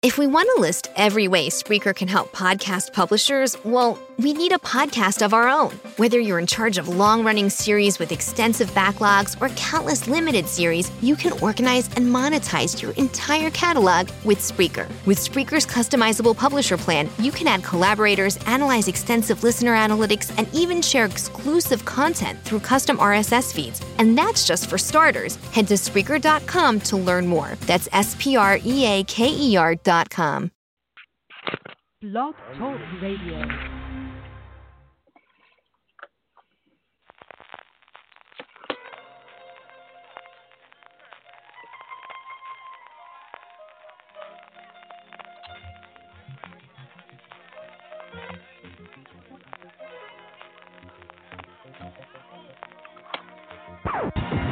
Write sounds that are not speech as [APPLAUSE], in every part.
If we want to list every way Spreaker can help podcast publishers, well, we need a podcast of our own. Whether you're in charge of long running series with extensive backlogs or countless limited series, you can organize and monetize your entire catalog with Spreaker. With Spreaker's customizable publisher plan, you can add collaborators, analyze extensive listener analytics, and even share exclusive content through custom RSS feeds. And that's just for starters. Head to Spreaker.com to learn more. That's S P R E A K E R com. Blog Talk Radio. Woo!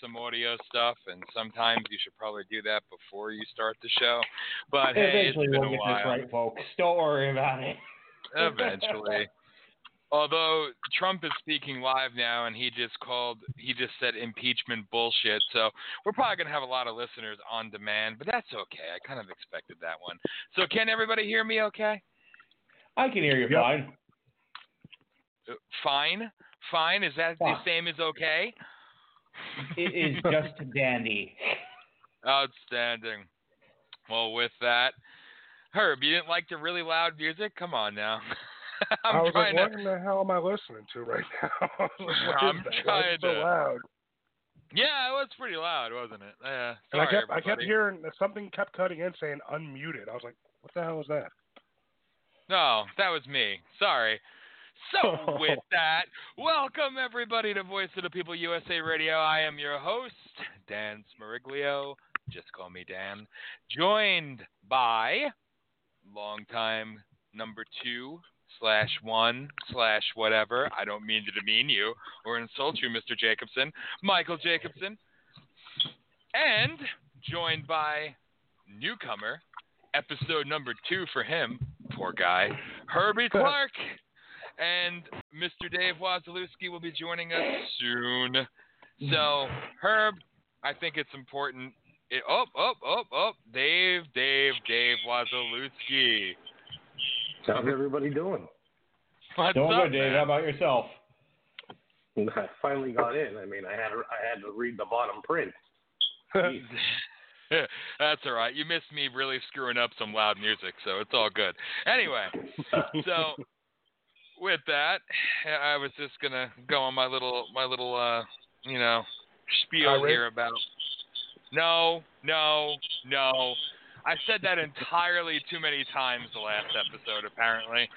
Some audio stuff, and sometimes you should probably do that before you start the show. But eventually hey, we'll get while. this right, folks. Don't worry about it. eventually. [LAUGHS] Although Trump is speaking live now, and he just called, he just said impeachment bullshit. So we're probably gonna have a lot of listeners on demand, but that's okay. I kind of expected that one. So can everybody hear me? Okay. I can hear you yep. fine. Uh, fine, fine. Is that fine. the same as okay? it is [LAUGHS] just dandy. Outstanding. Well, with that, Herb, you didn't like the really loud music? Come on now. [LAUGHS] [LAUGHS] i was like, what in the hell am I listening to right [LAUGHS] now? I'm trying so to. loud? Yeah, it was pretty loud, wasn't it? Yeah. Sorry, I kept everybody. I kept hearing something kept cutting in saying unmuted. I was like, what the hell was that? No, that was me. Sorry. So, [LAUGHS] with that, welcome everybody to Voice of the People USA Radio. I am your host, Dan Smariglio. Just call me Dan. Joined by longtime number two slash one slash whatever. I don't mean to demean you or insult you, Mr. Jacobson. Michael Jacobson. And joined by newcomer, episode number two for him, poor guy, Herbie Clark. And Mr. Dave Wazalewski will be joining us soon. So, Herb, I think it's important. It, oh, oh, oh, oh, Dave, Dave, Dave Wazalewski. How's everybody doing? What's Doing up, good, Dave. man? How about yourself? [LAUGHS] I finally got in. I mean, I had to, I had to read the bottom print. [LAUGHS] That's all right. You missed me really screwing up some loud music, so it's all good. Anyway, [LAUGHS] so with that, I was just gonna go on my little my little uh you know spiel Tirade? here about no, no, no. I said that entirely too many times the last episode, apparently,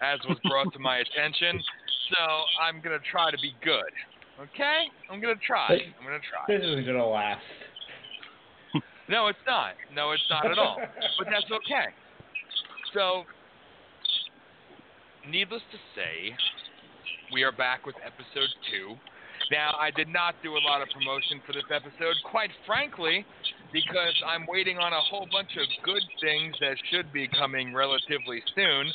as was brought to my attention. So I'm gonna try to be good. Okay? I'm gonna try. I'm gonna try. This isn't gonna last. No, it's not. No, it's not at all. But that's okay. So, needless to say, we are back with episode two. Now, I did not do a lot of promotion for this episode, quite frankly, because I'm waiting on a whole bunch of good things that should be coming relatively soon.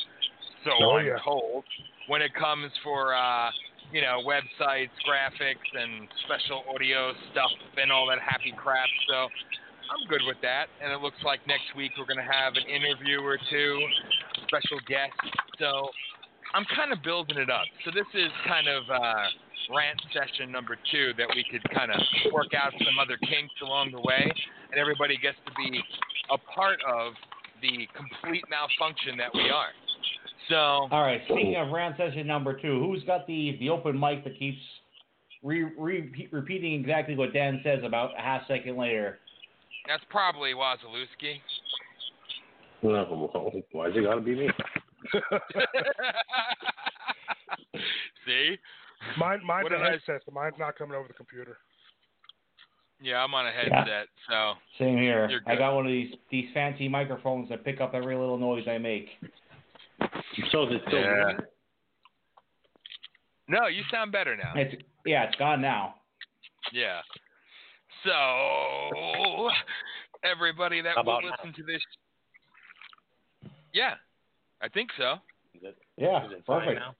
So Oh, I'm yeah. told. When it comes for, uh, you know, websites, graphics, and special audio stuff, and all that happy crap. So I'm good with that. And it looks like next week we're going to have an interview or two, special guests. So I'm kind of building it up. So this is kind of uh, rant session number two that we could kind of work out some other kinks along the way, and everybody gets to be a part of the complete malfunction that we are. So All right. Speaking of rant session number two, who's got the the open mic that keeps re, re, repeating exactly what Dan says about a half second later? that's probably Wazalewski. [LAUGHS] No, well, why's it got to be me? [LAUGHS] See? Mine, mine's a did I- headset, so mine's not coming over the computer. Yeah, I'm on a headset, so Same here. I got one of these these fancy microphones that pick up every little noise I make. So is it still Yeah. me? no, you sound better now. It's yeah, it's gone now. Yeah. So everybody that will about now? listen to this, yeah, I think so. Is it, Yeah, is it fine perfect. now?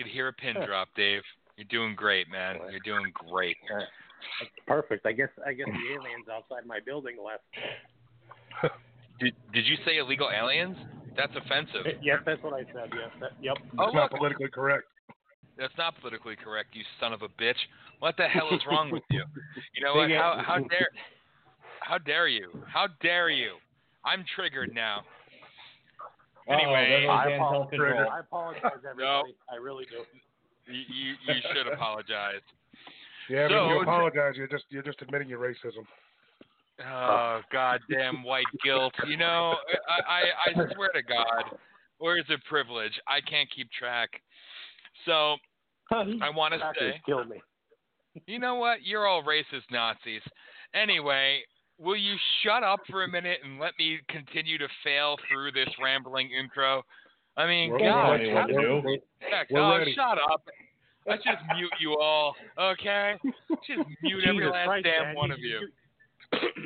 Could hear a pin Huh. drop, Dave. You're doing great, man. You're doing great. [LAUGHS] Perfect. I guess I guess the aliens outside my building left. [LAUGHS] Did Did you say illegal aliens? That's offensive. Yep, that's what I said. Yes. That, yep. Oh, it's not politically correct. That's not politically correct, you son of a bitch. What the hell is wrong with you? [LAUGHS] You know what? How how dare how dare you? How dare you? I'm triggered now. Uh-oh, Anyway, I apologize. I apologize, everybody. I really do. You you, you should apologize. Yeah, but So- you apologize, you're just you're just admitting your racism. Oh, goddamn white guilt. You know, I, I, I swear to God, where is it privilege? I can't keep track. So, I want to say, killed me. you know what? You're all racist Nazis. Anyway, will you shut up for a minute and let me continue to fail through this rambling intro? I mean, We're God, how- do. oh, ready. shut up. Let's just mute you all, okay? Just mute every Jesus last Christ, damn Dan, one of you.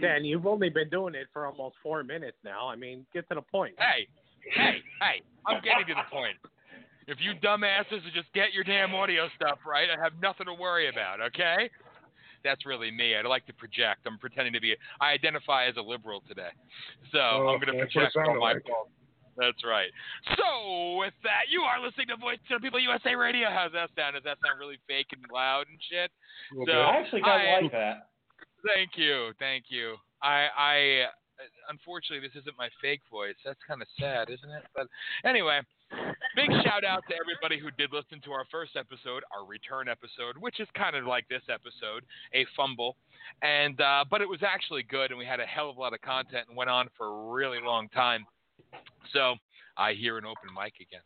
Dan, you've only been doing it for almost four minutes now. I mean, get to the point. Hey, hey, hey, I'm getting to the point. If you dumbasses would just get your damn audio stuff right, I have nothing to worry about, okay? That's really me. I'd like to project. I'm pretending to be, I identify as a liberal today. So Oh, I'm going to that's what it project sounded my like. faults. That's right. So with that, you are listening to Voice of People USA Radio. How's that sound? Does that sound really fake and loud and shit? So- I actually kind of like that. Thank you, thank you. I, I, unfortunately, this isn't my fake voice. That's kind of sad, isn't it? But anyway, big shout out to everybody who did listen to our first episode, our return episode, which is kind of like this episode, a fumble, and uh, but it was actually good, and we had a hell of a lot of content and went on for a really long time. So I hear an open mic again.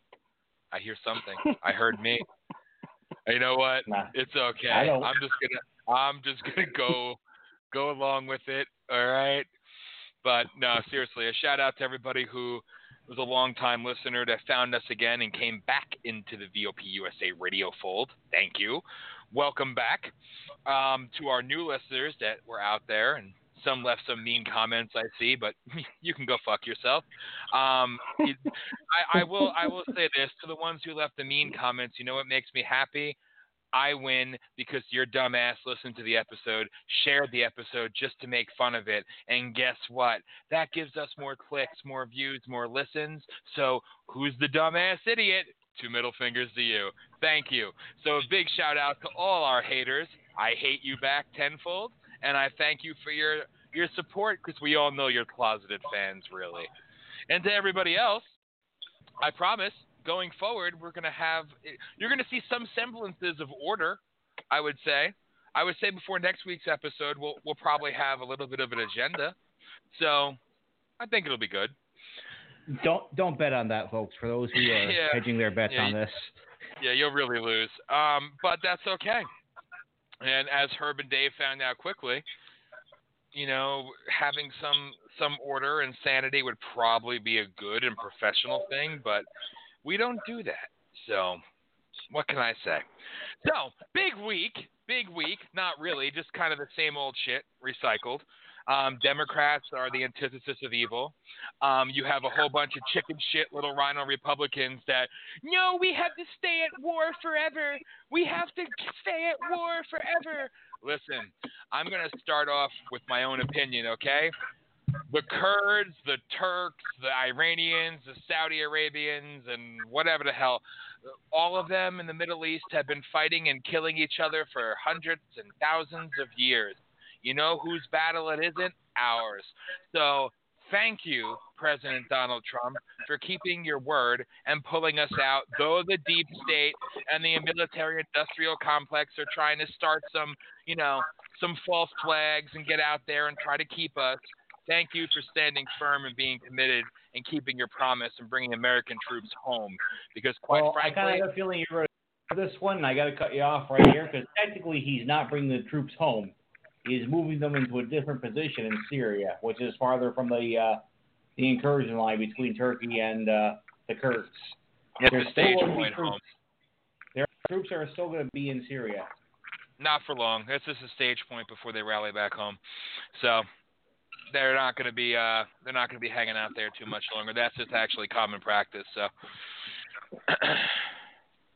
I hear something. I heard me. You know what? Nah. It's okay. I'm just gonna I'm just gonna go go along with it. All right. But no, seriously, a shout out to everybody who was a longtime listener that found us again and came back into the VOP USA radio fold. Thank you. Welcome back um, to our new listeners that were out there, and some left some mean comments I see, but [LAUGHS] you can go fuck yourself. Um, [LAUGHS] I, I will I will say this to the ones who left the mean comments. You know what makes me happy? I win because your dumbass listened to the episode, shared the episode just to make fun of it. And guess what? That gives us more clicks, more views, more listens. So who's the dumbass idiot? Two middle fingers to you. Thank you. So a big shout out to all our haters. I hate you back tenfold. And I thank you for your, your support because we all know you're closeted fans, really. And to everybody else, I promise going forward, we're going to have you're going to see some semblances of order. I would say. I would say before next week's episode, we'll we'll probably have a little bit of an agenda. So I think it'll be good. Don't don't bet on that, folks. For those who are [LAUGHS] Yeah. hedging their bets Yeah, on this, Yeah, you'll really lose. Um, but that's okay. And as Herb and Dave found out quickly, you know, having some some order and sanity would probably be a good and professional thing, but we don't do that. So, what can I say? So, big week, big week. Not really, just kind of the same old shit recycled. Um, Democrats are the antithesis of evil. Um, you have a whole bunch of chicken shit little RINO Republicans that, no, we have to stay at war forever. We have to stay at war forever. Listen, I'm going to start off with my own opinion, okay? The Kurds, the Turks, the Iranians, the Saudi Arabians, and whatever the hell, all of them in the Middle East have been fighting and killing each other for hundreds and thousands of years. You know whose battle it isn't? Ours. So thank you, President Donald Trump, for keeping your word and pulling us out. Though the deep state and the military industrial complex are trying to start some, you know, some false flags and get out there and try to keep us. Thank you for standing firm and being committed and keeping your promise and bringing American troops home. Because quite well, I kind of have a feeling you're going to this one, and I got to cut you off right here because technically he's not bringing the troops home. He's moving them into a different position in Syria, which is farther from the uh, the incursion line between Turkey and uh, the Kurds. it's There's a still stage point home. Their troops are still going to be in Syria. Not for long. This is a stage point before they rally back home. So they're not going to be uh, they're not going to be hanging out there too much longer. That's just actually common practice. So, [CLEARS THROAT]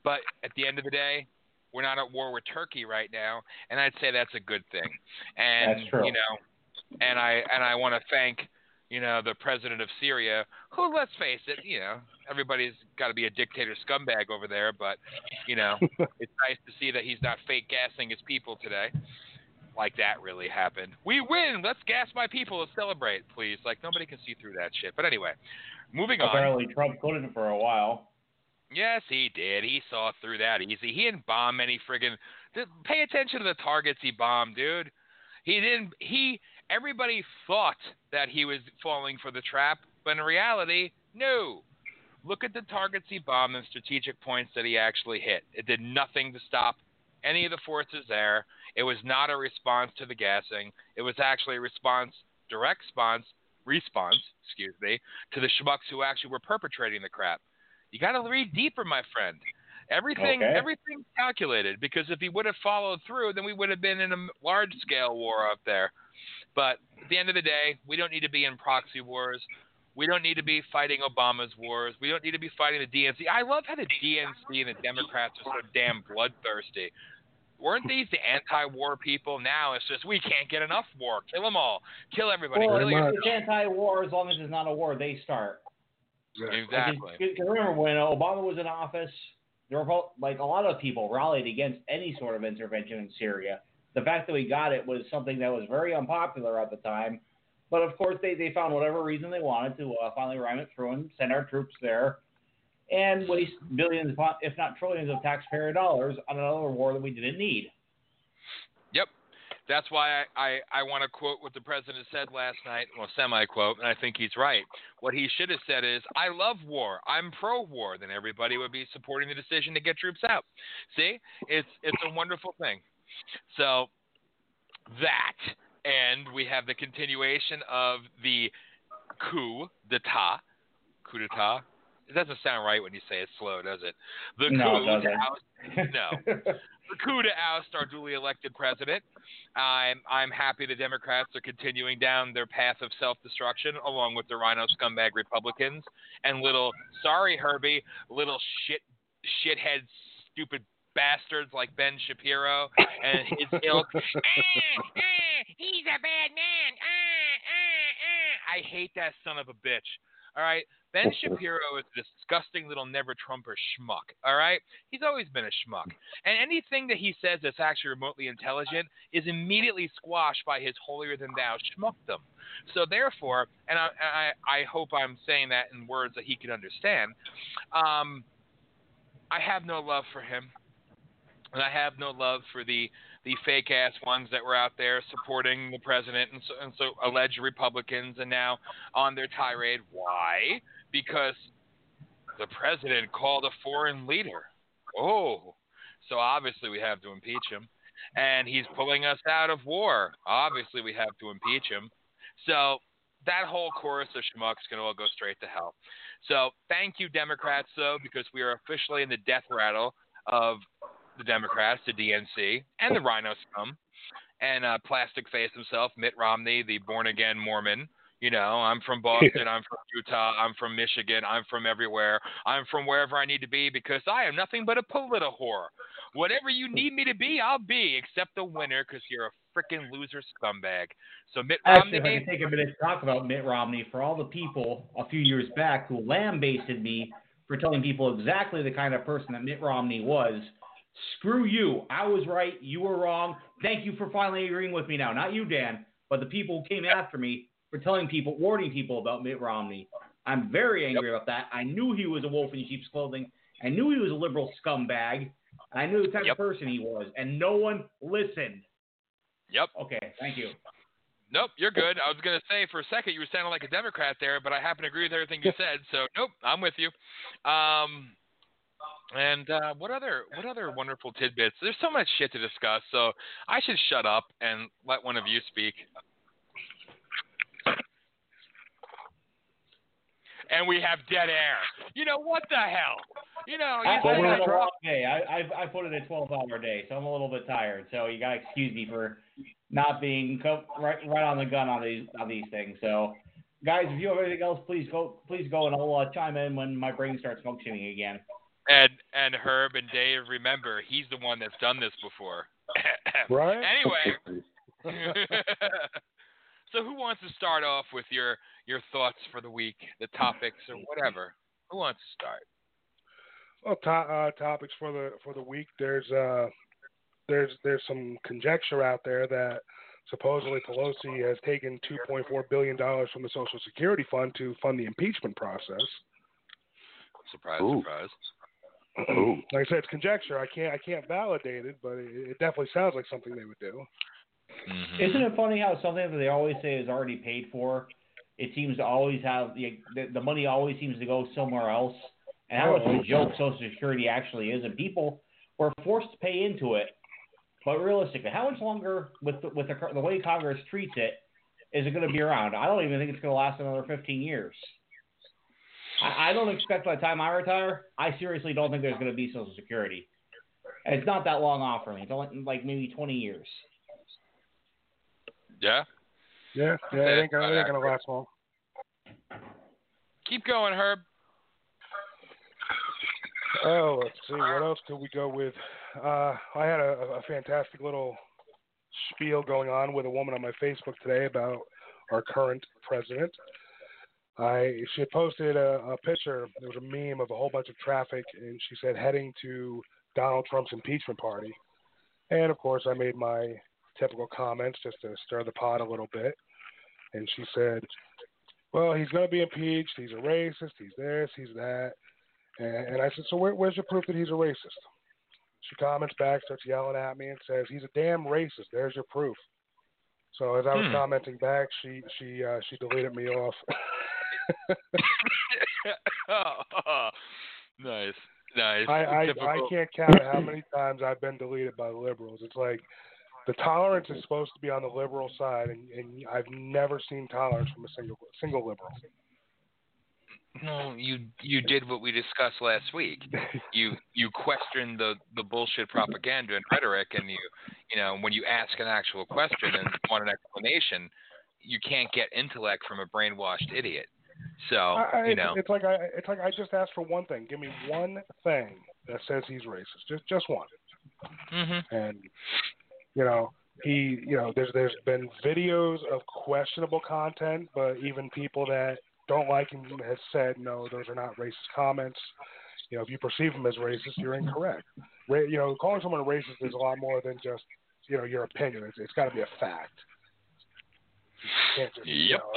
but at the end of the day, we're not at war with Turkey right now, and I'd say that's a good thing. And That's true. you know, and I and I want to thank you know the president of Syria, who let's face it, you know, everybody's got to be a dictator scumbag over there, but you know, [LAUGHS] it's nice to see that he's not fake gassing his people today. Like that really happened. We win. Let's gas my people. Let's celebrate, please. Like nobody can see through that shit. But anyway, moving on. Apparently, Trump couldn't for a while. Yes, he did. He saw through that easy. He didn't bomb any friggin' Pay attention to the targets he bombed, dude. He didn't. He. Everybody thought that he was falling for the trap, but in reality, no. Look at the targets he bombed and strategic points that he actually hit. It did nothing to stop any of the forces there. It was not a response to the gassing. It was actually a response, direct response, response, excuse me, to the schmucks who actually were perpetrating the crap. You got to read deeper, my friend. Everything, Okay. everything's calculated because if he would have followed through, then we would have been in a large scale war up there. But at the end of the day, we don't need to be in proxy wars. We don't need to be fighting Obama's wars. We don't need to be fighting the DNC. I love how the DNC and the Democrats are so damn bloodthirsty. Weren't these the anti-war people? Now it's just we can't get enough war. Kill them all. Kill everybody. Well, Kill Pretty your- much. it's anti-war as long as it's not a war. They start. Exactly. Because remember when Obama was in office, there were like a lot of people rallied against any sort of intervention in Syria. The fact that we got it was something that was very unpopular at the time, but of course they, they found whatever reason they wanted to uh, finally ram it through and send our troops there, and waste billions, if not trillions, of taxpayer dollars on another war that we didn't need. Yep. That's why I, I, I want to quote what the president said last night, well, semi quote, and I think he's right. What he should have said is, I love war. I'm pro war. Then everybody would be supporting the decision to get troops out. See? It's, it's a wonderful thing. So, that, and we have the continuation of the coup d'etat. coup d'etat. It doesn't sound right when you say it slow, does it? The No, coup to oust, no, [LAUGHS] the coup to oust our duly elected president. I'm I'm happy the Democrats are continuing down their path of self-destruction, along with the RINO scumbag Republicans and little sorry Herbie, little shit shithead stupid bastards like Ben Shapiro and his [LAUGHS] ilk. "Ah, ah, he's a bad man. Ah." I hate that son of a bitch. All right. Ben Shapiro is a disgusting little never Trumper schmuck. All right. He's always been a schmuck. And anything that he says that's actually remotely intelligent is immediately squashed by his holier than thou schmuckdom. So therefore, and I, I, I hope I'm saying that in words that he can understand. Um, I have no love for him, and I have no love for the the fake ass ones that were out there supporting the president and so, and so alleged Republicans and now on their tirade. Why? Because the president called a foreign leader. Oh, so obviously we have to impeach him, and he's pulling us out of war. Obviously we have to impeach him. So that whole chorus of schmucks can all go straight to hell. So thank you, Democrats, though, because we are officially in the death rattle of the Democrats, the DNC, and the RINO scum, and uh, plastic face himself, Mitt Romney, the born again Mormon. You know, I'm from [LAUGHS] Boston, I'm from Utah, I'm from Michigan, I'm from everywhere. I'm from wherever I need to be because I am nothing but a polita whore. Whatever you need me to be, I'll be, except the winner because you're a freaking loser scumbag. So Mitt Romney. Actually, if I can take a minute to talk about Mitt Romney for all the people a few years back who lambasted me for telling people exactly the kind of person that Mitt Romney was. Screw you. I was right. You were wrong. Thank you for finally agreeing with me now. Not you, Dan, but the people who came after me for telling people, warning people about Mitt Romney. I'm very angry about that. I knew he was a wolf in sheep's clothing. I knew he was a liberal scumbag. I knew the type Yep. of person he was. And no one listened. yep. Okay, thank you. Nope, you're good. I was going to say for a second you were sounding like a Democrat there, but I happen to agree with everything you [LAUGHS] said. So nope, I'm with you. Um, and uh, what other what other wonderful tidbits? There's so much shit to discuss, so I should shut up and let one of you speak. And we have dead air. You know what the hell? You know, you I, I a long day. I, I I put in a 12 hour day, so I'm a little bit tired. So you gotta excuse me for not being co- right right on the gun on these on these things. So guys, if you have anything else, please go please go and I'll uh, chime in when my brain starts functioning again. And and Herb and Dave, remember, he's the one that's done this before. [LAUGHS] Right? anyway, [LAUGHS] [LAUGHS] so who wants to start off with your your thoughts for the week, the topics or whatever? Who wants to start? Well, to- uh, topics for the for the week. There's uh, there's there's some conjecture out there that supposedly Pelosi has taken 2.4 billion dollars from the Social Security Fund to fund the impeachment process. Surprise, Ooh. surprise. Ooh. [CLEARS THROAT] Like I said, it's conjecture. I can't I can't validate it, but it, it definitely sounds like something they would do. Mhm. Isn't it funny how something that they always say is already paid for, it seems to always have the the, the money always seems to go somewhere else, and how much of a joke Social Security actually is, and people were forced to pay into it. But realistically, how much longer with the, with the, the way Congress treats it is it going to be around? I don't even think it's going to last another 15 years. I, I don't expect by the time I retire, I seriously don't think there's going to be Social Security. And it's not that long off for me. It's only like maybe 20 years. Yeah. Yeah, yeah, it ain't gonna, it ain't gonna last long. Keep going, Herb. Oh, let's see. What else could we go with? Uh, I had a, a fantastic little spiel going on with a woman on my Facebook today about our current president. I she posted a, a picture. There was a meme of a whole bunch of traffic, and she said heading to Donald Trump's impeachment party. And of course, I made my typical comments just to stir the pot a little bit. And she said, "Well, he's going to be impeached. He's a racist. He's this. He's that." And, and I said, "So where, where's your proof that he's a racist?" She comments back, starts yelling at me, and says, "He's a damn racist. There's your proof." So as I was Hmm. commenting back, she she uh, she deleted me off. [LAUGHS] [LAUGHS] nice, nice. I, I I can't count how many times I've been deleted by liberals. It's like the tolerance is supposed to be on the liberal side, and, and I've never seen tolerance from a single single liberal. No, you you did what we discussed last week. You you questioned the the bullshit propaganda and rhetoric, and you you know when you ask an actual question and want an explanation, you can't get intellect from a brainwashed idiot. So I, you know, it's like I it's like I just asked for one thing. Give me one thing that says he's racist. Just just one. hmm And you know he you know there's there's been videos of questionable content, but even people that don't like him has said no, those are not racist comments. You know, if you perceive him as racist, you're incorrect. Ra- you know, calling someone a racist is a lot more than just you know your opinion. It's, it's got to be a fact. You can't just you, know,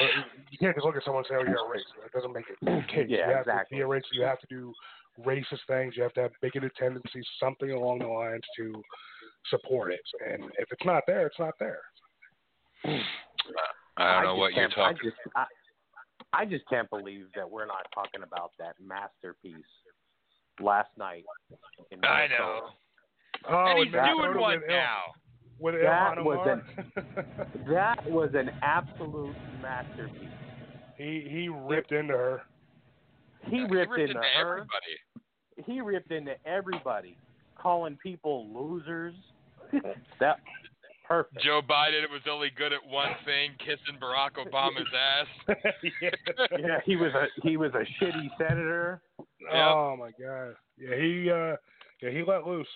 you can't just look at someone and say, "Oh, you're a racist." That doesn't make it [CLEARS THROAT] okay. Yeah, you have exactly. to be a racist. You have to do racist things. You have to have bigoted tendencies, something along the lines to support it. And if it's not there, it's not there. I don't know just what you're talking. I just, I, I just can't believe that we're not talking about that masterpiece last night. In I know. Oh, and and he's doing one with Il- now. With That Ilhan was Omar. [LAUGHS] That was an absolute masterpiece. he he ripped into her. He He ripped, ripped into into her. everybody. He ripped into everybody, calling people losers. [LAUGHS] that perfect. Joe Biden was only good at one thing, kissing Barack Obama's [LAUGHS] ass. yeah. yeah, he was a he was a shitty senator. Oh my god. Yeah, he uh yeah, he let loose.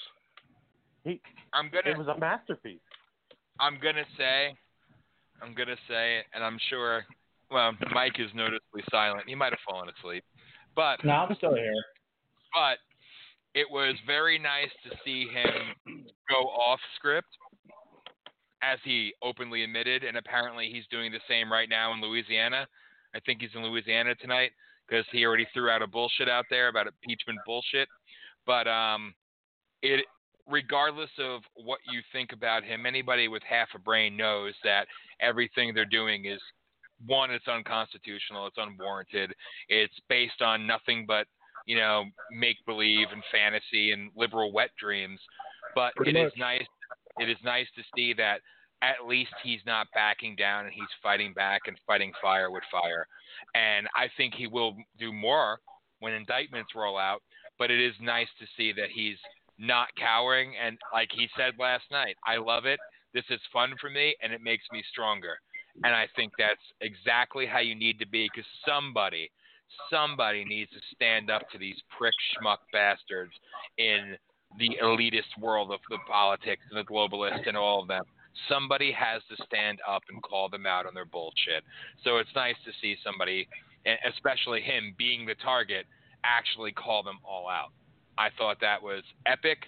I'm gonna It was a masterpiece. I'm gonna say, I'm gonna say it, and I'm sure. Well, Mike is noticeably silent. He might have fallen asleep, but No, I'm still here. but it was very nice to see him go off script, as he openly admitted, and apparently he's doing the same right now in Louisiana. I think he's in Louisiana tonight because he already threw out a bullshit out there about impeachment bullshit. But um, it regardless of what you think about him, anybody with half a brain knows that everything they're doing is one, it's unconstitutional, it's unwarranted, it's based on nothing but you know make believe and fantasy and liberal wet dreams. But Pretty it is much. nice. It is nice to see that at least he's not backing down and he's fighting back and fighting fire with fire. And I think he will do more when indictments roll out. But it is nice to see that he's not cowering. And like he said last night, I love it. This is fun for me and it makes me stronger. And I think that's exactly how you need to be because somebody, somebody needs to stand up to these prick schmuck bastards in the elitist world of the politics and the globalists and all of them. Somebody has to stand up and call them out on their bullshit. So it's nice to see somebody, especially him being the target, actually call them all out. I thought that was epic,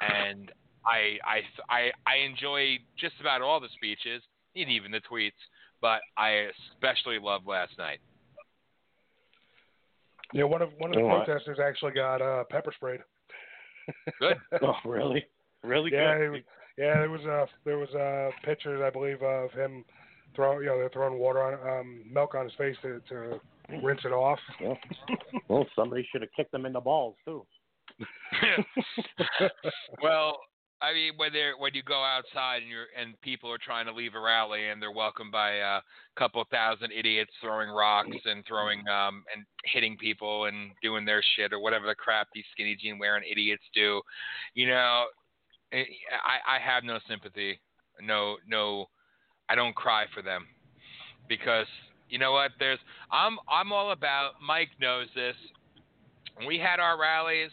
and I I I, I enjoy just about all the speeches, and even the tweets, but I especially loved last night. Yeah, one of one of the Oh, I- protesters actually got uh pepper sprayed. Good. [LAUGHS] Oh, really? Really yeah, good. it was, yeah, there was uh there was uh pictures I believe of him throwing you know, they're throwing water on um milk on his face to to rinse it off. Well, well, somebody should have kicked him in the balls too. [LAUGHS] well, I mean, when they when you go outside and you're and people are trying to leave a rally and they're welcomed by a couple thousand idiots throwing rocks and throwing um and hitting people and doing their shit or whatever the crap these skinny jean wearing idiots do, you know, eh, I I have no sympathy, no no, I don't cry for them because you know what? There's I'm I'm all about. Mike knows this. When we had our rallies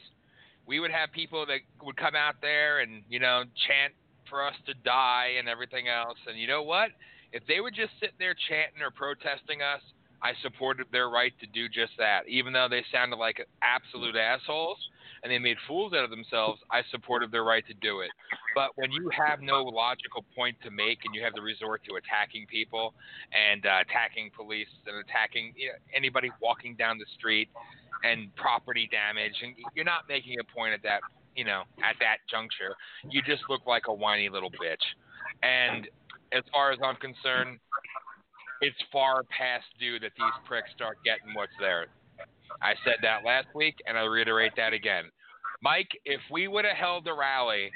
we would have people that would come out there and you know chant for us to die and everything else. And you know what? If they were just sitting there chanting or protesting us, I supported their right to do just that. Even though they sounded like absolute assholes and they made fools out of themselves, I supported their right to do it. But when you have no logical point to make and you have to resort to attacking people and uh, attacking police and attacking you know, anybody walking down the street and property damage and you're not making a point at that you know at that juncture. You just look like a whiny little bitch. And as far as i'm concerned it's far past due that these pricks start getting what's theirs. I said that last week and i reiterate that again. Mike if we would have held a rally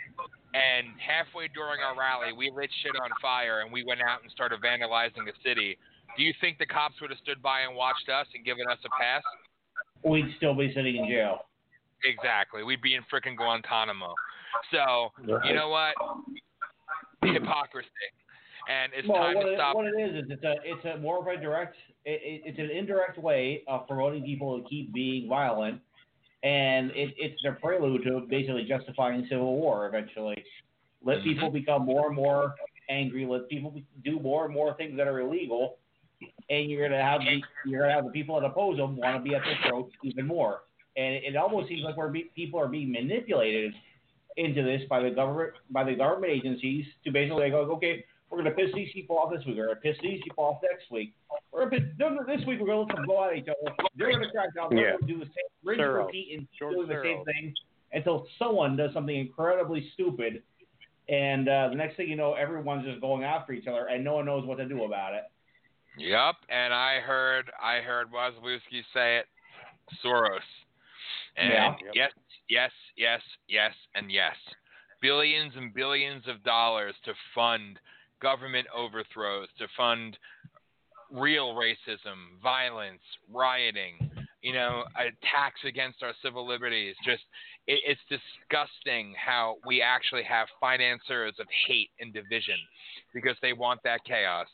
and halfway during our rally we lit shit on fire and we went out and started vandalizing the city do you think the cops would have stood by and watched us and given us a pass we'd still be sitting in jail. Exactly. We'd be in frickin' Guantanamo. So Right. you know what? Hypocrisy. And it's well, time what to it, stop. what it is is it's a it's a more of a direct it, it, it's an indirect way of promoting people to keep being violent, and it, it's their prelude to basically justifying civil war. Eventually, let Mhm. people become more and more angry. Let people be- do more and more things that are illegal, and you're gonna have the, you're gonna have the people that oppose them want to be at their throats even more. And it, it almost seems like we're be, people are being manipulated into this by the government by the government agencies to basically go, okay, we're going to piss these people off this week. We're to piss these people off next week. We're to piss, no, no, this week we're going to let them go at each other. They're going to crack down. They're Yeah. to do the same, rinse, Soros. repeat, and George doing the Soros. same thing until someone does something incredibly stupid. And uh, the next thing you know, everyone's just going after each other, and no one knows what to do about it. Yep, and I heard I heard Wazlewski say it, Soros. And Yeah. Yes, yes, yes, yes, and yes. Billions and billions of dollars to fund government overthrows, to fund real racism, violence, rioting, you know, attacks against our civil liberties. Just it, it's disgusting how we actually have financiers of hate and division because they want that chaos.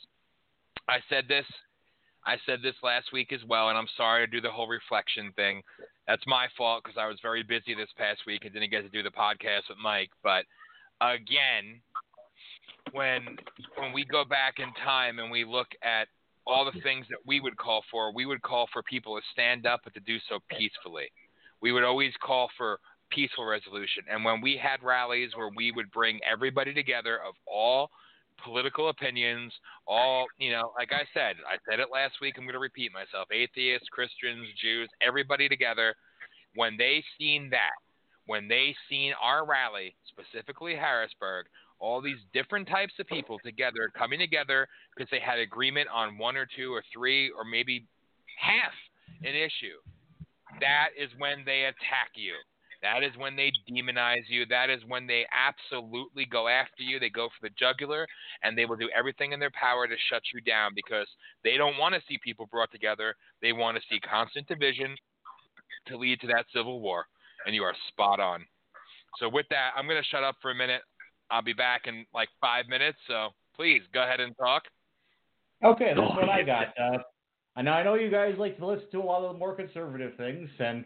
I said this. I said this last week as well, and I'm sorry to do the whole reflection thing. That's my fault because I was very busy this past week and didn't get to do the podcast with Mike. But again, when when we go back in time and we look at all the things that we would call for, we would call for people to stand up, but to do so peacefully. We would always call for peaceful resolution. And when we had rallies where we would bring everybody together of all political opinions, all, you know, like I said, I said it last week, I'm going to repeat myself atheists, Christians, Jews, everybody together. When they seen that, when they seen our rally, specifically Harrisburg, all these different types of people together, coming together because they had agreement on one or two or three or maybe half an issue, that is when they attack you. That is when they demonize you. That is when they absolutely go after you. They go for the jugular, and they will do everything in their power to shut you down because they don't want to see people brought together. They want to see constant division to lead to that civil war. And you are spot on. So, with that, I'm going to shut up for a minute. I'll be back in like five minutes. So, please go ahead and talk. Okay, that's what I got. Uh, know I know you guys like to listen to a lot of the more conservative things, and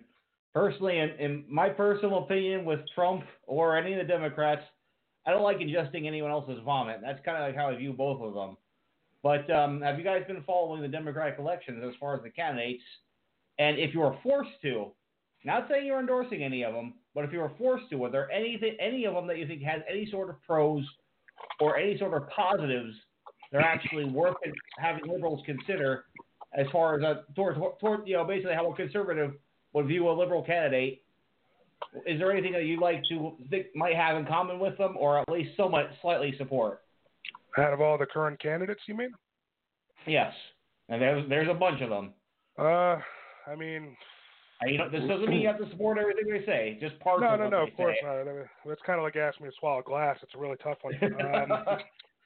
personally, in, in my personal opinion, with Trump or any of the Democrats, I don't like ingesting anyone else's vomit. That's kind of like how I view both of them. But um, have you guys been following the Democratic elections as far as the candidates? And if you were forced to, not saying you're endorsing any of them, but if you were forced to, are there anything, any of them that you think has any sort of pros or any sort of positives that are actually worth having liberals consider as far as a, toward, toward you know basically how a conservative would view a liberal candidate. Is there anything that you'd like to think might have in common with them, or at least somewhat slightly support? Out of all the current candidates, you mean? Yes, and there's there's a bunch of them. Uh, I mean, you know, this doesn't mean you have to support everything they say. Just parts no, of no, no, of course say. not. I mean, It's kind of like asking me to swallow glass. It's a really tough one. Um,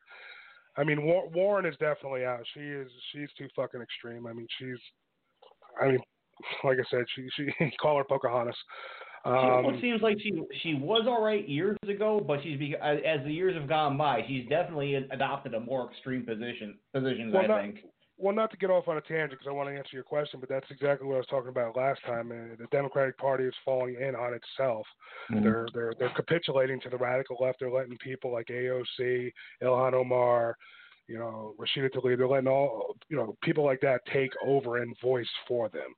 [LAUGHS] I mean, Warren is definitely out. She is. She's too fucking extreme. I mean, she's. I mean, like I said, she she [LAUGHS] call her Pocahontas. Um, seems like she she was all right years ago, but she's be, as the years have gone by, she's definitely adopted a more extreme position positions. Well, I not- think. well, not to get off on a tangent because I want to answer your question, but that's exactly what I was talking about last time. Uh, the Democratic Party is falling in on itself. They're they're they're capitulating to the radical left. They're letting people like AOC, Ilhan Omar, you know, Rashida Tlaib. They're letting all you know people like that take over and voice for them.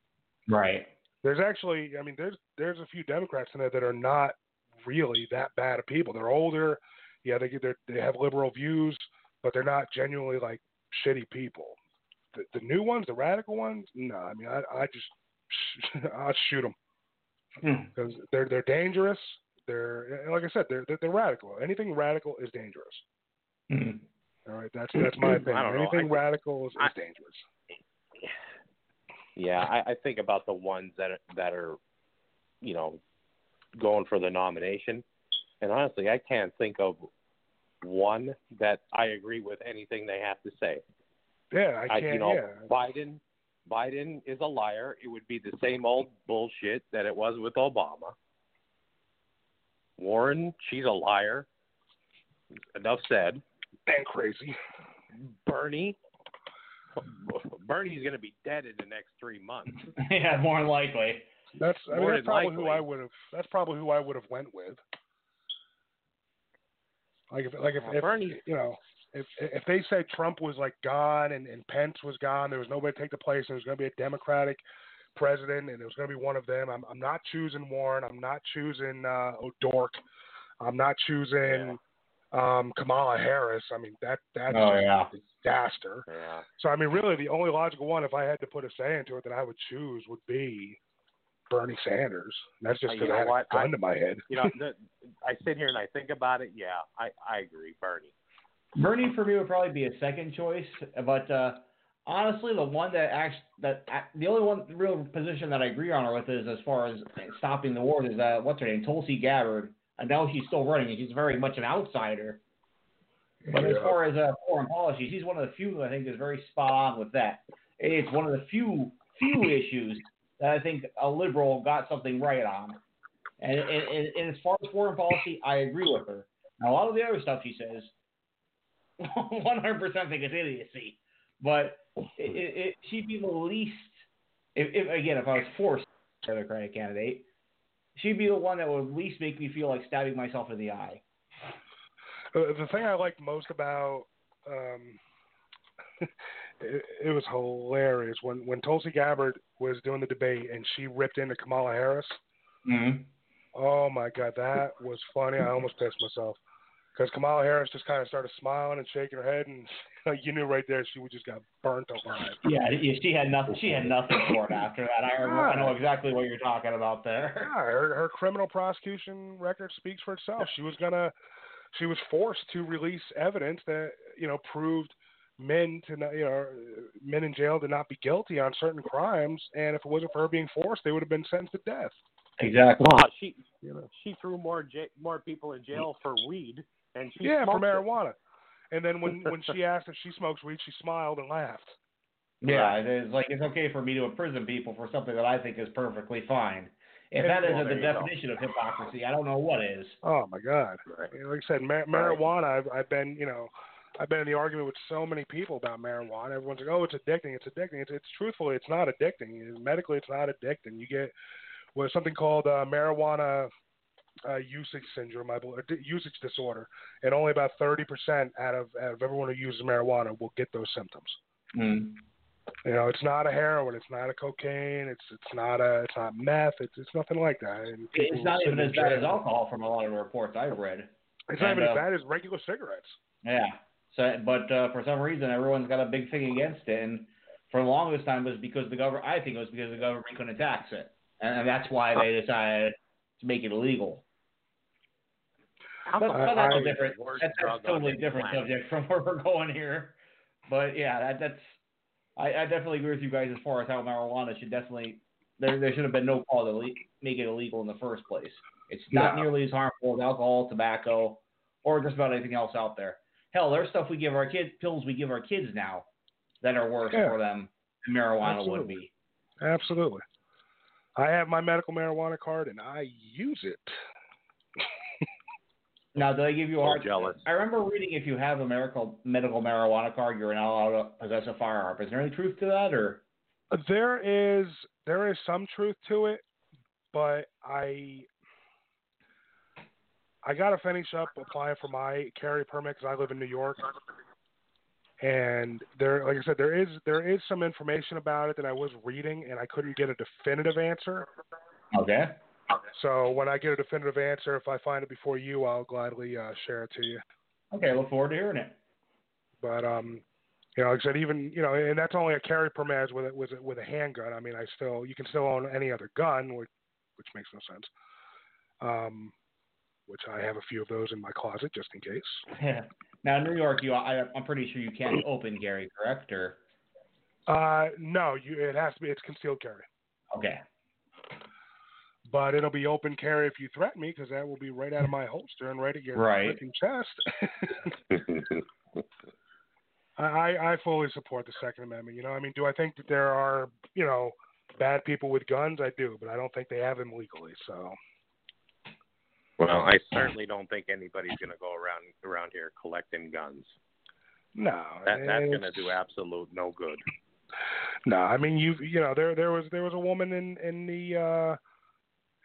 Right. There's actually, I mean, there's there's a few Democrats in there that are not really that bad of people. They're older, yeah, they they they have liberal views, but they're not genuinely like shitty people. The, the new ones, the radical ones, no. I mean, I I just [LAUGHS] I'd shoot them Hmm. because they're they're dangerous. They're like I said, they're, they're they're radical. Anything radical is dangerous. Mhm. All right, that's that's my opinion. I don't know. Anything I- radical is, is I- dangerous. Yeah, I, I think about the ones that are, that are, you know, going for the nomination, and honestly, I can't think of one that I agree with anything they have to say. Yeah, I I, can't. you know, yeah, Biden, Biden is a liar, it would be the same old bullshit that it was with Obama. Warren, she's a liar. Enough said. And crazy. Bernie, [LAUGHS] Bernie's going to be dead in the next three months. [LAUGHS] yeah, more than likely. That's I mean, More that's than probably who likely. I would have. That's probably who I would have went with. Like if like if, Well, if Bernie- you know if if they said Trump was like gone and, and Pence was gone, there was nobody to take the place, and there was going to be a Democratic president, and it was going to be one of them. I'm I'm not choosing Warren. I'm not choosing uh, O'Dork. I'm not choosing um, Kamala Harris. I mean that that's Oh, yeah. a disaster. Yeah. So I mean, really, the only logical one, if I had to put a say into it, that I would choose would be Bernie Sanders. And that's just Uh, you because know I had what? a gun I- to my head. You know, the, I sit here and I think about it. Yeah, I, I agree, Bernie. Bernie for me would probably be a second choice, but uh, honestly, the one that actually that the only one real position that I agree on her with is as far as stopping the war is uh, what's her name, Tulsi Gabbard. I know she's still running, and she's very much an outsider. But as far as uh, foreign policy, she's one of the few I think is very spot on with that. It's one of the few few issues that I think a liberal got something right on. And, and, and, as far as foreign policy, I agree with her. Now, a lot of the other stuff she says, [LAUGHS] 100% think it's idiocy. But it, it, it, she'd be the least, if, if again, if I was forced to be the Democratic candidate, she'd be the one that would at least make me feel like stabbing myself in the eye. Uh, the thing I liked most about um, [LAUGHS] it, it was hilarious when when Tulsi Gabbard was doing the debate and she ripped into Kamala Harris. Mm-hmm. Oh my god, that was funny. I almost pissed myself because Kamala Harris just kind of started smiling and shaking her head, and [LAUGHS] like, you knew right there she would just got burnt alive. Yeah, yeah, she had nothing. She had nothing for it after that. I remember. I know exactly what you're talking about there. Yeah, her, her criminal prosecution record speaks for itself. She was gonna, she was forced to release evidence that you know proved men to not, you know, men in jail to not be guilty on certain crimes, and if it wasn't for her being forced, they would have been sentenced to death. Exactly. Well, she You know. she threw more j- more people in jail for weed, and she yeah, for smoked it. marijuana. And then when when [LAUGHS] she asked if she smokes weed, she smiled and laughed. Yeah, it's like it's okay for me to imprison people for something that I think is perfectly fine. If that Well, isn't the there you go. definition of hypocrisy, I don't know what is. Oh my God! Right. Like I said, mar- marijuana. I've I've been you know. I've been in the argument with so many people about marijuana. Everyone's like, "Oh, it's addicting. It's addicting." It's, it's truthfully, it's not addicting. Medically, it's not addicting. You get what something called uh, marijuana uh, usage syndrome, I believe, usage disorder, and only about thirty percent out of out of everyone who uses marijuana will get those symptoms. Mm. You know, it's not a heroin, it's not a cocaine, it's it's not a it's not meth, it's it's nothing like that. And It's not even as bad as alcohol from a lot of the reports I've read. It's not and, even uh, as bad as regular cigarettes. Yeah. So, but uh, for some reason, everyone's got a big thing against it, and for the longest time, it was because the government. I think it was because the government couldn't tax it, and, and that's why they decided to make it illegal. But, but that's I- a different. That's, that's a totally different planet. subject from [LAUGHS] where we're going here. But yeah, that, that's. I, I definitely agree with you guys as far as how marijuana should definitely. There, there should have been no call to le- make it illegal in the first place. It's not No. nearly as harmful as alcohol, tobacco, or just about anything else out there. Hell, there's stuff we give our kids, pills we give our kids now, that are worse Yeah. for them than marijuana would be. Absolutely. I have my medical marijuana card and I use it. Now, do they give you a hard? jealous. I remember reading if you have a medical medical marijuana card, you're not allowed to possess a firearm. Is there any truth to that, or? There is there is some truth to it, but I I got to finish up applying for my carry permit because I live in New York, and there, like I said, there is there is some information about it that I was reading, and I couldn't get a definitive answer. Okay. So when I get a definitive answer, if I find it before you, I'll gladly uh, share it to you. Okay, look forward to hearing it. But um, you know, like I said, even you know, and that's only a carry permit with a, with a, with a handgun. I mean, I still you can still own any other gun, which which makes no sense. Um, which I have a few of those in my closet just in case. Yeah. [LAUGHS] Now, in New York, you I, I'm pretty sure you can't [CLEARS THROAT] open carry, correct? Or Uh, no, you it has to be it's concealed carry, okay. But it'll be open carry if you threaten me because that will be right out of my holster and right at your Right. chest. [LAUGHS] I I I fully support the Second Amendment. You know, I mean, do I think that there are you know bad people with guns? I do, but I don't think they have them legally. So. Well, I certainly don't think anybody's going to go around around here collecting guns. No, That that's going to do absolute no good. No, I mean you you know there there was there was a woman in in the uh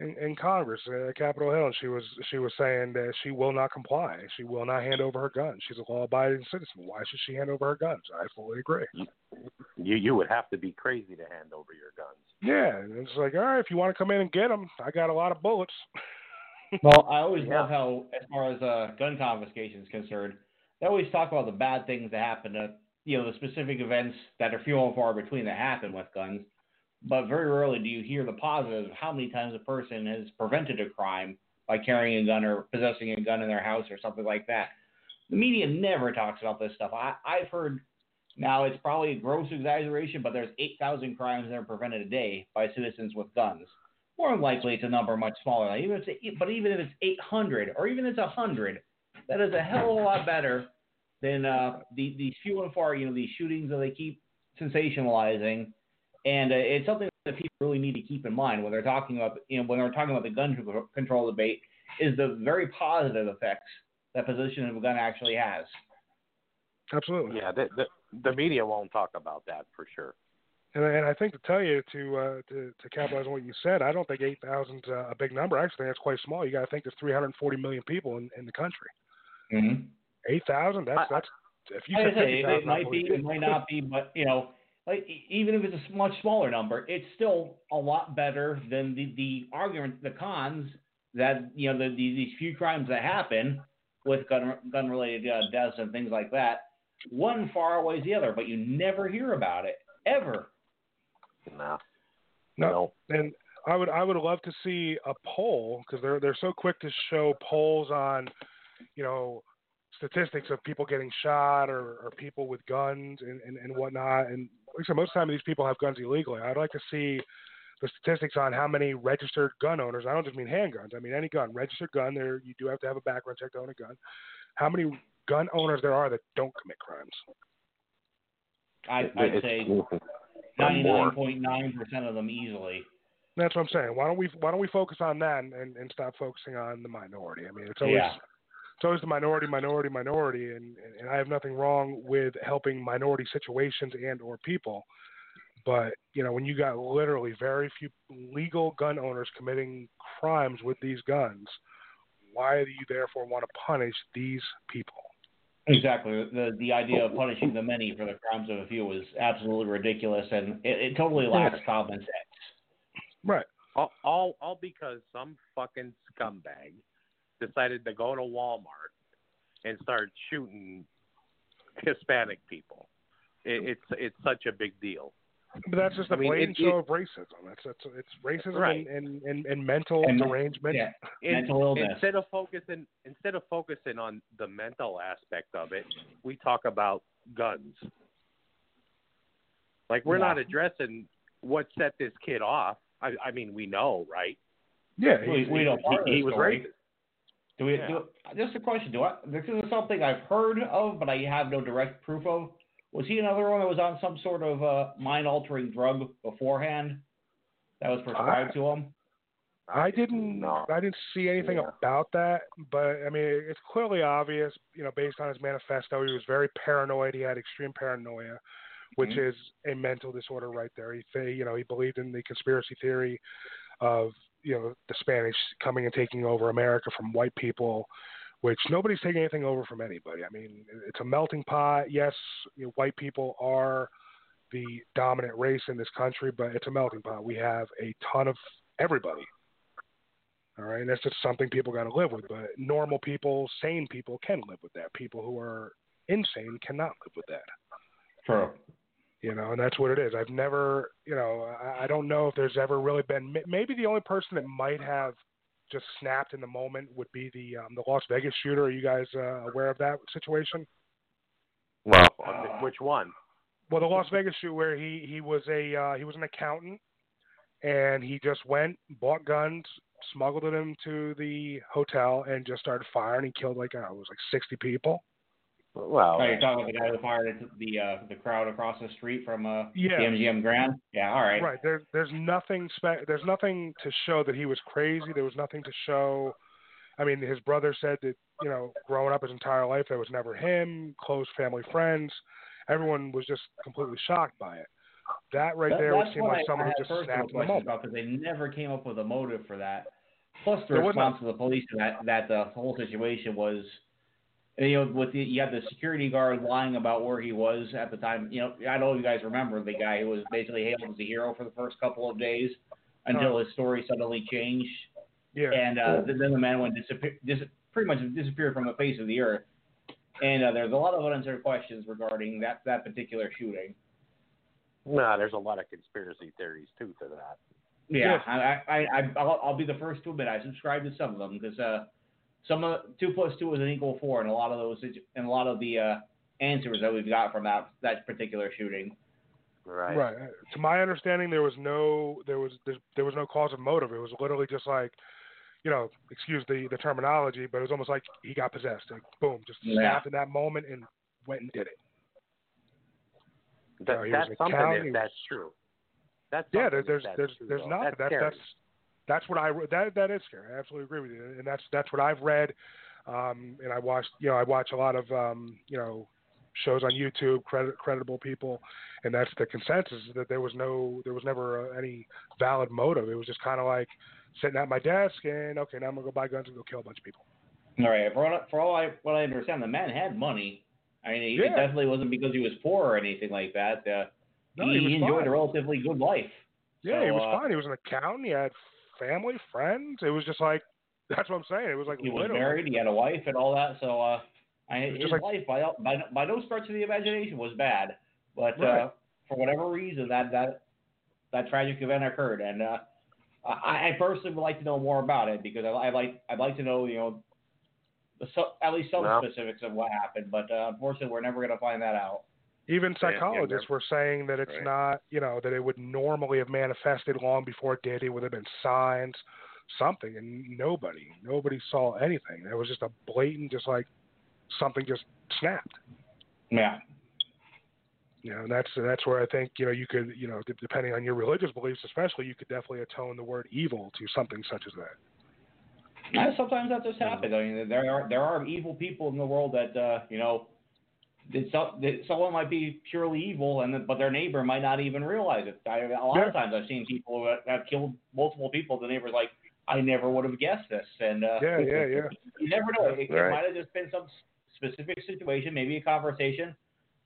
in, in Congress at Capitol Hill and she was she was saying that she will not comply. She will not hand over her guns. She's a law abiding citizen. Why should she hand over her guns? I fully agree. You you would have to be crazy to hand over your guns. Yeah, and it's like all right, if you want to come in and get them, I got a lot of bullets. [LAUGHS] Well, I always Yeah. love how, as far as uh, gun confiscation is concerned, they always talk about the bad things that happen to, you know, the specific events that are few and far between that happen with guns. But very rarely do you hear the positives of how many times a person has prevented a crime by carrying a gun or possessing a gun in their house or something like that. The media never talks about this stuff. I, I've heard now it's probably a gross exaggeration, but there's 8,000 crimes that are prevented a day by citizens with guns. More than likely, it's a number much smaller. Even if it's, but even if it's 800 or even if it's 100, that is a hell of a lot better than uh, the, these few and far, you know, these shootings that they keep sensationalizing. And uh, it's something that people really need to keep in mind when they're talking about, you know, when they're talking about the gun control debate, is the very positive effects that possession of a gun actually has. Absolutely. Yeah, the, the the media won't talk about that for sure. And, and I think to tell you to uh, to, to capitalize on what you said, I don't think eight thousand uh, a big number. I actually think that's quite small. You got to think there's 340 million people in, in the country. Mm-hmm. Eight thousand. That's I- that's if you Like said I say, 50,000, it might be, it might not be, but you know, like even if it's a much smaller number, it's still a lot better than the the argument, the cons that you know the, the these few crimes that happen with gun gun related uh, deaths and things like that. One far outweighs the other, but you never hear about it ever. No, No. And I would I would love to see a poll because they're they're so quick to show polls on, you know, statistics of people getting shot or, or people with guns and, and, and whatnot. And like I said, most of the time these people have guns illegally. I'd like to see the statistics on how many registered gun owners. I don't just mean handguns. I mean any gun, registered gun. There you do have to have a background check to own a gun. How many gun owners there are that don't commit crimes? I, I'd say or ninety more. nine point nine percent of them easily. That's what I'm saying. Why don't we why don't we focus on that and, and, and stop focusing on the minority? I mean, it's always Yeah. It's always the minority, minority, minority, and and I have nothing wrong with helping minority situations and or people. But you know, when you got literally very few legal gun owners committing crimes with these guns, why do you therefore want to punish these people? Exactly. The the idea of punishing the many for the crimes of a few is absolutely ridiculous, and it, it totally lacks common sense. Right. all, all all because some fucking scumbag decided to go to Walmart and start shooting Hispanic people. It, it's it's such a big deal. But that's just a I mean, blatant it- show of racism. That's that's it's racism Right. and, and, and, and mental And- derangement. Yeah. In- Mental illness. Instead of focusing instead of focusing on the mental aspect of it, we talk about guns. Like we're Yeah. not addressing what set this kid off. I, I mean, we know, right? Yeah, We, he's- we know part of he, he was racist. Do we? Yeah. Do, just a question. Do I? This is something I've heard of, but I have no direct proof of. Was he another one that was on some sort of uh, mind-altering drug beforehand that was prescribed to him? I didn't. No. I didn't see anything Yeah. about that, but I mean, it's clearly obvious. You know, based on his manifesto, he was very paranoid. He had extreme paranoia, which Mhm. is a mental disorder right there. He, you know, he believed in the conspiracy theory of you know the Spanish coming and taking over America from white people, which nobody's taking anything over from anybody. I mean, it's a melting pot. Yes, you know, white people are the dominant race in this country, but it's a melting pot. We have a ton of everybody. All right, and that's just something people got to live with. But normal people, sane people, can live with that. People who are insane cannot live with that. True. You know, and that's what it is. I've never, you know, I, I don't know if there's ever really been. Maybe the only person that might have just snapped in the moment would be the um, the Las Vegas shooter. Are you guys uh, aware of that situation? Well, uh, which one? Well, the Las Vegas shoot where he he was a uh, he was an accountant, and he just went bought guns, smuggled them to the hotel, and just started firing. He killed like uh, it was like sixty people. Well, Oh, you're talking about the guy who fired the uh, the crowd across the street from uh, Yeah. the MGM Grand. Yeah, all right. Right. There, there's nothing. Spe- there's nothing to show that he was crazy. There was nothing to show. I mean, his brother said that you know, growing up his entire life, that was never him. Close family friends. Everyone was just completely shocked by it. That right That- there would seem like I, someone I who just snapped in the moment. because they never came up with a motive for that. Plus, the There response of the police to that that the whole situation was, you know, with the you had the security guard lying about where he was at the time. You know, I don't know if you guys remember the guy who was basically hailed as a hero for the first couple of days until his story suddenly changed, Yeah. and uh, then the man went disappear, dis- pretty much disappeared from the face of the earth. And uh, there's a lot of unanswered questions regarding that that particular shooting. no, there's a lot of conspiracy theories too to that. Yeah, I, I, I, I'll, I'll be the first to admit I subscribe to some of them because uh, some of two plus two is an equal four, and a lot of those and a lot of the uh, answers that we've got from that that particular shooting. Right. Right. To my understanding, there was no there was there, there was no cause of motive. It was literally just like, you know, excuse the the terminology, but it was almost like he got possessed. Like boom, just Yeah. snapped in that moment and went and did it. That, No, he that's something cow, if was- that's true. That's Yeah, something there, there's that's there's true, there's not. That's That, that's that's what I that that is scary. I absolutely agree with you, and that's that's what I've read. Um, and I watched, you know, I watch a lot of um, you know shows on YouTube, credit, credible people, and that's the consensus that there was no, there was never uh, any valid motive. It was just kind of like sitting at my desk and okay, now I'm gonna go buy guns and go kill a bunch of people. All right, for what, for all I what I understand, the man had money. I mean, it definitely wasn't because he was poor or anything like that. Uh, No, he, he enjoyed fine. a relatively good life. Yeah, So, he was uh, fine. He was an accountant. He had family, friends. It was just like [LAUGHS] that's what I'm saying. It was like He was literally- married. He had a wife and all that. So, uh, I, his just like- life by, by by no stretch of the imagination was bad, but Right. uh, for whatever reason, that that that tragic event occurred, and uh, I, I personally would like to know more about it because I, I like I'd like to know you know the, so, at least some Well- specifics of what happened, but uh, unfortunately, we're never going to find that out. Even Yeah, yeah, psychologists were saying that it's Right. not, you know, that it would normally have manifested long before it did. It would have been signs, something, and nobody, nobody saw anything. It was just a blatant, just like something just snapped. Yeah. You know, and that's that's where I think you know you could, you know, depending on your religious beliefs, especially, you could definitely atone the word evil to something such as that. And sometimes that just happens. I mean, there are there are evil people in the world that uh, you know, that someone might be purely evil, and but their neighbor might not even realize it. I, a lot of times I've seen people who have- killed multiple people. The neighbor's like, I never would have guessed this, and uh, Yeah, yeah, yeah. you never know. It, it Right. might have just been some specific situation, maybe a conversation.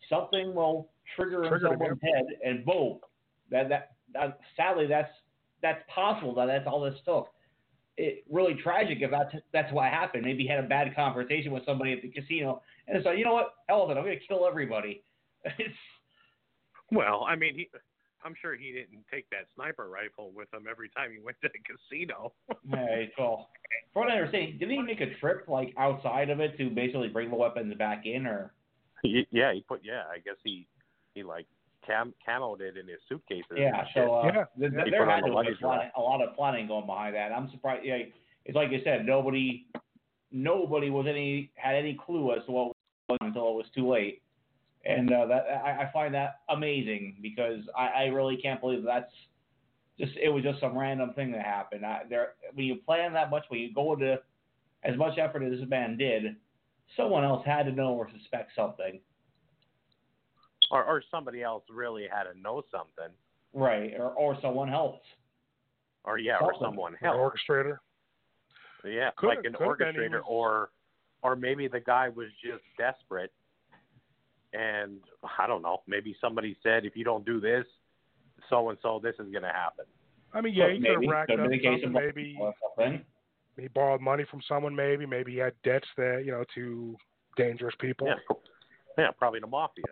Something will trigger in someone's head, and boom. That, that that sadly that's that's possible. That that's all this took. It really tragic if that's that's what happened. Maybe he had a bad conversation with somebody at the casino, and it's like, you know what, hell with it, I'm gonna kill everybody. [LAUGHS] It's Well, I mean, he, I'm sure he didn't take that sniper rifle with him every time he went to the casino. [LAUGHS] Hey, well, from what I understand, didn't he make a trip like outside of it to basically bring the weapons back in, or yeah, he put. Yeah, I guess he he like cam camoed it in his suitcases. yeah? So uh, Yeah. th- th- there had to have been luggage planning, rack. a lot of planning going behind that. I'm surprised. Yeah, it's like you said, nobody, nobody was any had any clue as to what was until it was too late. And uh, that I, I find that amazing because I, I really can't believe that's just it was just some random thing that happened. I, there when you plan that much, when you go into as much effort as this man did, someone else had to know or suspect something, Or or somebody else really had to know something. right? Or or someone else. Or yeah, or Something. someone An else. orchestrator. Yeah, Could- like an have been, orchestrator, was- or or maybe the guy was just desperate, and I don't know. Maybe somebody said, if you don't do this, so and so, this is gonna happen. I mean, yeah, he could maybe have racked up been the case something. Maybe something. he borrowed money from someone. Maybe, maybe he had debts that you know to dangerous people. Yeah, yeah, probably the mafia.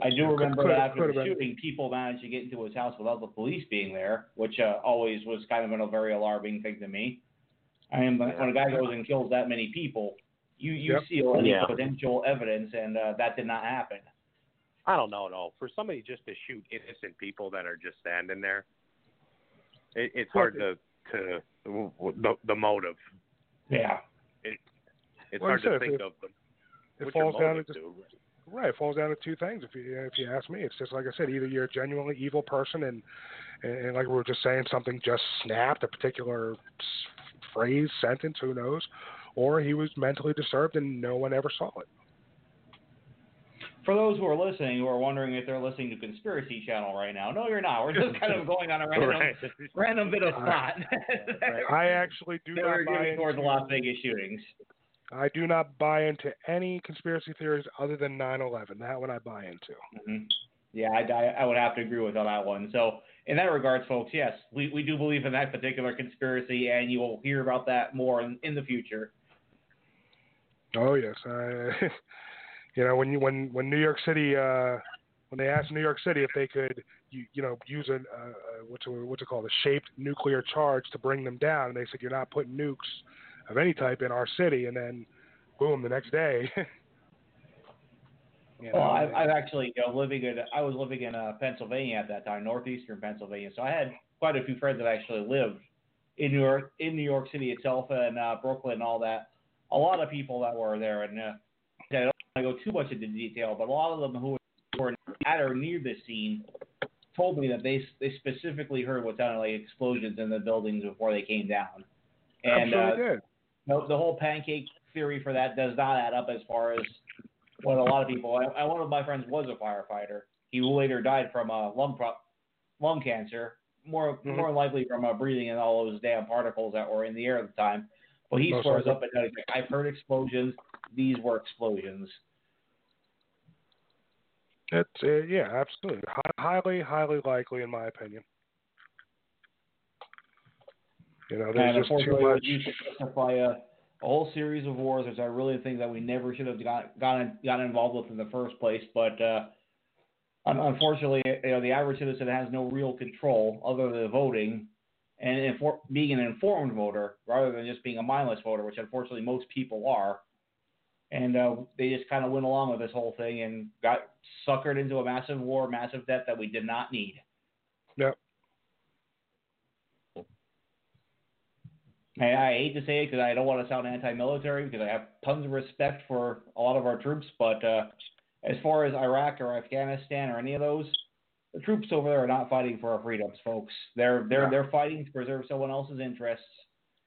I do remember could- that after could the have been. shooting, people managed to get into his house without the police being there, which uh, always was kind of a very alarming thing to me. I mean, when when a guy goes and kills that many people, you you Yep. seal any Yeah. potential evidence, and uh, that did not happen. I don't know, no. For somebody just to shoot innocent people that are just standing there, it, it's hard to to the the motive. Yeah. it, It's Like hard to think if- of them. it falls down to just, dude? right. It falls down to two things. If you if you ask me, it's just like I said. Either you're a genuinely evil person, and and, and like we were just saying, something just snapped a particular phrase, sentence, who knows, or he was mentally disturbed and no one ever saw it. For those who are listening, who are wondering if they're listening to Conspiracy Channel right now, no, you're not. We're just kind of going on a random, Right. random bit of thought. [LAUGHS] I actually do not buy giving towards the Las Vegas shootings. I do not buy into any conspiracy theories other than 9/11. That one I buy into. hmm Yeah, I, I, I would have to agree with on that one. So, in that regards, folks, yes, we, we do believe in that particular conspiracy, and you will hear about that more in, in the future. Oh yes, I, [LAUGHS] you know when you when when New York City uh, when they asked New York City if they could you, you know use a uh, uh, what's it, what's it called a shaped nuclear charge to bring them down, and they said you're not putting nukes of any type in our city, and then boom, the next day. [LAUGHS] you know, Well, I, I've actually, you know, living in, I was living in uh, Pennsylvania at that time, northeastern Pennsylvania. So I had quite a few friends that actually lived in New York, in New York City itself, and uh, Brooklyn and all that. A lot of people that were there, and uh, I don't want to go too much into detail, but a lot of them who were at or near the scene told me that they they specifically heard what sounded like explosions in the buildings before they came down. And sure uh, did. no, the whole pancake theory for that does not add up as far as what a lot of people. I, I, one of my friends was a firefighter. He later died from uh, lung pro- lung cancer, more Mhm. more likely from uh, breathing in all those damn particles that were in the air at the time. But he Most swears likely. up and down. he's like, I've heard explosions. These were explosions. It's uh, yeah, absolutely, Hi- highly highly likely in my opinion. You know, there's and just too unfortunately, it was much. to justify a, a whole series of wars, which I really think that we never should have got gotten got involved with in the first place. But uh, unfortunately, you know, the average citizen has no real control other than voting and infor- being an informed voter rather than just being a mindless voter, which unfortunately most people are. And uh, they just kind of went along with this whole thing and got suckered into a massive war, massive debt that we did not need. Yep. And I hate to say it because I don't want to sound anti-military because I have tons of respect for a lot of our troops, but uh, as far as Iraq or Afghanistan or any of those, the troops over there are not fighting for our freedoms, folks. They're they're No. they're fighting to preserve someone else's interests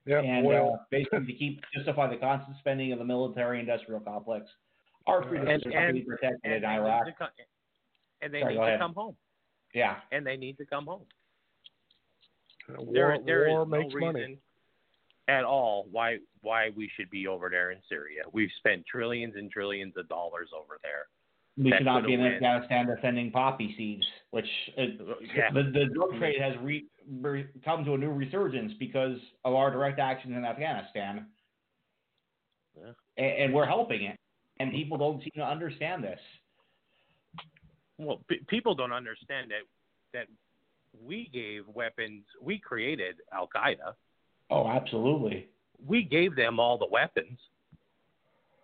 Yeah, and oil. uh, basically to keep justify the constant spending of the military-industrial complex. Our freedoms And- are to be and- protected and in they Iraq. need to and they Sorry, need to ahead. come home. Yeah. And they need to come home. war There, there is war no makes reason money. at all why why we should be over there in Syria. We've spent trillions and trillions of dollars over there. We should not be in. Afghanistan defending poppy seeds, which uh, Yeah. the, the drug trade has re, re, come to a new resurgence because of our direct actions in Afghanistan. Yeah. And, and we're helping it. And people don't seem to understand this. Well, p- people don't understand that that we gave weapons. We created Al Qaeda. Oh, absolutely. We gave them all the weapons.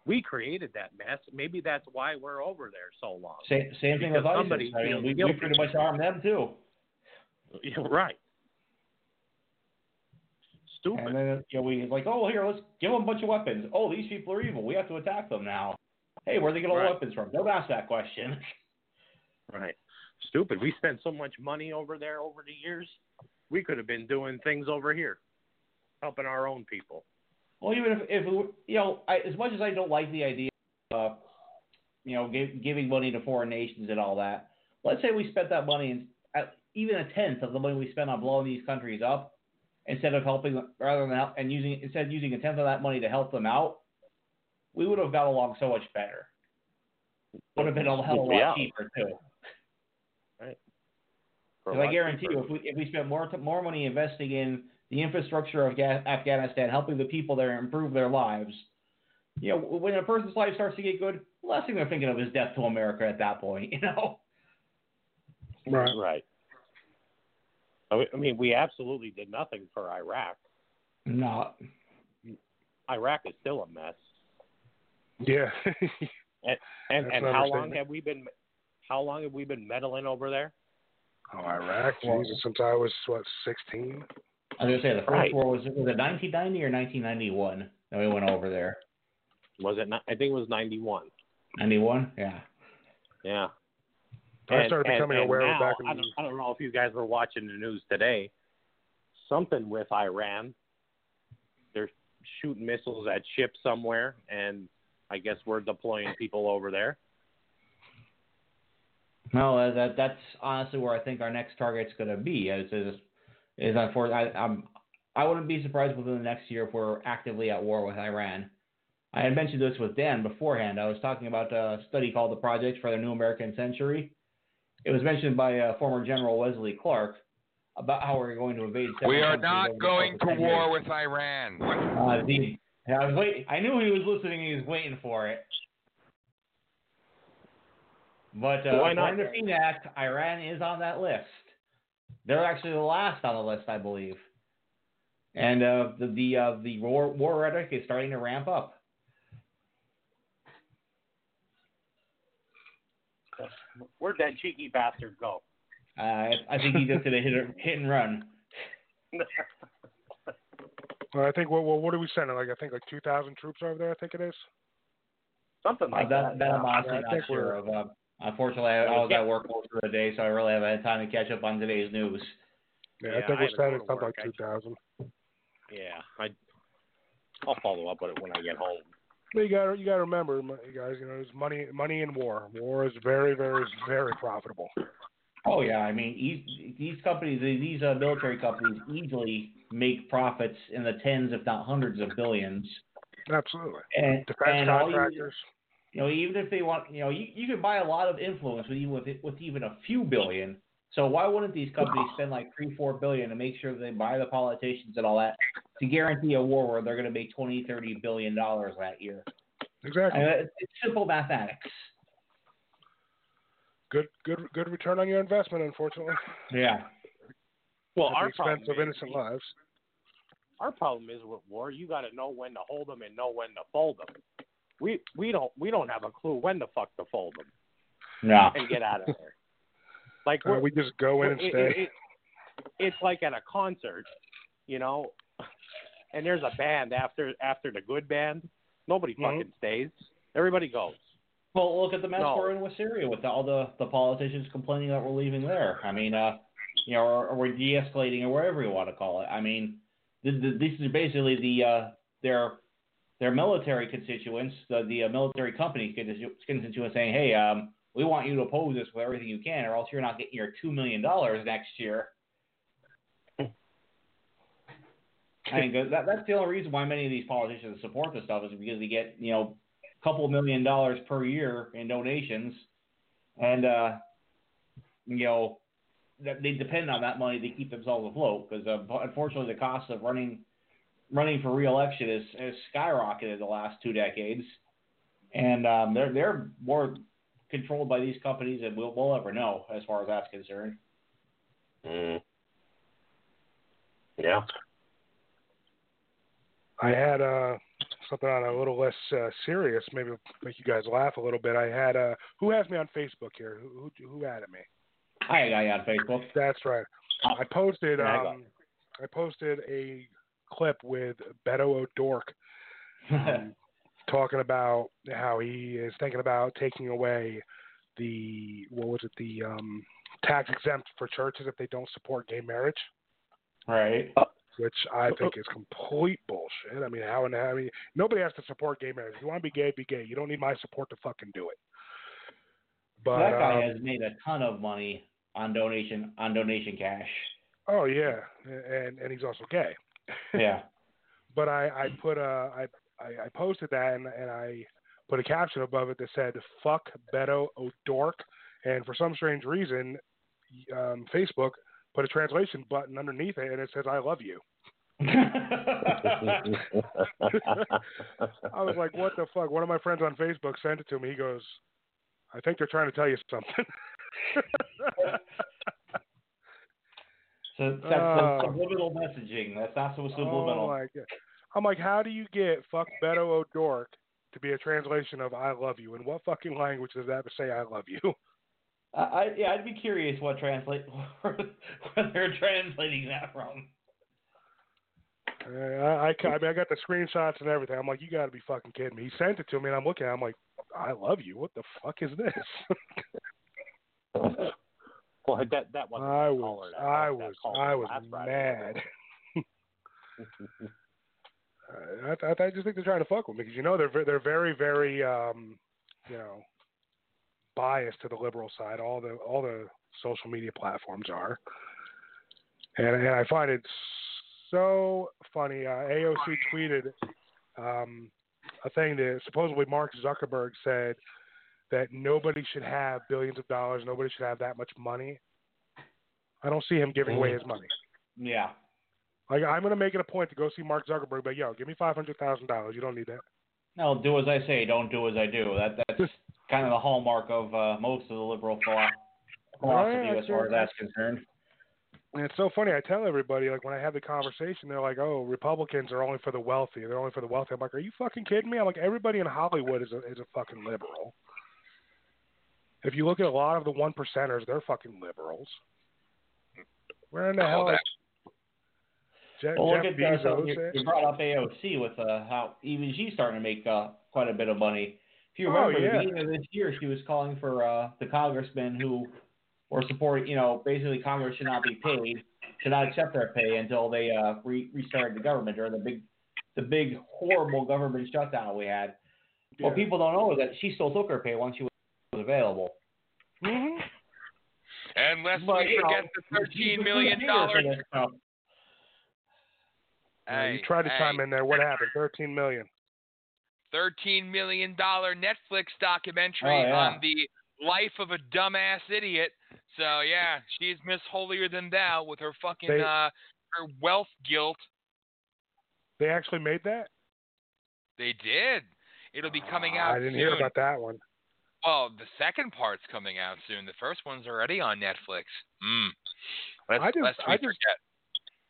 We created that mess. Maybe that's why we're over there so long. Same, same thing Because with ISIS. somebody I mean, we, we pretty much armed them too. Yeah, right. Stupid. And then you know, we like, oh, here, let's give them a bunch of weapons. Oh, these people are evil. We have to attack them now. Hey, where they get all Right. the weapons from? Don't ask that question. [LAUGHS] Right. Stupid. We spent so much money over there over the years. We could have been doing things over here, helping our own people. Well, even if, if you know, I, as much as I don't like the idea of, uh, you know, give, giving money to foreign nations and all that, let's say we spent that money and at even a tenth of the money we spent on blowing these countries up, instead of helping them, rather than help, and using instead of using a tenth of that money to help them out, we would have got along so much better. Would have been a hell of a lot Yeah. cheaper too. Right. Because I guarantee cheaper. you, if we if we spent more more money investing in the infrastructure of Afghanistan, helping the people there improve their lives, you know, when a person's life starts to get good, the last thing they're thinking of is death to America at that point. [LAUGHS] You know. Right. Right. I mean- we absolutely did nothing for Iraq. No. Iraq is still a mess. Yeah. [LAUGHS] And That's and how long have we been? How long have we been meddling over there? oh, Iraq, Well- Jesus, since I was what sixteen. I was gonna say the first Right. war was was it 1990 or 1991 that we went over there. Was it? Not, I think it was ninety one. 91? Yeah. Yeah. I started becoming aware of it now, back in I, don't, I don't know if you guys were watching the news today. Something with Iran. They're shooting missiles at ships somewhere, and I guess we're deploying people over there. No, uh, that that's honestly where I think our next target's going to be. Is is is unfortunately, I, I'm I wouldn't be surprised within the next year if we're actively at war with Iran. I had mentioned this with Dan beforehand. I was talking about a study called the Project for the New American Century. It was mentioned by uh, former General Wesley Clark about how we're going to invade. We several are not going to war years. with Iran. Uh, the, I was wait. I knew he was listening. He was waiting for it. But uh, Why not? according to PNAC, Iran is on that list. They're actually the last on the list, I believe. And uh, the the uh, the war, war rhetoric is starting to ramp up. Where'd that cheeky bastard go? Uh, I, I think he just did a hit, hit and run. [LAUGHS] Well, I think what what, what are we sending? Like I think like two thousand troops over there. I think it is. Something Uh, like that, that I'm honestly I not sure of. Uh, unfortunately, I, I was at work most of the day, so I really haven't had time to catch up on today's news. Yeah, Yeah, I think I we're had to go something work. like two thousand. Yeah, I. I'll follow up on it when I get home. But you got you got to remember, you guys. You know, there's money money in war. War is very very very profitable. Oh yeah, I mean these these companies, these uh, military companies, easily make profits in the tens, if not hundreds of billions. Absolutely. And Defense and all you, contractors. You know, even if they want, you know, you, you can buy a lot of influence with even with, with even a few billion. So why wouldn't these companies spend like three, four billion to make sure they buy the politicians and all that to guarantee a war where they're going to make twenty, thirty billion dollars that year? Exactly. And it's, it's simple mathematics. Good good good return on your investment. Unfortunately, Yeah. Well, at the our expense problem of is, innocent lives. our problem is with war. You got to know when to hold them and know when to fold them. We we don't we don't have a clue when the fuck to fold them No. and get out of there. [LAUGHS] Like Uh, we're, just go in and it- stay. it- it- it's like at a concert, you know, [LAUGHS] and there's a band after after the good band. Nobody Mhm. fucking stays. Everybody goes. Well, look at the mess No. we're in with Syria with all the, the politicians complaining that we're leaving there. I mean, uh, you know, or, or we're de-escalating or whatever you want to call it. I mean, th th this is basically the uh, their their military constituents, the the uh, military company constitu- constituents saying, hey, um, we want you to oppose this with everything you can, or else you're not getting your two million dollars next year. I mean, that, that's the only reason why many of these politicians support this stuff is because they get, you know, a couple million dollars per year in donations, and uh, you know, that they depend on that money to keep themselves afloat. Because uh, unfortunately, the cost of running running for reelection is has skyrocketed the last two decades, and um, they're they're more controlled by these companies than we'll, we'll ever know, as far as that's concerned. Mm. Yeah. I had uh, something on a little less uh, serious, maybe make you guys laugh a little bit. I had uh, who has me on Facebook here? Who who, who added me? Hi, guy on Facebook. That's right. I posted Yeah, I got um, I posted a clip with Beto O'Dork [LAUGHS] um, talking about how he is thinking about taking away the what was it the um, tax exempt for churches if they don't support gay marriage, right. which I think is complete bullshit. I mean, how and how, I mean, nobody has to support gay marriage. If you want to be gay, be gay. You don't need my support to fucking do it. But that guy um, has made a ton of money on donation on donation cash. oh yeah, and and he's also gay. Yeah. [LAUGHS] but I, I put a I, I posted that and, and I put a caption above it that said "fuck Beto O'Dork," and for some strange reason, um, Facebook put a translation button underneath it and it says "I love you." [LAUGHS] I was like, "What the fuck?" One of my friends on Facebook sent it to me. He goes, "I think they're trying to tell you something." [LAUGHS] so that's Oh. subliminal messaging. That's not so oh subliminal. my god! I'm like, how do you get "fuck Beto O'Dork" to be a translation of "I love you"? In what fucking language does that say "I love you"? I, I yeah, I'd be curious what translate [LAUGHS] where they're translating that from. Uh, I, I, I mean, I got the screenshots and everything. I'm like, you got to be fucking kidding me. He sent it to me, and I'm looking at. it, I'm like, I love you. What the fuck is this? [LAUGHS] Well, that that wasn't I was, caller that- I that was, I was mad. [LAUGHS] [LAUGHS] I, I, I just think they're trying to fuck with me because you know they're they're very very um, you know biased to the liberal side. All the all the social media platforms are, and and I find it so funny. Uh, AOC tweeted um, a thing that supposedly Mark Zuckerberg said that nobody should have billions of dollars, nobody should have that much money. I don't see him giving away his money. Yeah. Like I'm gonna make it a point to go see Mark Zuckerberg, but yo, give me five hundred thousand dollars. You don't need that. No, do as I say, don't do as I do. That that's [LAUGHS] kind of the hallmark of uh, most of the liberal philosophy Yeah, as far as that's concerned. And it's so funny. I tell everybody, like when I have the conversation, they're like, "Oh, Republicans are only for the wealthy. They're only for the wealthy." I'm like, "Are you fucking kidding me?" I'm like, everybody in Hollywood is a is a fucking liberal. If you look at a lot of the one percenters, they're fucking liberals. Where in the Oh, hell? that- Is Je- Well, look Jeff at uh, Bezos? you, you brought up AOC with uh, how even she's starting to make uh, quite a bit of money. If you Oh, remember, yeah. at the beginning of this year, she was calling for uh, the congressmen who were supporting, you know, basically Congress should not be paid, should not accept their pay until they uh, re- restarted the government during the big, the big horrible government shutdown we had. Yeah. What people don't know is that she still took her pay once she was available. Mhm. And lest But, we you know, forget the she's thirteen the million leader for dollars. this stuff. Yeah, you Hey, tried to hey, chime in there. What happened? Thirteen million. Thirteen million dollar Netflix documentary Oh, yeah. on the life of a dumbass idiot. So yeah, she's Miss Holier Than Thou with her fucking They- uh her wealth guilt. They actually made that. They did. It'll be coming out. I didn't soon. hear about that one. Well, the second part's coming out soon. The first one's already on Netflix. Mm. Let's, I just- lest we I just- forget.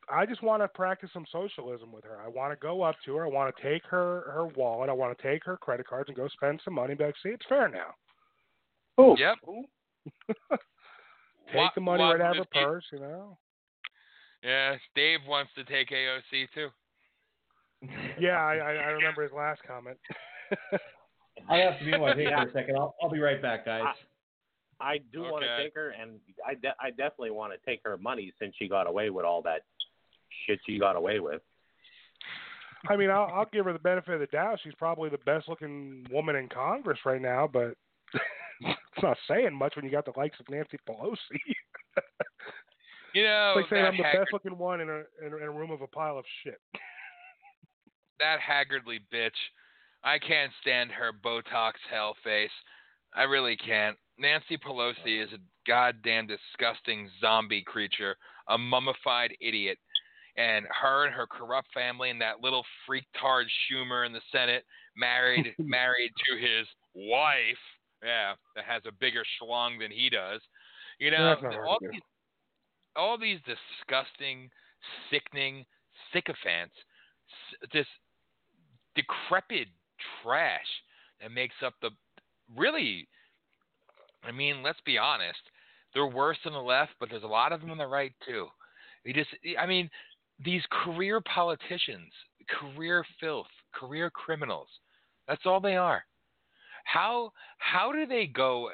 I just want to practice some socialism with her. I want to go up to her. I want to take her her wallet. I want to take her credit cards and go spend some money. Be like, see, it's fair now. Oh, Yep. [LAUGHS] Take Wa- the money wa- right out of her just purse. You know. Yeah, Dave wants to take AOC too. Yeah, I I, I [LAUGHS] remember his last comment. [LAUGHS] I have to be my thing Yeah. for a second. I'll, I'll be right back, guys. I do want to take her, and I, de- I definitely want to take her money since she got away with all that shit she got away with. I mean, I'll, I'll give her the benefit of the doubt. She's probably the best looking woman in Congress right now, but [LAUGHS] it's not saying much when you got the likes of Nancy Pelosi. [LAUGHS] You know, it's like saying I'm the haggard, best looking one in a, in a in a room of a pile of shit. that haggardly bitch. I can't stand her Botox hell face. I really can't. Nancy Pelosi is a goddamn disgusting zombie creature, a mummified idiot. And her and her corrupt family and that little freaktard Schumer in the Senate married [LAUGHS] married to his wife, yeah, that has a bigger schlong than he does. You know, That's not hard all these all these disgusting, sickening sycophants, s- this decrepit trash that makes up the really. I mean, let's be honest. They're worse on the left, but there's a lot of them on the right too. You just, I mean, these career politicians, career filth, career criminals. That's all they are. How how do they go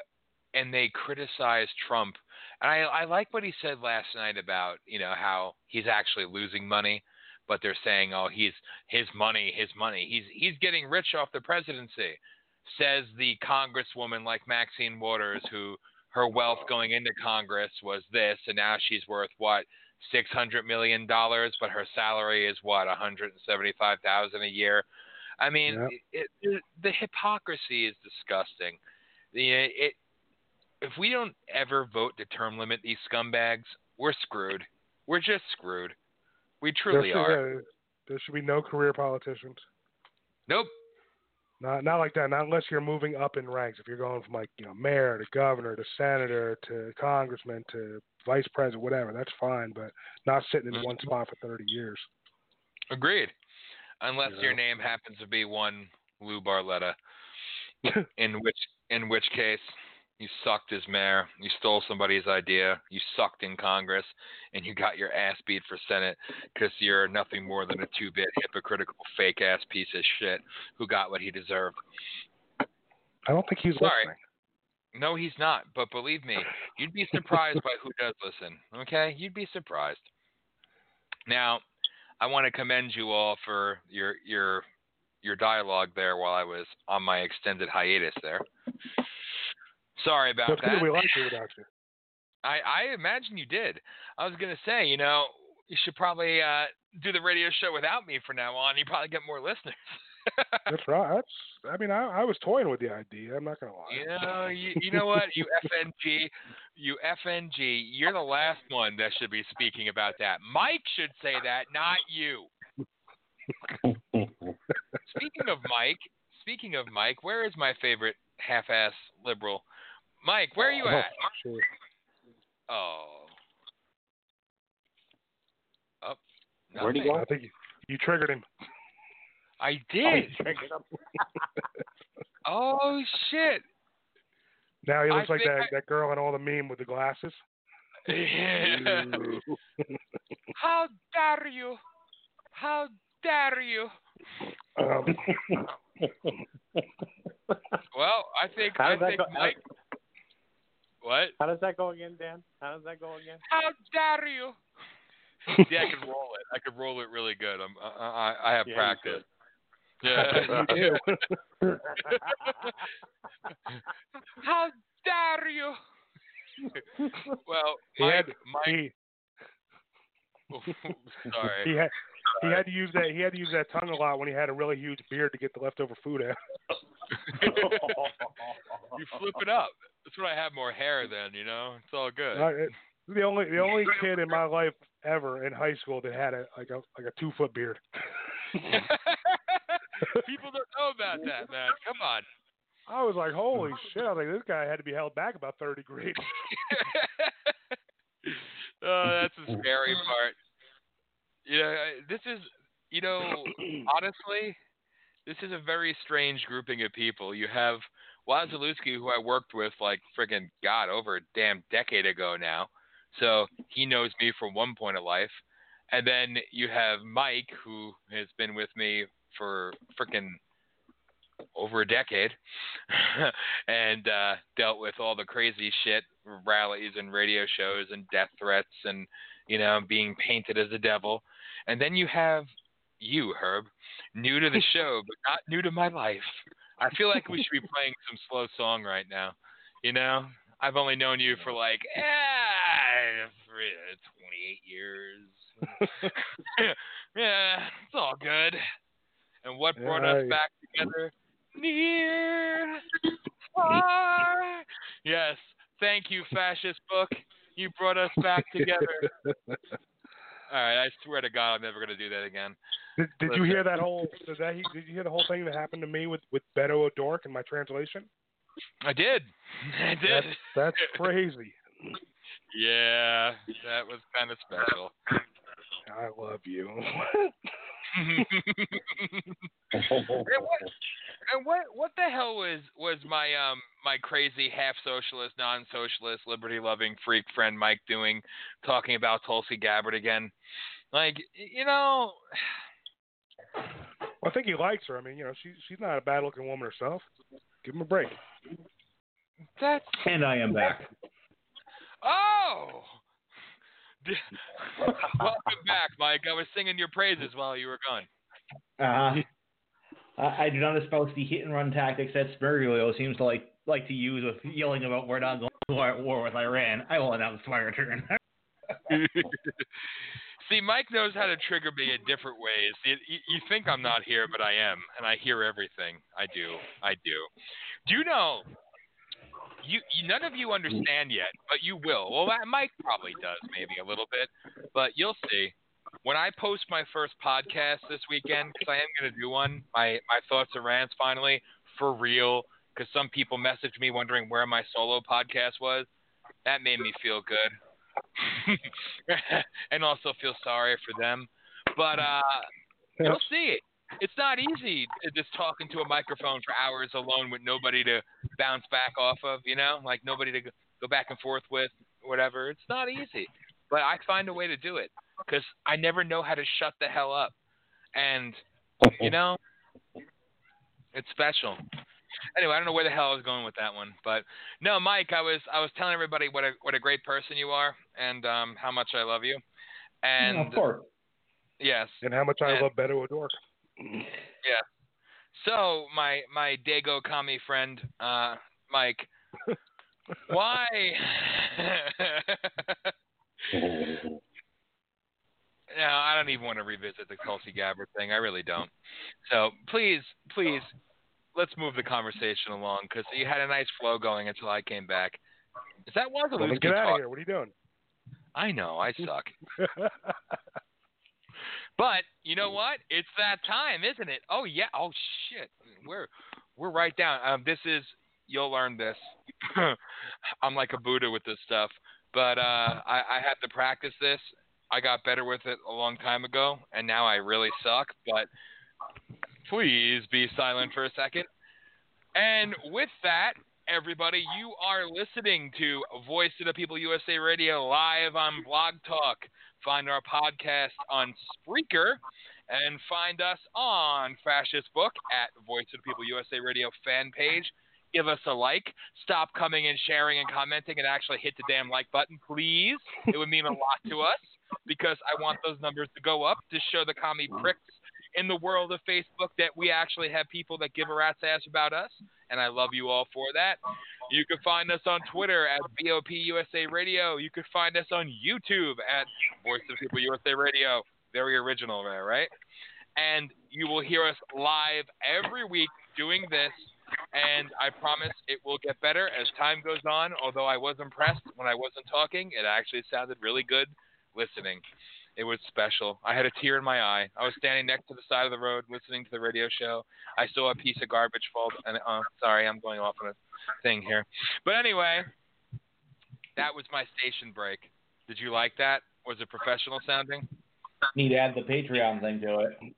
and they criticize Trump? And I I like what he said last night about you know how he's actually losing money, but they're saying oh he's his money his money he's he's getting rich off the presidency, says the congresswoman like Maxine Waters who her wealth going into Congress was this and now she's worth what six hundred million dollars, but her salary is what one hundred and seventy five thousand a year. I mean, Yep. it, it, the hypocrisy is disgusting. The it, if we don't ever vote to term limit these scumbags, we're screwed. We're just screwed. We truly there, are. uh, there should be no career politicians. Nope. Not not like that. Not unless you're moving up in ranks. If you're going from like you know mayor to governor to senator to congressman to vice president, whatever, that's fine. But not sitting in Mhm. one spot for 30 years. Agreed. Unless You your name happens to be one Lou Barletta, [LAUGHS] in which in which case, You sucked as mayor. You stole somebody's idea. You sucked in Congress, and you got your ass beat for Senate because you're nothing more than a two-bit hypocritical fake ass piece of shit who got what he deserved. I don't think he's Sorry. listening. No, he's not. But believe me, you'd be surprised by who does listen. Okay, you'd be surprised. Now, I want to commend you all for your your your dialogue there while I was on my extended hiatus there. Sorry about That's that. good. We like you without you. I, I imagine you did. I was gonna say, you know, you should probably uh, do the radio show without me from now on. You probably get more [LAUGHS] listeners. That's right. That's. I mean, I, I was toying with the idea. I'm not gonna lie. you know, you, you know what, you [LAUGHS] FNG, you FNG, you're the last one that should be speaking about that. Mike should say that, not you. [LAUGHS] Speaking of Mike, speaking of Mike, where is my favorite half-ass liberal? Mike, where are you Oh, at? sure. Oh. Oh. Where'd he go? I think you, you triggered him. I did. [LAUGHS] Oh shit. Now he I looks like that, I- that girl in all the meme with the glasses. [LAUGHS] How dare you? How dare you? Um, Well, I think How I think go? Mike. What? How does that go again, Dan? How does that go again? How dare you? [LAUGHS] See, I could roll it. I could roll it really good. I'm, I, I, I have Yeah, practice. Yeah. [LAUGHS] you do. [LAUGHS] How dare you? well, He Mike, had, Mike, he, sorry. he had he had to use that he had to use that tongue a lot when he had a really huge beard to get the leftover food out. [LAUGHS] you flip it up. That's when I have more hair. Then you know, it's all good. Uh, it- the only the only kid in my life ever in high school that had a like a like a two foot beard. [LAUGHS] People don't know about that, man. Come on. I was like, holy shit! I was like, this guy had to be held back about thirty degrees. [LAUGHS] oh, that's the scary part. You know, this is, you know, [CLEARS THROAT] honestly, this is a very strange grouping of people. You have Wazalewski, who I worked with like friggin' God over a damn decade ago now, so he knows me from one point of life, and then you have Mike, who has been with me for frickin' over a decade [LAUGHS] and uh dealt with all the crazy shit rallies and radio shows and death threats and you know being painted as a devil and then you have you herb new to the [LAUGHS] show but not new to my life i feel like we should be playing some slow song right now you know i've only known you for like eh, uh, 28 years [LAUGHS] yeah it's all good and what brought us Yeah. back together near far. Yes, thank you, fascist book. You brought us back together. [LAUGHS] All right, I swear to God, I'm never gonna do that again. Did, did you hear that whole did, that, did you hear the whole thing that happened to me with with Beto O'Dork in my translation? I did. I did. That's that's crazy. [LAUGHS] Yeah, that was kind of special. I love you. [LAUGHS] [LAUGHS] and what, and what what the hell was was my um my crazy half socialist, non socialist, liberty loving freak friend Mike doing talking about Tulsi Gabbard again? Like you know Well, I think he likes her. I mean, you know, she's she's not a bad looking woman herself. Give him a break. that's And I am back. oh D- [LAUGHS] welcome back, Mike. I was singing your praises while you were gone. Uh, I, I do not espouse the hit and run tactics that Spergilio seems to like like to use with yelling about we're not going to war, war with Iran. I will announce my return. [LAUGHS] See, Mike knows how to trigger me in different ways. You, you think I'm not here, but I am, and I hear everything. I do. I do. Do you know? You, none of you understand yet, but you will. Well, Mike probably does, maybe a little bit, but you'll see. When I post my first podcast this weekend, because I am going to do one, my my thoughts and rants finally for real. Because some people messaged me wondering where my solo podcast was. That made me feel good. [LAUGHS] and also feel sorry for them. But uh, you'll see it. It's not easy just talking to a microphone for hours alone with nobody to bounce back off of, you know, like nobody to go back and forth with, whatever. It's not easy, but I find a way to do it because I never know how to shut the hell up, and you know, it's special. Anyway, I don't know where the hell I was going with that one, but no, Mike, I was I was telling everybody what a what a great person you are and um, how much I love you, and of course. yes, And how much I And- love Beto O'Rourke. yeah. So my my Dago Kami friend, uh, Mike, [LAUGHS] why? [LAUGHS] no, I don't even want to revisit the Tulsi Gabbard thing. I really don't. So please, please, let's move the conversation along because you had a nice flow going until I came back. Is that Wazalewski get out talk? of here. What are you doing? I know, I suck. [LAUGHS] But you know what? It's that time, isn't it? Oh yeah. Oh shit. We're we're right down. Um, this is you'll learn this. [LAUGHS] I'm like a Buddha with this stuff, but uh, I, I had to practice this. I got better with it a long time ago, and now I really suck. But please be silent for a second. And with that, everybody, you are listening to Voice of the People USA Radio live on Blog Talk. Find our podcast on Spreaker and find us on Fascist Book at Voice of the People USA Radio fan page. Give us a like. Stop coming and sharing and commenting and actually hit the damn like button, please. It would mean a lot to us because I want those numbers to go up to show the commie pricks in the world of Facebook that we actually have people that give a rat's ass about us, and I love you all for that. You can find us on Twitter at VOP USA Radio. You can find us on YouTube at Voice of People USA Radio. Very original there, right? And you will hear us live every week doing this. And I promise it will get better as time goes on. Although I was impressed when I wasn't talking, it actually sounded really good listening. It was special. I had a tear in my eye. I was standing next to the side of the road listening to the radio show. I saw a piece of garbage fall. And uh, sorry, I'm going off on a thing here. But anyway, that was my station break. Did you like that? Was it professional sounding? Need to add the Patreon thing to it.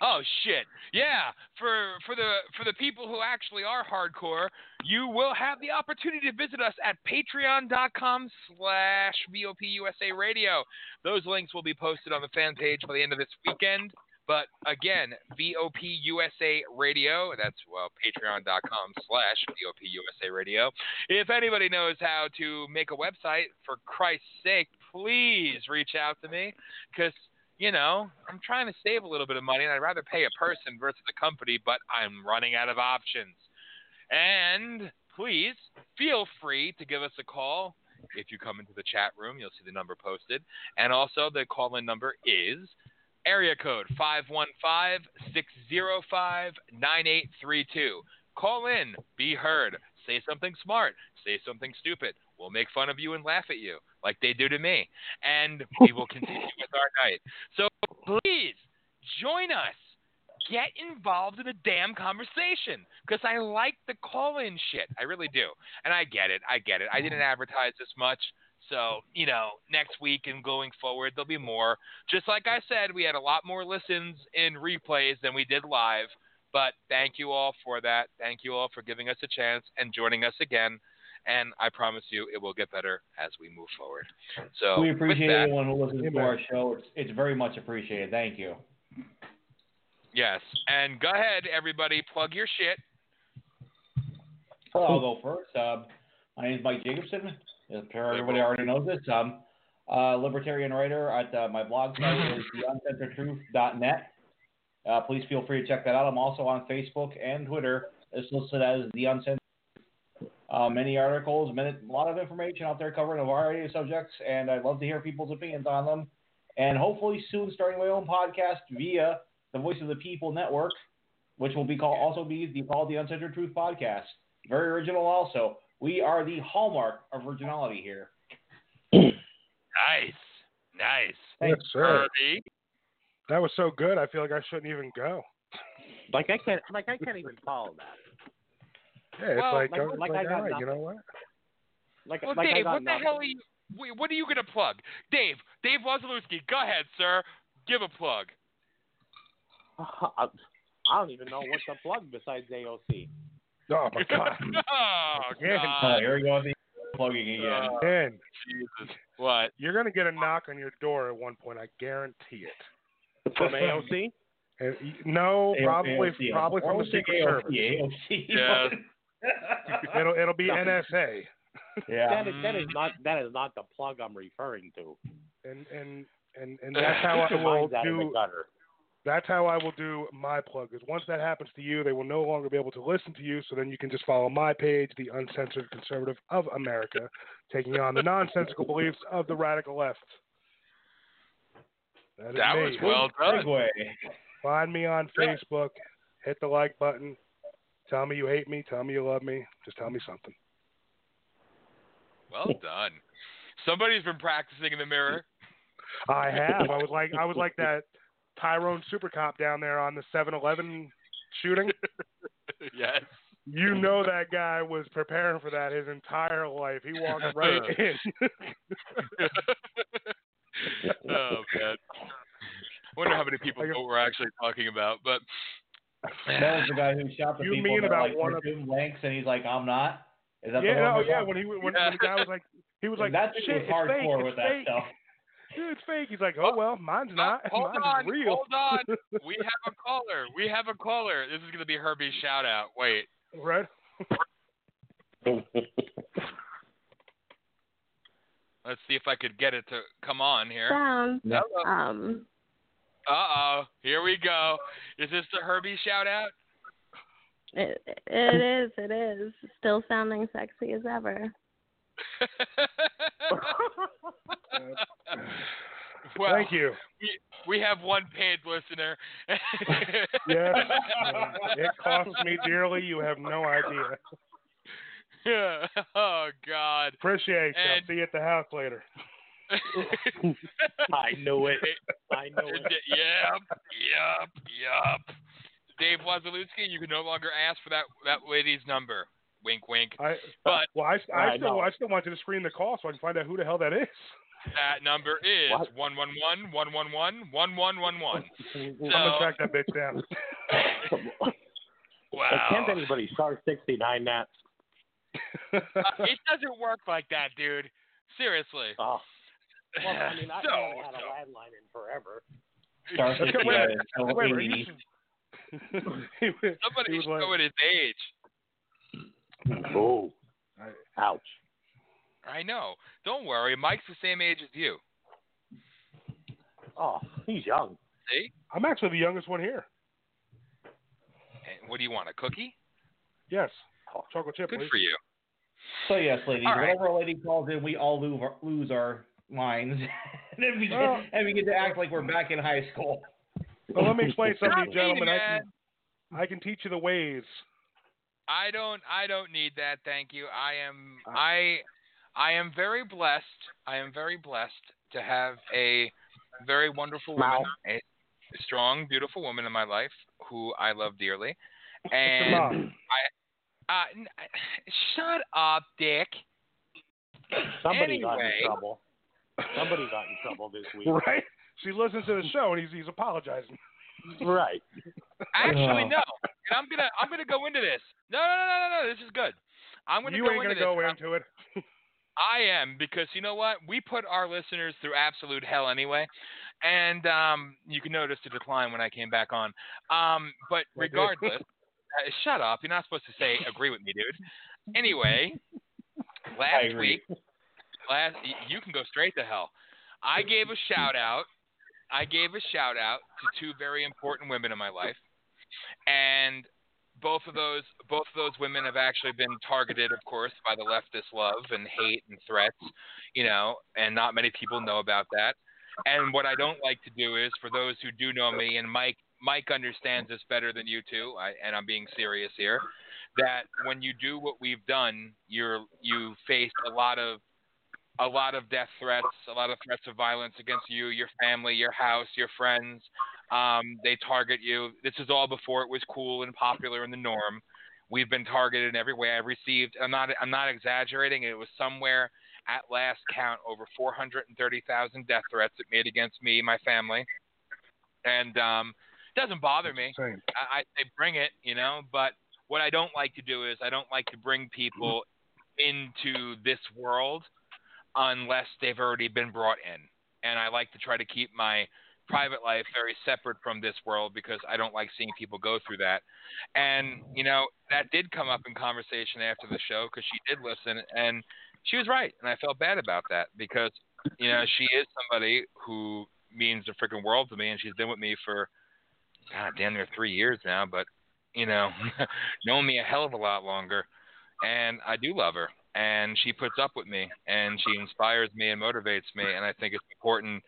Oh shit! Yeah, for for the for the people who actually are hardcore, you will have the opportunity to visit us at Patreon.com/slash VOPUSA Radio. Those links will be posted on the fan page by the end of this weekend. But again, VOPUSA Radio. That's well, Patreon.com/slash VOPUSA Radio. If anybody knows how to make a website, for Christ's sake, please reach out to me because you know, I'm trying to save a little bit of money and I'd rather pay a person versus a company, but I'm running out of options. And please feel free to give us a call. If you come into the chat room, you'll see the number posted. And also, the call in number is area code 515 605 9832. Call in, be heard, say something smart, say something stupid. We'll make fun of you and laugh at you like they do to me. And [LAUGHS] we will continue with our night. So please join us. Get involved in the damn conversation because I like the call in shit. I really do. And I get it. I get it. I didn't advertise this much. So, you know, next week and going forward, there'll be more. Just like I said, we had a lot more listens in replays than we did live. But thank you all for that. Thank you all for giving us a chance and joining us again. And I promise you, it will get better as we move forward. So we appreciate that, everyone who listens to our show. It's, it's very much appreciated. Thank you. Yes, and go ahead, everybody, plug your shit. Well, I'll go first. Um, my name is Mike Jacobson. I'm sure everybody already knows this. Um, uh, libertarian writer at uh, my blog site is theuncensoredtruth.net. Uh, please feel free to check that out. I'm also on Facebook and Twitter. It's listed as the uncensored. Uh, many articles, many, a lot of information out there covering a variety of subjects, and I'd love to hear people's opinions on them. And hopefully soon, starting my own podcast via the Voice of the People Network, which will be called also be the, called the Uncensored Truth Podcast. Very original, also. We are the hallmark of originality here. Nice, nice. Yes, sir. Kirby. That was so good. I feel like I shouldn't even go. Like I can't, like I can't even follow that. Yeah, it's Well, like, like- I like like, I got all right, you know what? Like, Well, like I Dave, got what the nothing. hell are you? What are you gonna plug, Dave? Dave Wazalewski, go ahead, sir. Give a plug. [LAUGHS] I don't even know what to plug besides AOC. Oh my god. [LAUGHS] oh, Again. God. here we go with the plugging again. Uh, Man, Jesus. What? you're gonna get a knock on your door at one point. I guarantee it. From AOC? And no, AOC, probably AOC. probably from the say Secret AOC, Service. AOC. Yes. It'll it'll be NSA. yeah. That is, that is mm. not that is not the plug I'm referring to. And and and and [LAUGHS] that's how I will Mine's out in the do. That's how I will do my plug. Is once that happens to you, they will no longer be able to listen to you. So then you can just follow my page, the Uncensored Conservative of America, taking on the nonsensical [LAUGHS] beliefs of the radical left. That is That me. was well done. Find me on Facebook. Hit the like button. Tell me you hate me. Tell me you love me. Just tell me something. Well done. Somebody's been practicing in the mirror. I have. I was like I was like that Tyrone Super Cop down there on the 7-Eleven shooting. [LAUGHS] yes. You know that guy was preparing for that his entire life. He walked [LAUGHS] right in. [LAUGHS] oh man. Wonder how many people know what we're actually talking about, but That was the guy who shot the You people mean about like one of- doing lengths, and he's like, "I'm not." Is that yeah, the one no, yeah. When he when, when the guy was like he was like, that shit, shit was it's fake, hardcore it's with that fake. stuff. [LAUGHS] Dude, it's fake. He's like, oh well, mine's not. Oh, [LAUGHS] hold mine's on, real. hold on. [LAUGHS] we have a caller. We have a caller. This is gonna be Herbie's shout out. Wait. right? Let's see if I could get it to come on here. Sounds. Hello. Um, Uh oh. Here we go. Is this the Herbie shout out? it, it is. It is. Still sounding sexy as ever. [LAUGHS] well, Thank you. we we, have one paid listener. [LAUGHS] Yes, it costs me dearly. You have no idea. [LAUGHS] oh God. Appreciate you. And- I'll see you at the house later. I knew it. I [LAUGHS] know it. Yep, yep, yep. Dave Wasilewski, you can no longer ask for that that lady's number. Wink, wink. I But well, I, I, I still know. I still want you to screen the call so I can find out who the hell that is. that number is one one one one one one one one one one. [LAUGHS] I'm gonna track that bitch down. [LAUGHS] Wow. Can't anybody star sixty nine that? Uh, it doesn't work like that, dude. Seriously. Oh. Well, I mean, I [LAUGHS] so, haven't had a landline in forever. Star Okay, 60 wait a uh, minute. still Wait a minute, 80. you should- he [LAUGHS] was- somebody he was should like- know at his age. Oh. Ouch. I know. Don't worry. Mike's the same age as you. Oh, he's young. See? I'm actually the youngest one here. And what do you want? A cookie? Yes, chocolate chip, Good please. for you. So yes, ladies, All right. whenever a lady calls in, we all lose our, lose our minds, [LAUGHS] and then we get, Well- and we get to act like we're back in high school. Well, let me explain [LAUGHS] something to you, gentlemen. I can I can teach you the ways. I don't I don't need that, thank you. I am Uh, I I am very blessed. I am very blessed to have a very wonderful woman, Wow. a strong, beautiful woman in my life who I love dearly. [LAUGHS] And I. uh, n- [SIGHS] shut up, Dick. Somebody got in trouble. Somebody got in trouble this [LAUGHS] week. Right? She listens to the show and he's he's apologizing. [LAUGHS] right. Actually, Oh. no. And I'm gonna I'm gonna go into this. No, no, no, no, no, no. This is good. I'm gonna You go ain't into gonna go this. into it. I am because you know what? We put our listeners through absolute hell anyway, and um, you can notice the decline when I came back on. Um, but regardless, [LAUGHS] uh, shut up. You're not supposed to say agree with me, dude. Anyway, last week, last you can go straight to hell. I gave a shout out. I gave a shout out to two very important women in my life, and both of those both of those women have actually been targeted, of course, by the leftist love and hate and threats, you know, and not many people know about that. And what I don't like to do is, for those who do know me, and Mike Mike understands this better than you two, I, and I'm being serious here, that when you do what we've done, you're you face a lot of a lot of death threats, a lot of threats of violence against you, your family, your house, your friends. Um, they target you. This is all before it was cool and popular and the norm. We've been targeted in every way. I've received. I'm not. I'm not exaggerating. It was somewhere at last count over 430,000 death threats it made against me, my family, and um, it doesn't bother me. I, I say bring it, you know. But what I don't like to do is I don't like to bring people into this world unless they've already been brought in. And I like to try to keep my private life very separate from this world because I don't like seeing people go through that. And, you know, that did come up in conversation after the show because she did listen and she was right. And I felt bad about that because, you know, she is somebody who means the freaking world to me and she's been with me for, God, damn near three years now, but, you know, [LAUGHS] known me a hell of a lot longer. And I do love her and she puts up with me and she inspires me and motivates me and I think it's important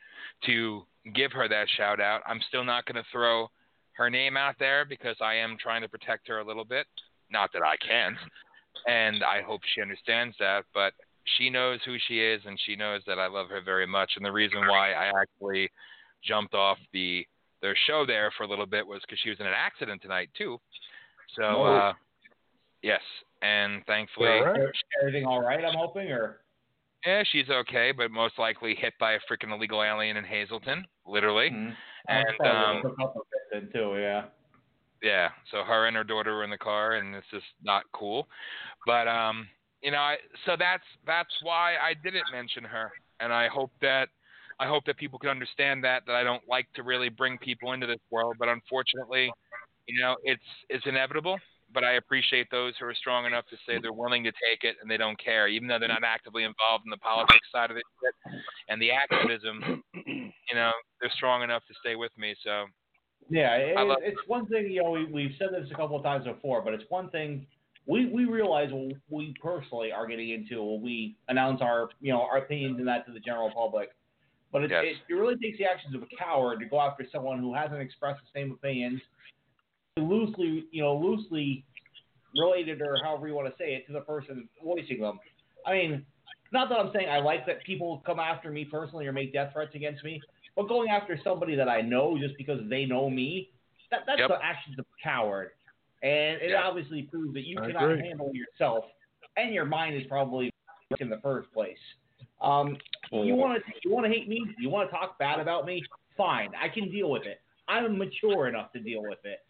to give her that shout out. I'm still not going to throw her name out there because I am trying to protect her a little bit. Not that I can't. And I hope she understands that, but she knows who she is and she knows that I love her very much. And the reason why I actually jumped off the their show there for a little bit was because she was in an accident tonight too. So uh, yes, and thankfully All right. Everything all right? I'm hoping, or Yeah, she's okay, but most likely hit by a freaking illegal alien in Hazleton, literally. Mhm. And I'll um, hook up with it then too. Yeah. yeah, so her and her daughter were in the car, and it's just not cool. But um, you know, I, so that's that's why I didn't mention her, and I hope that I hope that people can understand that that I don't like to really bring people into this world, but unfortunately, you know, it's it's inevitable. But I appreciate those who are strong enough to say they're willing to take it and they don't care, even though they're not actively involved in the politics side of it and the activism. [CLEARS THROAT] You know, they're strong enough to stay with me. So Yeah, it, it's one thing. You know, we, we've said this a couple of times before, but it's one thing we we realize we personally are getting into when we announce our you know our opinions and that to the general public. But it, Yes. it, it really takes the actions of a coward to go after someone who hasn't expressed the same opinions, loosely you know loosely related or however you want to say it to the person voicing them. I mean, not that I'm saying I like that people come after me personally or make death threats against me, but going after somebody that I know just because they know me, that, that's Yep. the actions of a coward. And it Yeah. obviously proves that you I cannot agree. handle yourself, and your mind is probably in the first place. Um, you want to you want to hate me? You want to talk bad about me? Fine, I can deal with it. I'm mature enough to deal with it.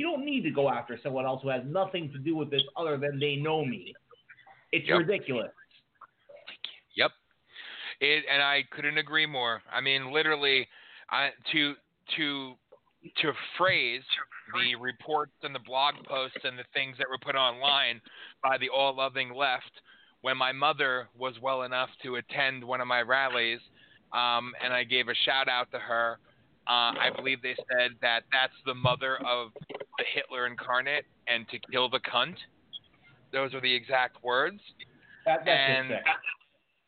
You don't need to go after someone else who has nothing to do with this other than they know me. It's Yep. ridiculous. Yep. It and I couldn't agree more. I mean, literally, I to to to phrase the reports and the blog posts and the things that were put online by the all-loving left when my mother was well enough to attend one of my rallies, um, and I gave a shout out to her. Uh, I believe they said that that's the mother of the Hitler incarnate, and to kill the cunt. Those are the exact words. That, that's And- sick.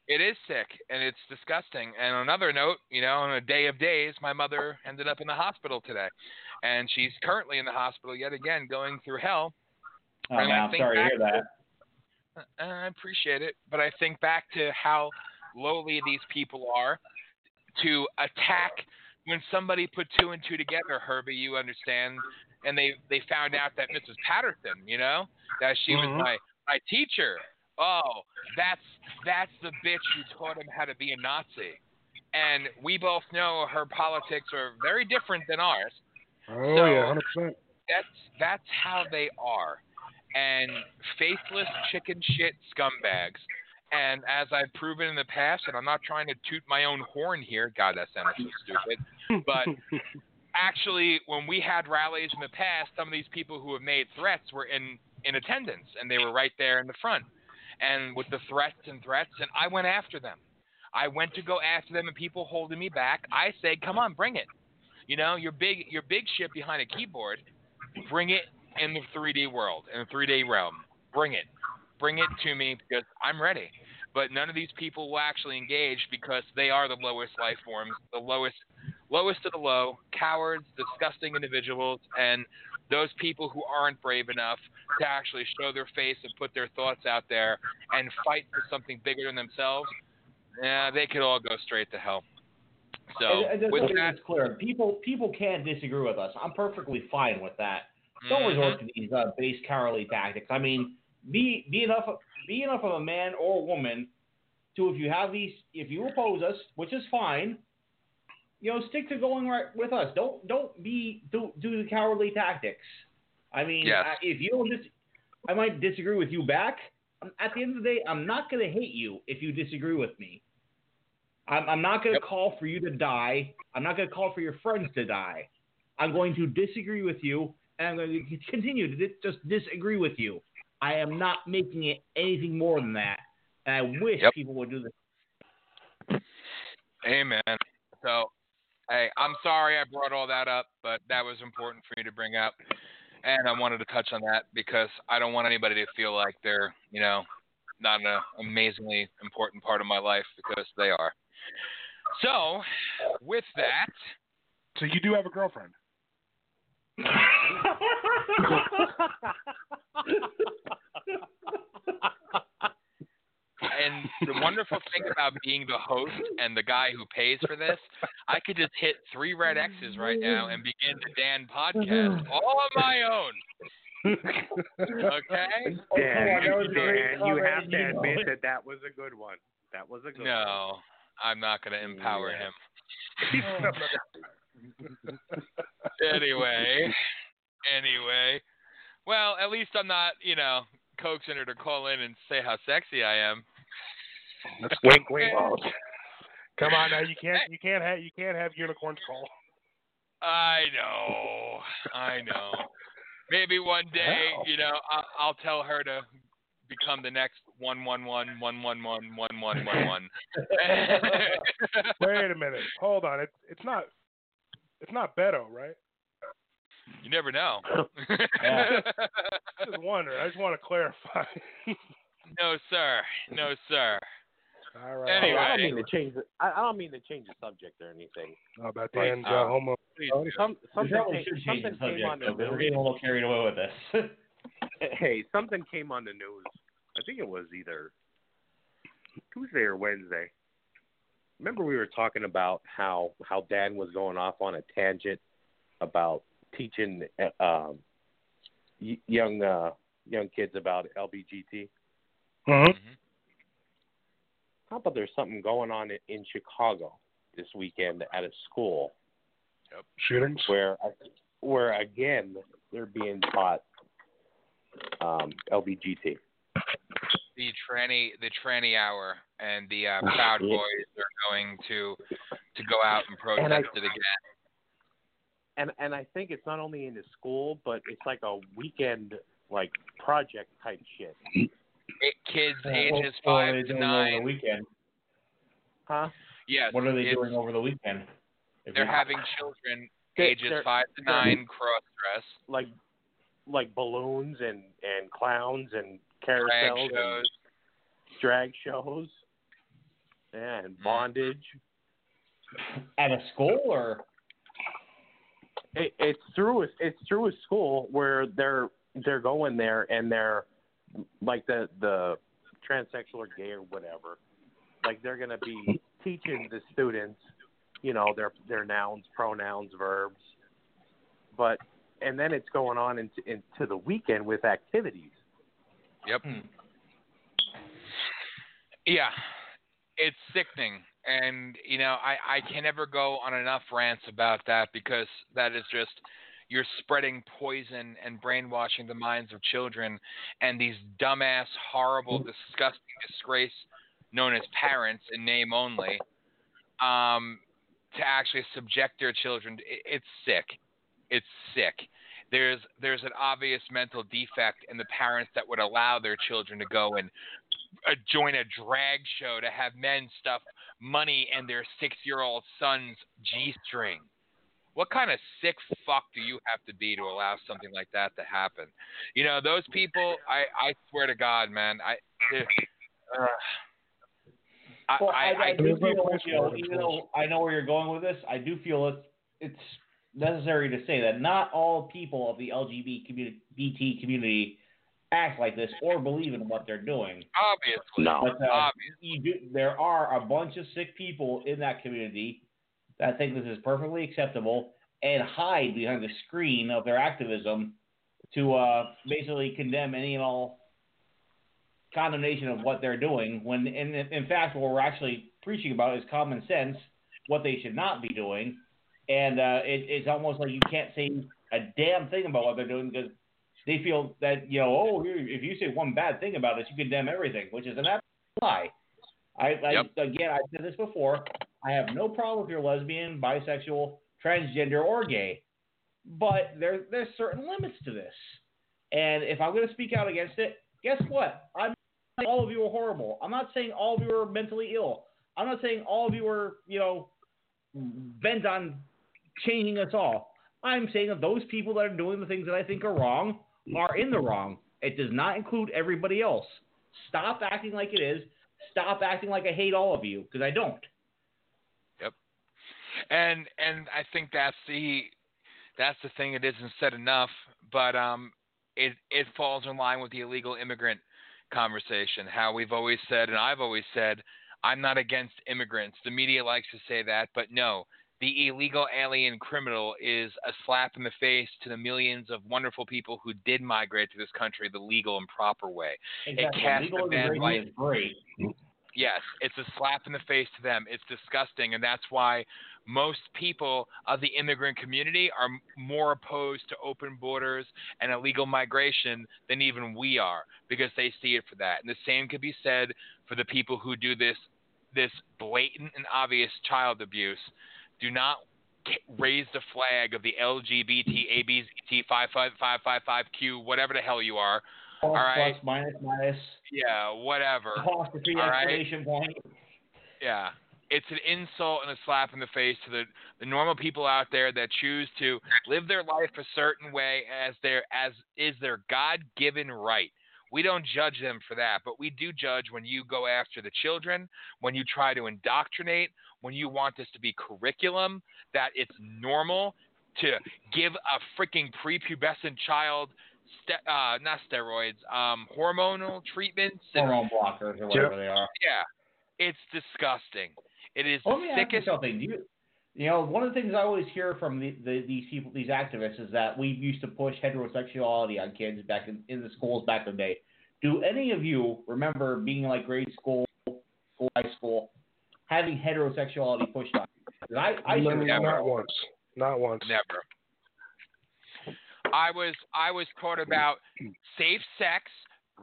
It is sick and it's disgusting. And on another note, you know, on a day of days, my mother ended up in the hospital today, and she's currently in the hospital yet again, going through hell. Oh, and man, I'm sorry to hear that. Uh, I appreciate it, but I think back to how lowly these people are to attack when somebody put two and two together. Herbie, you understand? And they they found out that Mrs. Patterson, you know, that she Mhm. was my my teacher. Oh, that's that's the bitch who taught him how to be a Nazi. And we both know her politics are very different than ours Oh So- yeah, hundred percent. that's that's how they are and faithless chicken shit scumbags and as i've proven in the past and i'm not trying to toot my own horn here god that sounded so stupid but [LAUGHS] actually when we had rallies in the past some of these people who have made threats were in in attendance and they were right there in the front and with the threats and threats and i went after them i went to go after them and people holding me back i said come on bring it you know, your big your big shit behind a keyboard, bring it in the 3D world, in the 3D realm. Bring it. Bring it to me because I'm ready. But none of these people will actually engage because they are the lowest life forms, the lowest lowest of the low, cowards, disgusting individuals, and those people who aren't brave enough to actually show their face and put their thoughts out there and fight for something bigger than themselves, yeah, they could all go straight to hell. So And, and with that, make clear, people people can disagree with us. I'm perfectly fine with that. Don't resort to these uh, base cowardly tactics. I mean, be be enough be enough of a man or a woman to if you have these if you oppose us, which is fine. You know, stick to going right with us. Don't don't be do do the cowardly tactics. I mean, Yes. uh, if you don't just I might disagree with you back. At the end of the day, I'm not going to hate you if you disagree with me. I'm, I'm not going to call for you to die. I'm not going to call for your friends to die. I'm going to disagree with you, and I'm going to continue to just disagree with you. I am not making it anything more than that. And I wish Yep. people would do this. Amen. So, hey, I'm sorry I brought all that up, but that was important for me to bring up. And I wanted to touch on that because I don't want anybody to feel like they're, you know, not an amazingly important part of my life because they are. So, with that, So you do have a girlfriend. [LAUGHS] [LAUGHS] [LAUGHS] and the wonderful thing [LAUGHS] about being the host and the guy who pays for this, I could just hit three red X's right now and begin the Dan podcast [SIGHS] all on my own. [LAUGHS] Okay? Oh, come on, that was a great Dan, you have to admit that that was a good one. That was a good one. No, I'm not going to empower Yeah. him. [LAUGHS] Anyway, anyway. Well, at least I'm not, you know, coaxing her to call in and say how sexy I am. Wink, wink. Come on now, you can't you can't have you can't have unicorns call. I know, I know. Maybe one day, Wow. you know, I'll, I'll tell her to become the next one one one one one one one one one one. Wait a minute, hold on. It's it's not it's not Beto, right? You never know. [LAUGHS] Yeah. I just wonder. I just want to clarify. no, sir. No, sir. All right. Anyway. I don't mean to change. The, I, I don't mean to change the subject or anything. How about Right, Dan's uh, homo? Please Oh, do. Some, We something probably came, should change the something came subject, on the though, 'cause we're getting a little carried away with this. [LAUGHS] Hey, something came on the news. I think it was either Tuesday or Wednesday. Remember we were talking about how how Dan was going off on a tangent about teaching uh, um, young uh, young kids about LBGT. Mm-hmm. How about there's something going on in, in Chicago this weekend at a school Yep. Shootings. where where again they're being taught um, LBGT. The tranny, the tranny hour, and the uh, [SIGHS] Proud Boys are going to to go out and protest And I- it again. and and I think it's not only in the school, but it's like a weekend like project type shit. It, kids What- ages what five they to doing over the nine. weekend? Huh? Yes. What are they doing over the weekend? They're you- having children [LAUGHS] They're- ages they're- five to nine cross dress, Like like balloons and and clowns and carousels drag carousels shows. and drag shows. Yeah, and mm-hmm. bondage. at a school or It, it's through a, it's through a school where they're they're going there and they're like the the transsexual or gay or whatever. Like they're gonna be teaching the students, you know, their their nouns, pronouns, verbs. But and then it's going on into into the weekend with activities. Yep. Hmm. Yeah, it's sickening, and you know I I can never go on enough rants about that because that is just you're spreading poison and brainwashing the minds of children, and these dumbass, horrible, disgusting disgrace known as parents in name only, um, to actually subject their children. It, it's sick. It's sick. There's there's an obvious mental defect in the parents that would allow their children to go and uh, join a drag show to have men stuff money in their six year old son's G string. What kind of sick fuck do you have to be to allow something like that to happen? You know, those people, I, I swear to God, man, I, uh, I, Well, I, I, I, I, do feel, you know, even though I know where you're going with this, I do feel it's it's necessary to say that not all people of the LGBT community, community act like this or believe in what they're doing. obviously, No. But uh, obviously. you do, there are a bunch of sick people in that community that think this is perfectly acceptable and hide behind the screen of their activism to uh, basically condemn any and all condemnation of what they're doing. When in, in fact, what we're actually preaching about is common sense, what they should not be doing, and uh, it, it's almost like you can't say a damn thing about what they're doing because they feel that you know, oh, if you say one bad thing about us, you condemn everything, which is an absolute lie. I, I again, I've said this before. I have no problem if you're lesbian, bisexual, transgender, or gay, but there there's certain limits to this. And if I'm going to speak out against it, guess what? I'm all of you are horrible. I'm not saying all of you are mentally ill. I'm not saying all of you are, you know, bent on changing us all. I'm saying that those people that are doing the things that I think are wrong are in the wrong. It does not include everybody else. Stop acting like it is. Stop acting like I hate all of you because I don't. And and I think that's the that's the thing. It isn't said enough, but um, it it falls in line with the illegal immigrant conversation. How we've always said, and I've always said, I'm not against immigrants. The media likes to say that, but no. The illegal alien criminal is a slap in the face to the millions of wonderful people who did migrate to this country the legal and proper way. Exactly. casts Legal a bad light. Yes, it's a slap in the face to them. It's disgusting, and that's why most people of the immigrant community are more opposed to open borders and illegal migration than even we are, because they see it for that. And the same could be said for the people who do this this blatant and obvious child abuse. Do not raise the flag of the LGBT ABT 55555Q, whatever the hell you are. Plus, right. plus, minus, minus, Yeah, whatever. apostrophe, All right. exclamation point. Yeah. It's an insult and a slap in the face to the, the normal people out there that choose to live their life a certain way as their as is their God given right. We don't judge them for that, but we do judge when you go after the children, when you try to indoctrinate, when you want this to be curriculum, that it's normal to give a freaking prepubescent child ste- uh, not steroids, um, hormonal treatments and Hormone blockers or whatever they are. yeah, it's disgusting. It is Let the me ask you something. Do you, you know, one of the things I always hear from the, the, these people, these activists, is that we used to push heterosexuality on kids back in, in the schools back in the day. Do any of you remember being like grade school, school, high school, having heterosexuality pushed on? you? 'Cause I, I No, never. not once. Not once. Never. I was I was taught about safe sex,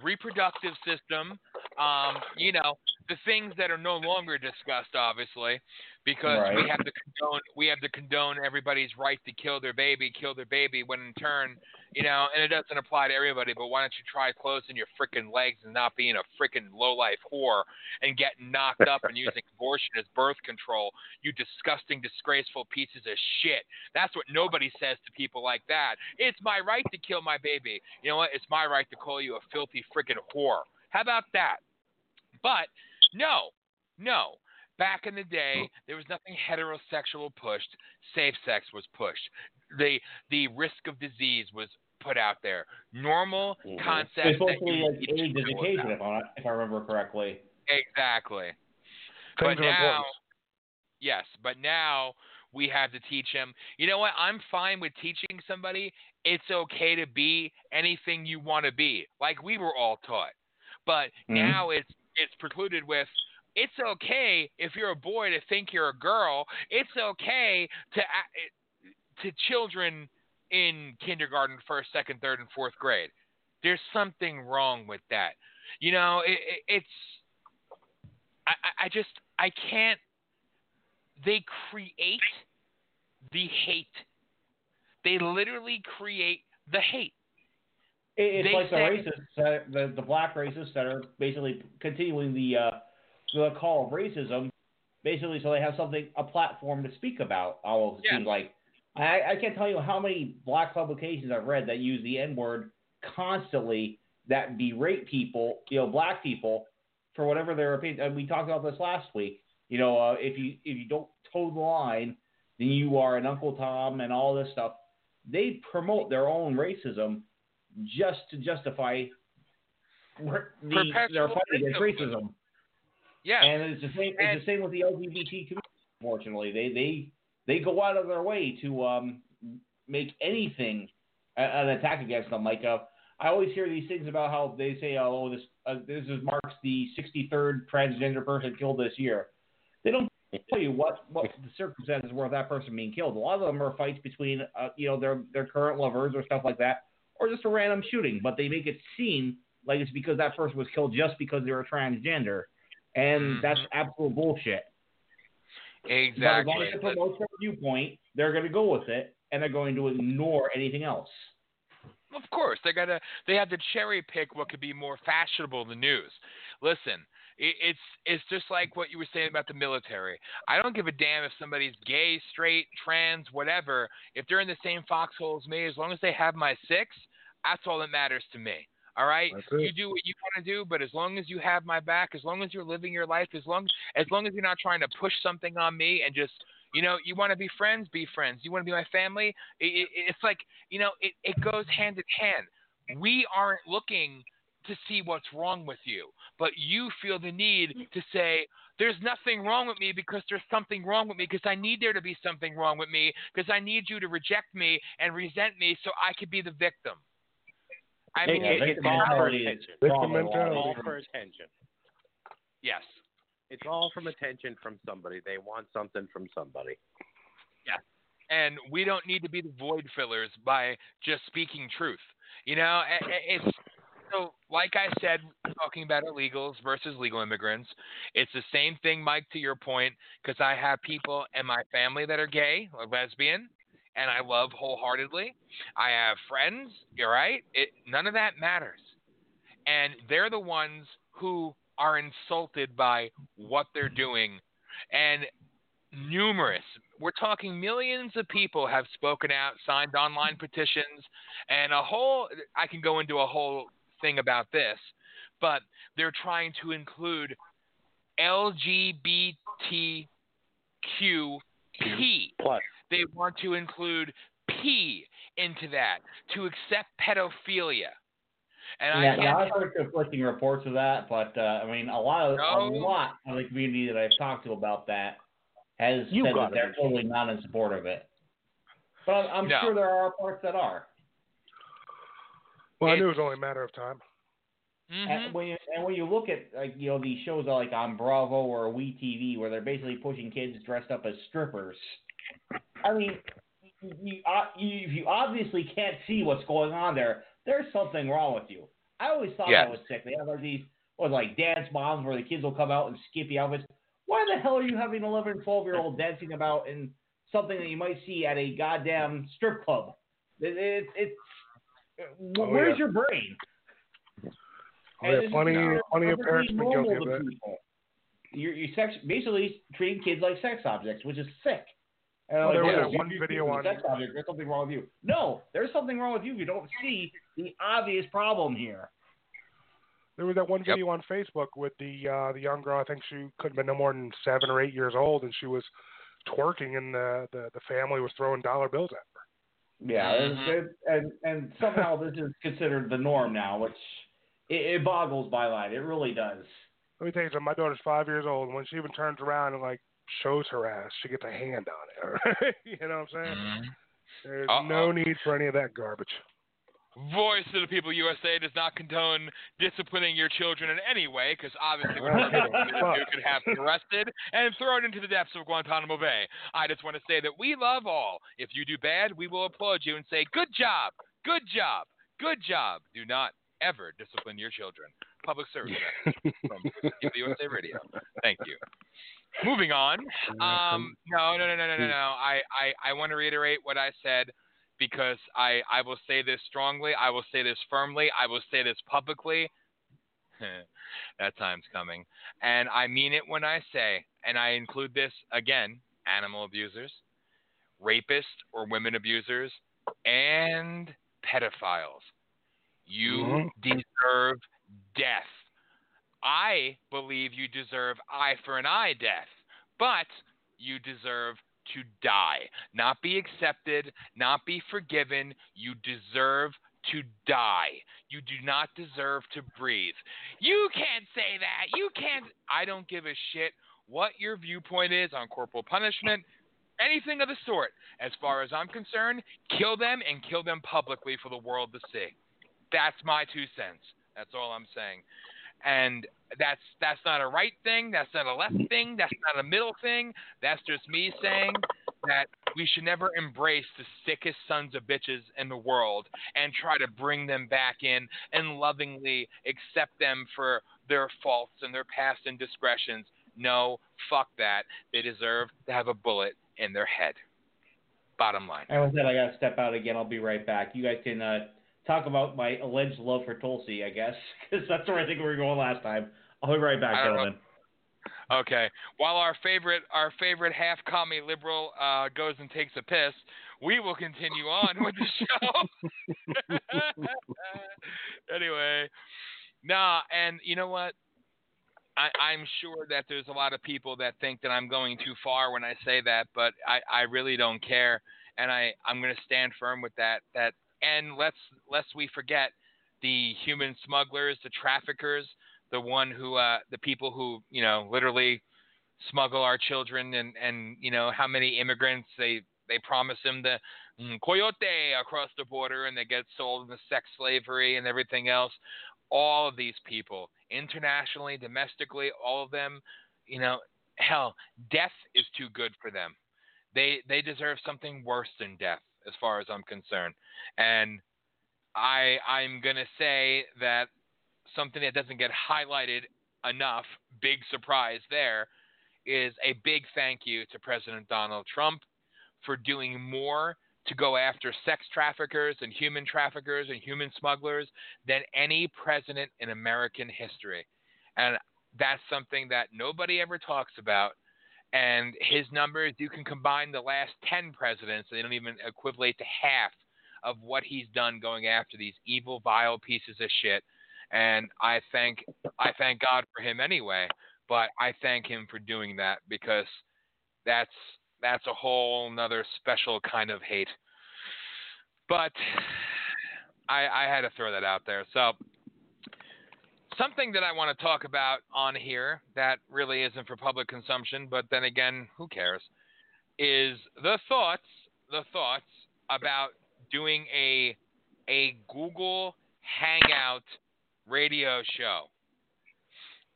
reproductive system, um, you know, the things that are no longer discussed, obviously, because we have to condone we have to condone everybody's right to kill their baby, kill their baby. When in turn, you know, and it doesn't apply to everybody. But why don't you try closing your freaking legs and not being a freaking low life whore and getting knocked up and using [LAUGHS] abortion as birth control? You disgusting, disgraceful pieces of shit. That's what nobody says to people like that. It's my right to kill my baby. You know what? It's my right to call you a filthy freaking whore. How about that? But no, no. Back in the day, there was nothing heterosexual pushed. Safe sex was pushed. The the risk of disease was put out there. Normal It's concepts that you like age education, if I, if I remember correctly. Exactly. Things But now, important. yes, but now we have to teach them. You know what? I'm fine with teaching somebody it's okay to be anything you want to be, like we were all taught. But Mhm. now it's it's precluded with it's okay if you're a boy to think you're a girl. It's okay to to children in kindergarten, first, second, third, and fourth grade. There's something wrong with that. You know, it, it, it's I, I- I just I can't. They create the hate. They literally create the hate. It, it's like the racists, the the black racists that are basically continuing the uh, the call of racism, basically so they have something a platform to speak about. Almost it Yeah. seems like I, I can't tell you how many black publications I've read that use the N word constantly that berate people, you know, black people for whatever their opinion. And we talked about this last week. You know, uh, if you if you don't toe the line, then you are an Uncle Tom and all this stuff. They promote their own racism just to justify the, their fight against racism. Yeah. And it's the same. And- It's the same with the LGBT community. Unfortunately, they they they go out of their way to um, make anything an attack against them. Like uh, I always hear these things about how they say, "Oh, this uh, this is marks the 63rd transgender person killed this year." They don't tell you what what the circumstances were of that person being killed. A lot of them are fights between uh, you know their their current lovers or stuff like that, or just a random shooting, but they make it seem like it's because that person was killed just because they were transgender, and Mhm. that's absolute bullshit. But as Exactly. long as it promotes their viewpoint, they're going to go with it, and they're going to ignore anything else. Of course, they gotta. They have to cherry pick what could be more fashionable in the news. Listen, it, it's it's just like what you were saying about the military. I don't give a damn if somebody's gay, straight, trans, whatever. If they're in the same foxhole as me, as long as they have my six, that's all that matters to me. All right, you do what you want to do, but as long as you have my back, as long as you're living your life, as long as long as you're not trying to push something on me and just you know, you want to be friends, be friends. You want to be my family. It, it, it's like, you know, it, it goes hand in hand. We aren't looking to see what's wrong with you, but you feel the need to say, there's nothing wrong with me because there's something wrong with me because I need there to be something wrong with me because I need you to reject me and resent me so I could be the victim. I mean, it- it- it's all for mentality is attention. Victim strong in a lot of mentality. all for attention. yes. It's all from attention from somebody. They want something from somebody. Yeah. And we don't need to be the void fillers by just speaking truth. You know, a- a- it's so like I said, talking about illegals versus legal immigrants, it's the same thing, Mike. To your point, because I have people in my family that are gay or lesbian, and I love wholeheartedly. I have friends. You're right. It none of that matters, and they're the ones who are insulted by what they're doing, and numerous we're talking millions of people have spoken out, signed online petitions, and a whole I can go into a whole thing about this, but they're trying to include LGBTQP. Plus, They want to include P into that to accept pedophilia. And Yeah, I yeah, can't I've heard conflicting reports of that, but uh, I mean, a lot of No. a lot of the community that I've talked to about that has You said that they're totally not in support of it. But I'm, I'm No. sure there are parts that are. Well, I knew it was only a matter of time. Mhm. And when you, and when you look at like you know these shows like on Bravo or We TV where they're basically pushing kids dressed up as strippers, I mean, you, uh, you you obviously can't see what's going on there. There's something wrong with you. I always thought Yes. that was sick. They have like these what like dance moms where the kids will come out in skimpy outfits. Why the hell are you having 11 and 12 year old dancing about in something that you might see at a goddamn strip club? It, it, it's Oh, where's yeah. your brain? Oh, yeah, And it's plenty, plenty of parents have been guilty normal of that. You're, you're sex, basically treating kids like sex objects, which is sick. And Well, like, there was yeah, that one video on- sex objects, there's something wrong with you. No, there's something wrong with you you don't see the obvious problem here. There was that one Yep. video on Facebook with the uh, the young girl. I think she couldn't have been no more than seven or eight years old, and she was twerking, and the the, the family was throwing dollar bills at her. Yeah, and- Mhm. and, and and somehow this is considered the norm now, which it, it boggles my mind. It really does. Let me tell you something. My daughter's five years old, and when she even turns around and like shows her ass, she gets a hand on it. [LAUGHS] you know what I'm saying? Mhm. There's Uh-oh. no need for any of that garbage. Voice of the People USA does not condone disciplining your children in any way, because obviously what you could have them arrested and thrown into the depths of Guantanamo Bay. I just want to say that we love all. If you do bad, we will applaud you and say, "Good job, good job, good job." Do not ever discipline your children. Public service from [LAUGHS] USA Radio. Thank you. Moving on. Um, no, no, no, no, no, no, no. I, I, I want to reiterate what I said because I, I will say this strongly. I will say this firmly. I will say this publicly. [LAUGHS] that time's coming. And I mean it when I say, and I include this again animal abusers, rapists or women abusers, and pedophiles. You mm-hmm. deserve death. I believe you deserve eye for an eye death, but you deserve to die, not be accepted, not be forgiven. You deserve to die. You do not deserve to breathe. You can't say that. You can't. I don't give a shit what your viewpoint is on corporal punishment, anything of the sort. As far as I'm concerned, kill them and kill them publicly for the world to see. That's my two cents. That's all I'm saying. And that's that's not a right thing. That's not a left thing. That's not a middle thing. That's just me saying that we should never embrace the sickest sons of bitches in the world and try to bring them back in and lovingly accept them for their faults and their past indiscretions. No, fuck that. They deserve to have a bullet in their head. Bottom line. With that, I gotta step out again. I'll be right back. You guys can uh, talk about my alleged love for Tulsi, I guess, [LAUGHS] because that's where I think we were going last time. I'll be right back, I don't know. gentlemen. Okay. While our favorite our favorite half commie liberal uh, goes and takes a piss, we will continue on with the show. [LAUGHS] anyway, nah, and you know what? I, I'm sure that there's a lot of people that think that I'm going too far when I say that, but I, I really don't care, and I I'm going to stand firm with that. That and let's lest we forget the human smugglers, the traffickers, the one who uh, the people who you know literally smuggle our children and and you know how many immigrants they they promise them the mm, coyote across the border and they get sold into sex slavery and everything else. All of these people internationally domestically all of them you know hell death is too good for them. They they deserve something worse than death as far as i'm concerned and i i'm to say that something that doesn't get highlighted enough, big surprise there, is a big thank you to President Donald Trump for doing more to go after sex traffickers and human traffickers and human smugglers than any president in American history. And that's something that nobody ever talks about. And his numbers, you can combine the last 10 presidents, they don't even equivalent to half of what he's done going after these evil, vile pieces of shit and I thank I thank God for him anyway. But I thank him for doing that because that's that's a whole another special kind of hate. But I, I had to throw that out there. So something that I want to talk about on here that really isn't for public consumption, but then again, who cares? Is the thoughts the thoughts about doing a a Google Hangout radio show.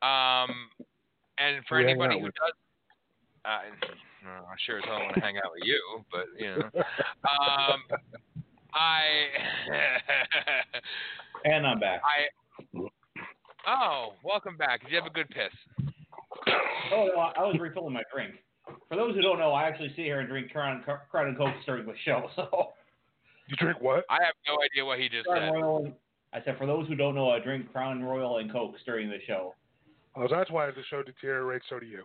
Um, and for We anybody who does, uh, I sure as hell want to hang out with you, but you know, um, [LAUGHS] I, [LAUGHS] And I'm back. I, oh, welcome back. Did you have a good piss? Oh, no, I was refilling my drink. For those who don't know, I actually sit here and drink Crown, Crown and Coke during the show. [LAUGHS] So You drink what? I have no idea what he just Crown said. Royal. and- I said for those who don't know, I drink Crown Royal and Coke during the show. Oh, that's why the show deteriorates. So do you.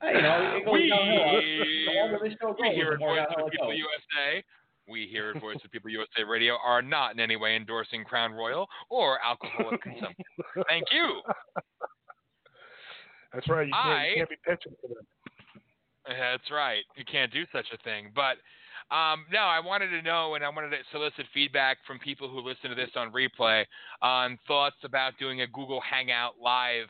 Hey, you know, it goes We, downhill. [LAUGHS] The longer this show we here the at more Voice downhill of it People goes. USA, we here at Voice of People USA Radio are not in any way endorsing Crown Royal or alcoholic consumption. Thank you. That's right. You can't, I- you can't be pitching for them. That's right. You can't do such a thing. But um, no, I wanted to know and I wanted to solicit feedback from people who listen to this on replay on thoughts about doing a Google Hangout live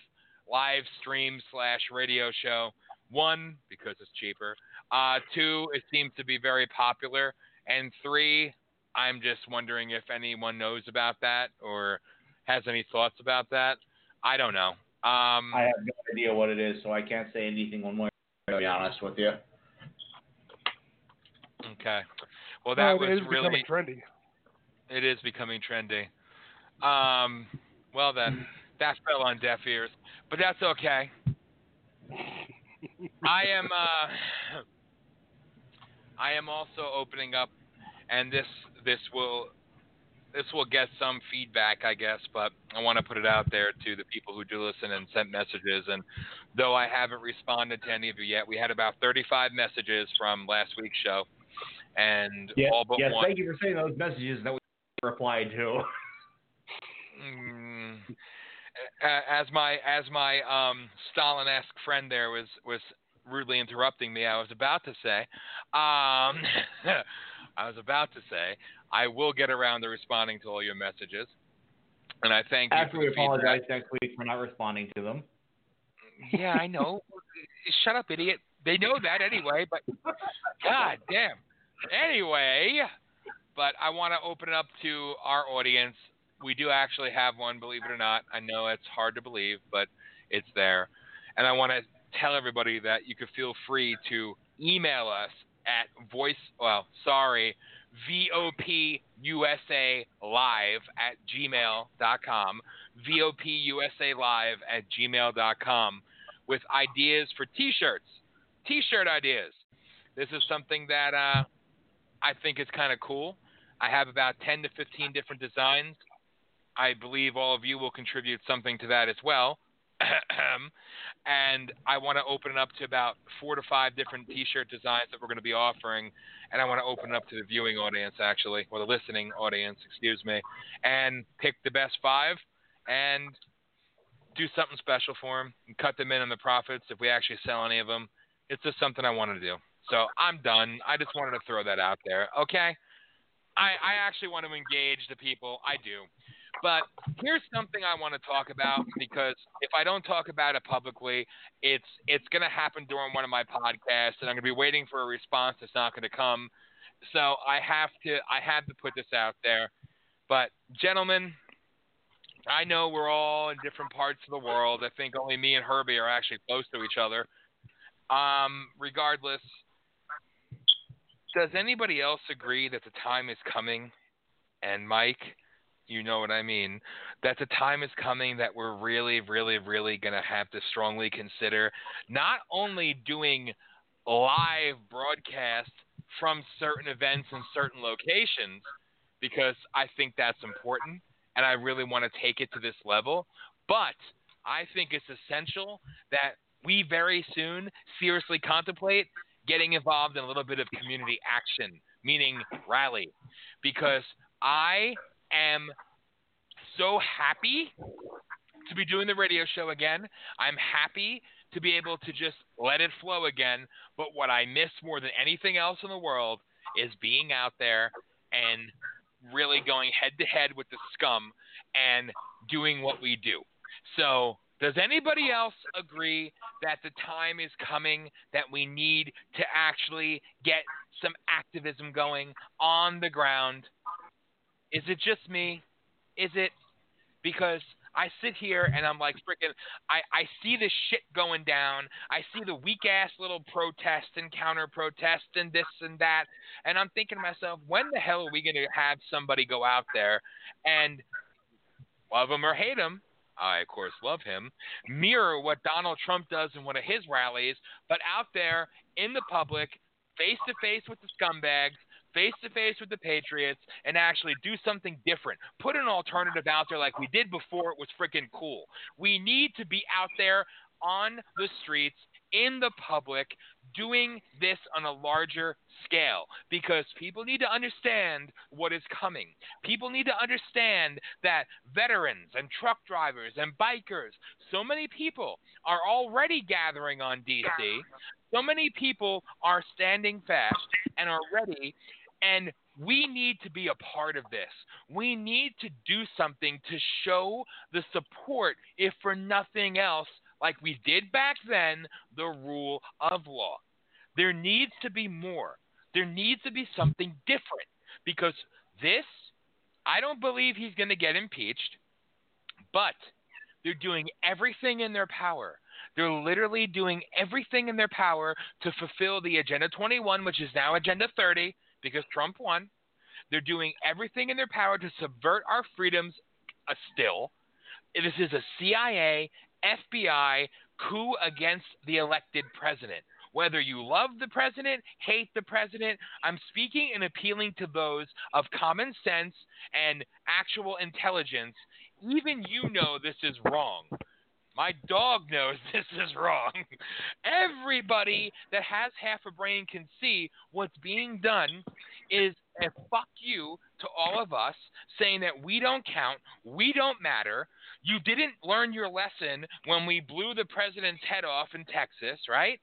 live stream slash radio show. One, because it's cheaper. Uh, two, it seems to be very popular. And three, I'm just wondering if anyone knows about that or has any thoughts about that. I don't know. Um, I have no idea what it is, so I can't say anything one way. To be honest with you. okay. Well, that Well, it was really trendy. It is becoming trendy. Um, well then, that fell on deaf ears, but that's okay. [LAUGHS] I am. Uh, I am also opening up, and this this will this will get some feedback, I guess, but I want to put it out there to the people who do listen and sent messages. And though I haven't responded to any of you yet, we had about 35 messages from last week's show, and Yeah, all but yes, one. thank you for saying those messages that we replied to. Mm, as my as my um, Stalin-esque friend there was was rudely interrupting me, I was about to say, um, [LAUGHS] I was about to say, I will get around to responding to all your messages, and I thank you After we apologize next week for not responding to them. Yeah, I know. [LAUGHS] Shut up, idiot. They know that anyway, but [LAUGHS] God damn. Anyway, but I want to open it up to our audience. We do actually have one, believe it or not. I know it's hard to believe, but it's there. And I want to tell everybody that you can feel free to email us at voice. Well, sorry, VOPUSA live at gmail.com. VOPUSA live at gmail.com with ideas for T-shirts, T-shirt ideas. This is something that uh, I think is kind of cool. I have about 10 to 15 different designs. I believe all of you will contribute something to that as well. [COUGHS] and I want to open it up to about four to five different T-shirt designs that we're going to be offering, and I want to open it up to the viewing audience actually, or the listening audience, excuse me, and pick the best five and do something special for them and cut them in on the profits if we actually sell any of them. It's just something I wanted to do. So I'm done. I just wanted to throw that out there. Okay. I, I actually want to engage the people. I do. But here's something I want to talk about because if I don't talk about it publicly, it's it's going to happen during one of my podcasts, and I'm going to be waiting for a response that's not going to come. So I have to I have to put this out there. But gentlemen, I know we're all in different parts of the world. I think only me and Herbie are actually close to each other. Um, regardless, does anybody else agree that the time is coming? And Mike, you know what I mean, that the time is coming that we're really, really, really going to have to strongly consider not only doing live broadcasts from certain events in certain locations, because I think that's important and I really want to take it to this level, but I think it's essential that we very soon seriously contemplate getting involved in a little bit of community action, meaning rally, because I am so happy to be doing the radio show again. I'm happy to be able to just let it flow again. But what I miss more than anything else in the world is being out there and really going head to head with the scum and doing what we do. So, does anybody else agree that the time is coming that we need to actually get some activism going on the ground? Is it just me? Is it because I sit here and I'm like freaking I, I see this shit going down. I see the weak ass little protest and counter protest and this and that. And I'm thinking to myself, when the hell are we gonna have somebody go out there and love him or hate him? I of course love him. Mirror what Donald Trump does in one of his rallies, but out there in the public, face to face with the scumbags, face to face with the Patriots and actually do something different. Put an alternative out there like we did before it was freaking cool. We need to be out there on the streets in the public doing this on a larger scale because people need to understand what is coming. People need to understand that veterans and truck drivers and bikers, so many people are already gathering on DC. So many people are standing fast and are ready and we need to be a part of this. We need to do something to show the support, if for nothing else, like we did back then, the rule of law. There needs to be more. There needs to be something different because this, I don't believe he's going to get impeached, but they're doing everything in their power. They're literally doing everything in their power to fulfill the Agenda 21, which is now Agenda 30, because Trump won. They're doing everything in their power to subvert our freedoms uh, still. This is a CIA, FBI coup against the elected president. Whether you love the president, hate the president, I'm speaking and appealing to those of common sense and actual intelligence. Even you know this is wrong. My dog knows [LAUGHS] this is wrong. Everybody that has half a brain can see what's being done is a fuck you to all of us, saying that we don't count, we don't matter. You didn't learn your lesson when we blew the president's head off in Texas, right?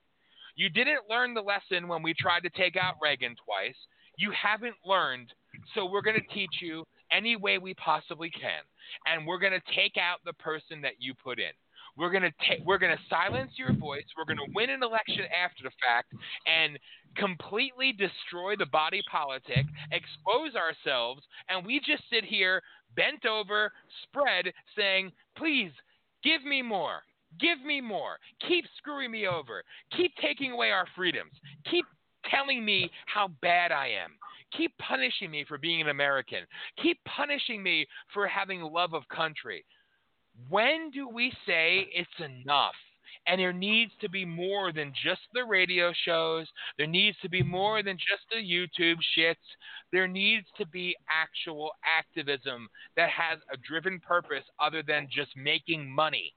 You didn't learn the lesson when we tried to take out Reagan twice. You haven't learned, so we're going to teach you any way we possibly can. And we're going to take out the person that you put in. We're gonna ta- we're gonna silence your voice. We're gonna win an election after the fact and completely destroy the body politic, expose ourselves, and we just sit here bent over, spread, saying, "Please give me more." Give me more. Keep screwing me over. Keep taking away our freedoms. Keep telling me how bad I am. Keep punishing me for being an American. Keep punishing me for having love of country. When do we say it's enough? And there needs to be more than just the radio shows. There needs to be more than just the YouTube shits. There needs to be actual activism that has a driven purpose other than just making money.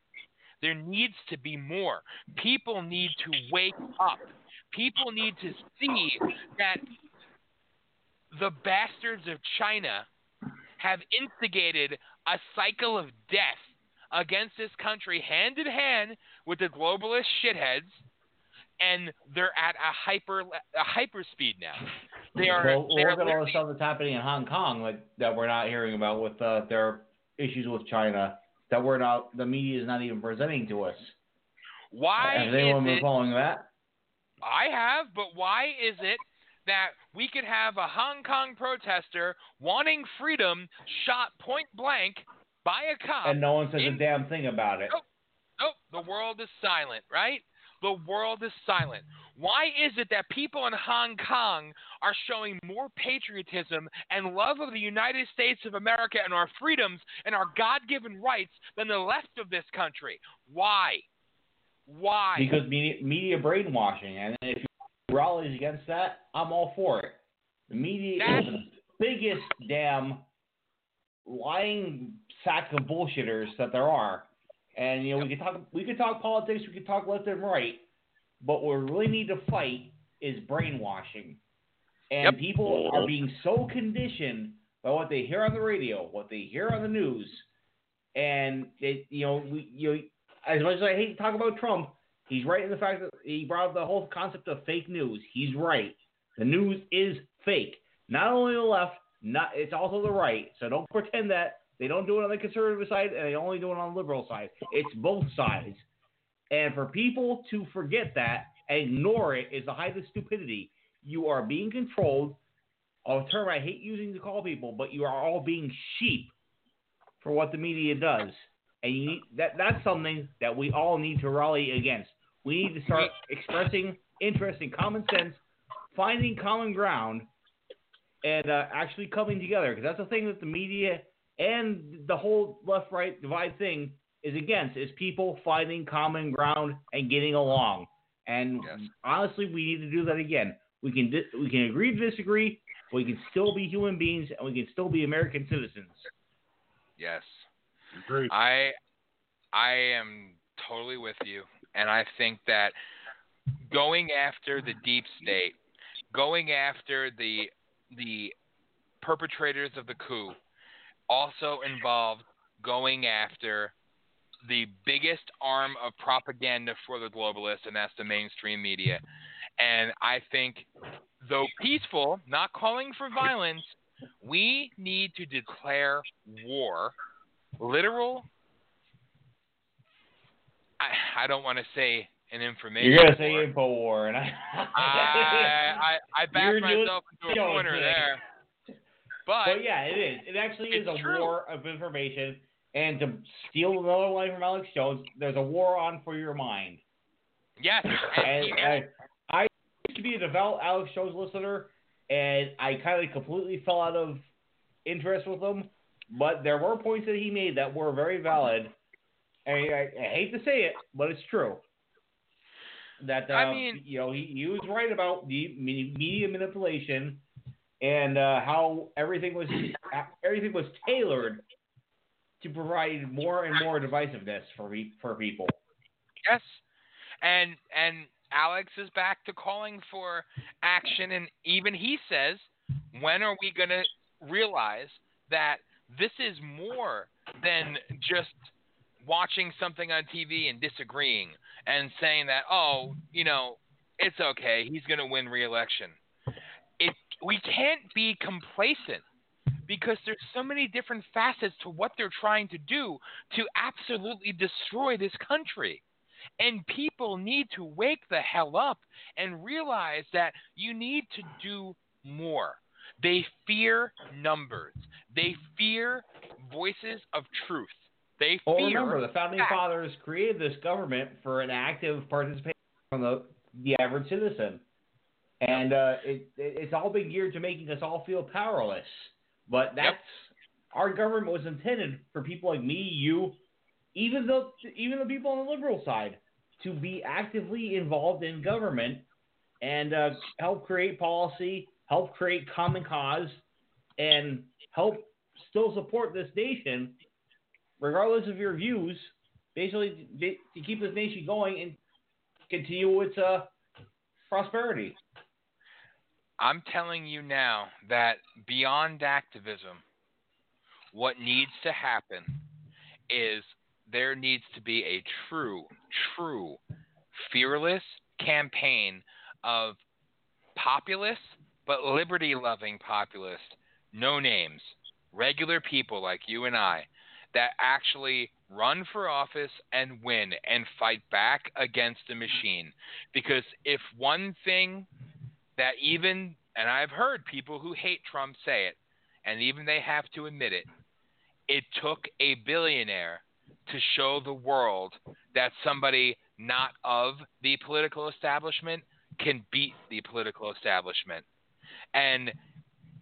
There needs to be more. People need to wake up. People need to see that the bastards of China have instigated a cycle of death against this country hand in hand with the globalist shitheads and they're at a hyper a hyper speed now. They are. Well, they look at all the stuff that's happening in Hong Kong, like that we're not hearing about with uh, their issues with China. That we're not, the media is not even presenting to us. why Has is anyone been it? following that? I have, but why is it that we could have a Hong Kong protester wanting freedom shot point blank by a cop? And no one says a damn thing about it. Nope. Nope, the world is silent, right? The world is silent. Why is it that people in Hong Kong are showing more patriotism and love of the United States of America and our freedoms and our God given rights than the left of this country? Why? Why? Because media, media brainwashing, and if you rallies against that, I'm all for it. The media That's- is the biggest damn lying sack of bullshitters that there are. And you know, we could talk we could talk politics, we could talk left and right, but what we really need to fight is brainwashing. And Yep. people are being so conditioned by what they hear on the radio, what they hear on the news, and it, you know, we, you know, as much as I hate to talk about Trump, he's right in the fact that he brought up the whole concept of fake news. He's right. The news is fake. Not only the left, not it's also the right. So don't pretend that they don't do it on the conservative side and they only do it on the liberal side. It's both sides. And for people to forget that and ignore it is the height of stupidity. You are being controlled. A term I hate using to call people, but you are all being sheep for what the media does. And you need, that that's something that we all need to rally against. We need to start [LAUGHS] expressing interest in common sense, finding common ground, and uh, actually coming together. Because that's the thing that the media and the whole left-right divide thing is against: is people finding common ground and getting along. And Yes. honestly, we need to do that again. We can di- we can agree to disagree, but we can still be human beings and we can still be American citizens. yes. Agreed. I I am totally with you, and I think that going after the deep state, going after the the perpetrators of the coup, also involved going after the biggest arm of propaganda for the globalists, and that's the mainstream media. And I think, though peaceful, not calling for violence, we need to declare war literal I, I don't want to say an information You're gonna say war. info war, and I. [LAUGHS] I, I I backed myself into a corner there. But But yeah, it is. It actually is a true. war of information. And to steal another line from Alex Jones, there's a war on for your mind. yes, [LAUGHS] and And I, I used to be a devout Alex Jones listener, and I kind of completely fell out of interest with him. But there were points that he made that were very valid. And I, I hate to say it, but it's true. That uh, I mean- you know, he, he was right about the media manipulation and uh, how everything was everything was tailored to provide more and more divisiveness for for people. yes, and and Alex is back to calling for action, and even he says, when are we going to realize that this is more than just watching something on TV and disagreeing and saying that, oh, you know, it's okay, he's going to win re-election. It we can't be complacent because there's so many different facets to what they're trying to do to absolutely destroy this country. And people need to wake the hell up and realize that you need to do more. They fear numbers. They fear voices of truth. They Well, fear remember, the founding fathers created this government for an active participation from the the average citizen. and uh, it, it it's all been geared to making us all feel powerless. But that's our government was intended for people like me, you, even the even the people on the liberal side, to be actively involved in government and uh, help create policy, help create common cause, and help still support this nation, regardless of your views. Basically, to keep this nation going and continue its uh, prosperity. I'm telling you now that beyond activism, what needs to happen is there needs to be a true, true, fearless campaign of populist but liberty loving populist, no names, regular people like you and I that actually run for office and win and fight back against the machine. Because if one thing that even, and I've heard people who hate Trump say it, and even they have to admit it, it took a billionaire to show the world that somebody not of the political establishment can beat the political establishment. And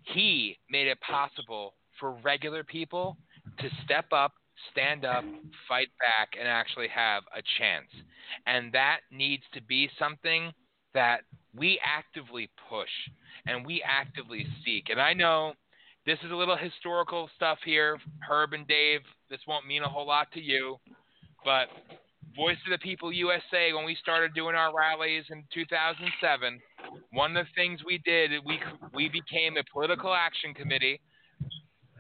he made it possible for regular people to step up, stand up, fight back, and actually have a chance. And that needs to be something that we actively push and we actively seek. And I know this is a little historical stuff here, Herb and Dave. This won't mean a whole lot to you, but Voice of the People USA, when we started doing our rallies in 2007, one of the things we did, we we became a political action committee,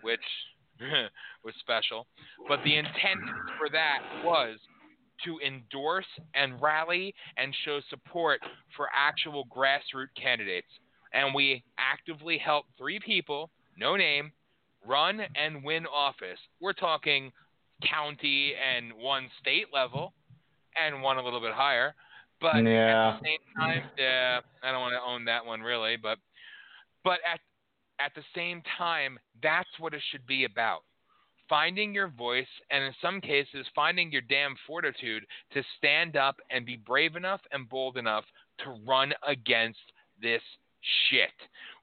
which [LAUGHS] was special. But the intent for that was to endorse and rally and show support for actual grassroots candidates. And we actively helped three people, no name, run and win office. We're talking county and one state level and one a little bit higher. But yeah. at the same time, yeah, I don't want to own that one really, but but at at the same time, that's what it should be about. Finding your voice, and in some cases, finding your damn fortitude to stand up and be brave enough and bold enough to run against this shit.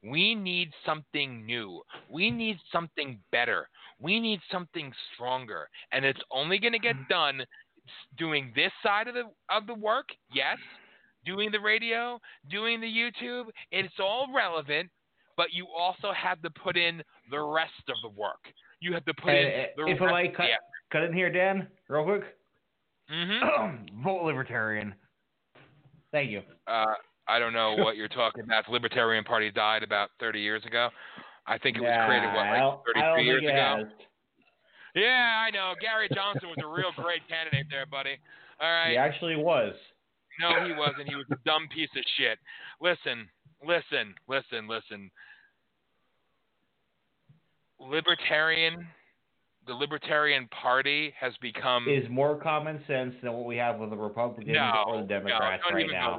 We need something new. We need something better. We need something stronger. And it's only going to get mm-hmm. done doing this side of the of the work, yes. Doing the radio, doing the YouTube, it's all relevant, but you also have to put in the rest of the work. You have to put in the if rest. I might cut, yeah. cut in here, Dan, real quick. Mm-hmm. [CLEARS THROAT] Vote Libertarian. Thank you. Uh, I don't know what you're talking about. The Libertarian Party died about 30 years ago. I think it was Nah, created what, like 33 years ago. Yeah, I know. Gary Johnson was a real great candidate there, buddy. All right. He actually was. No, he wasn't. He was a dumb piece of shit. Listen, listen, listen, listen. Libertarian, the Libertarian Party has become Is more common sense than what we have with the Republicans no, or the Democrats no, right now.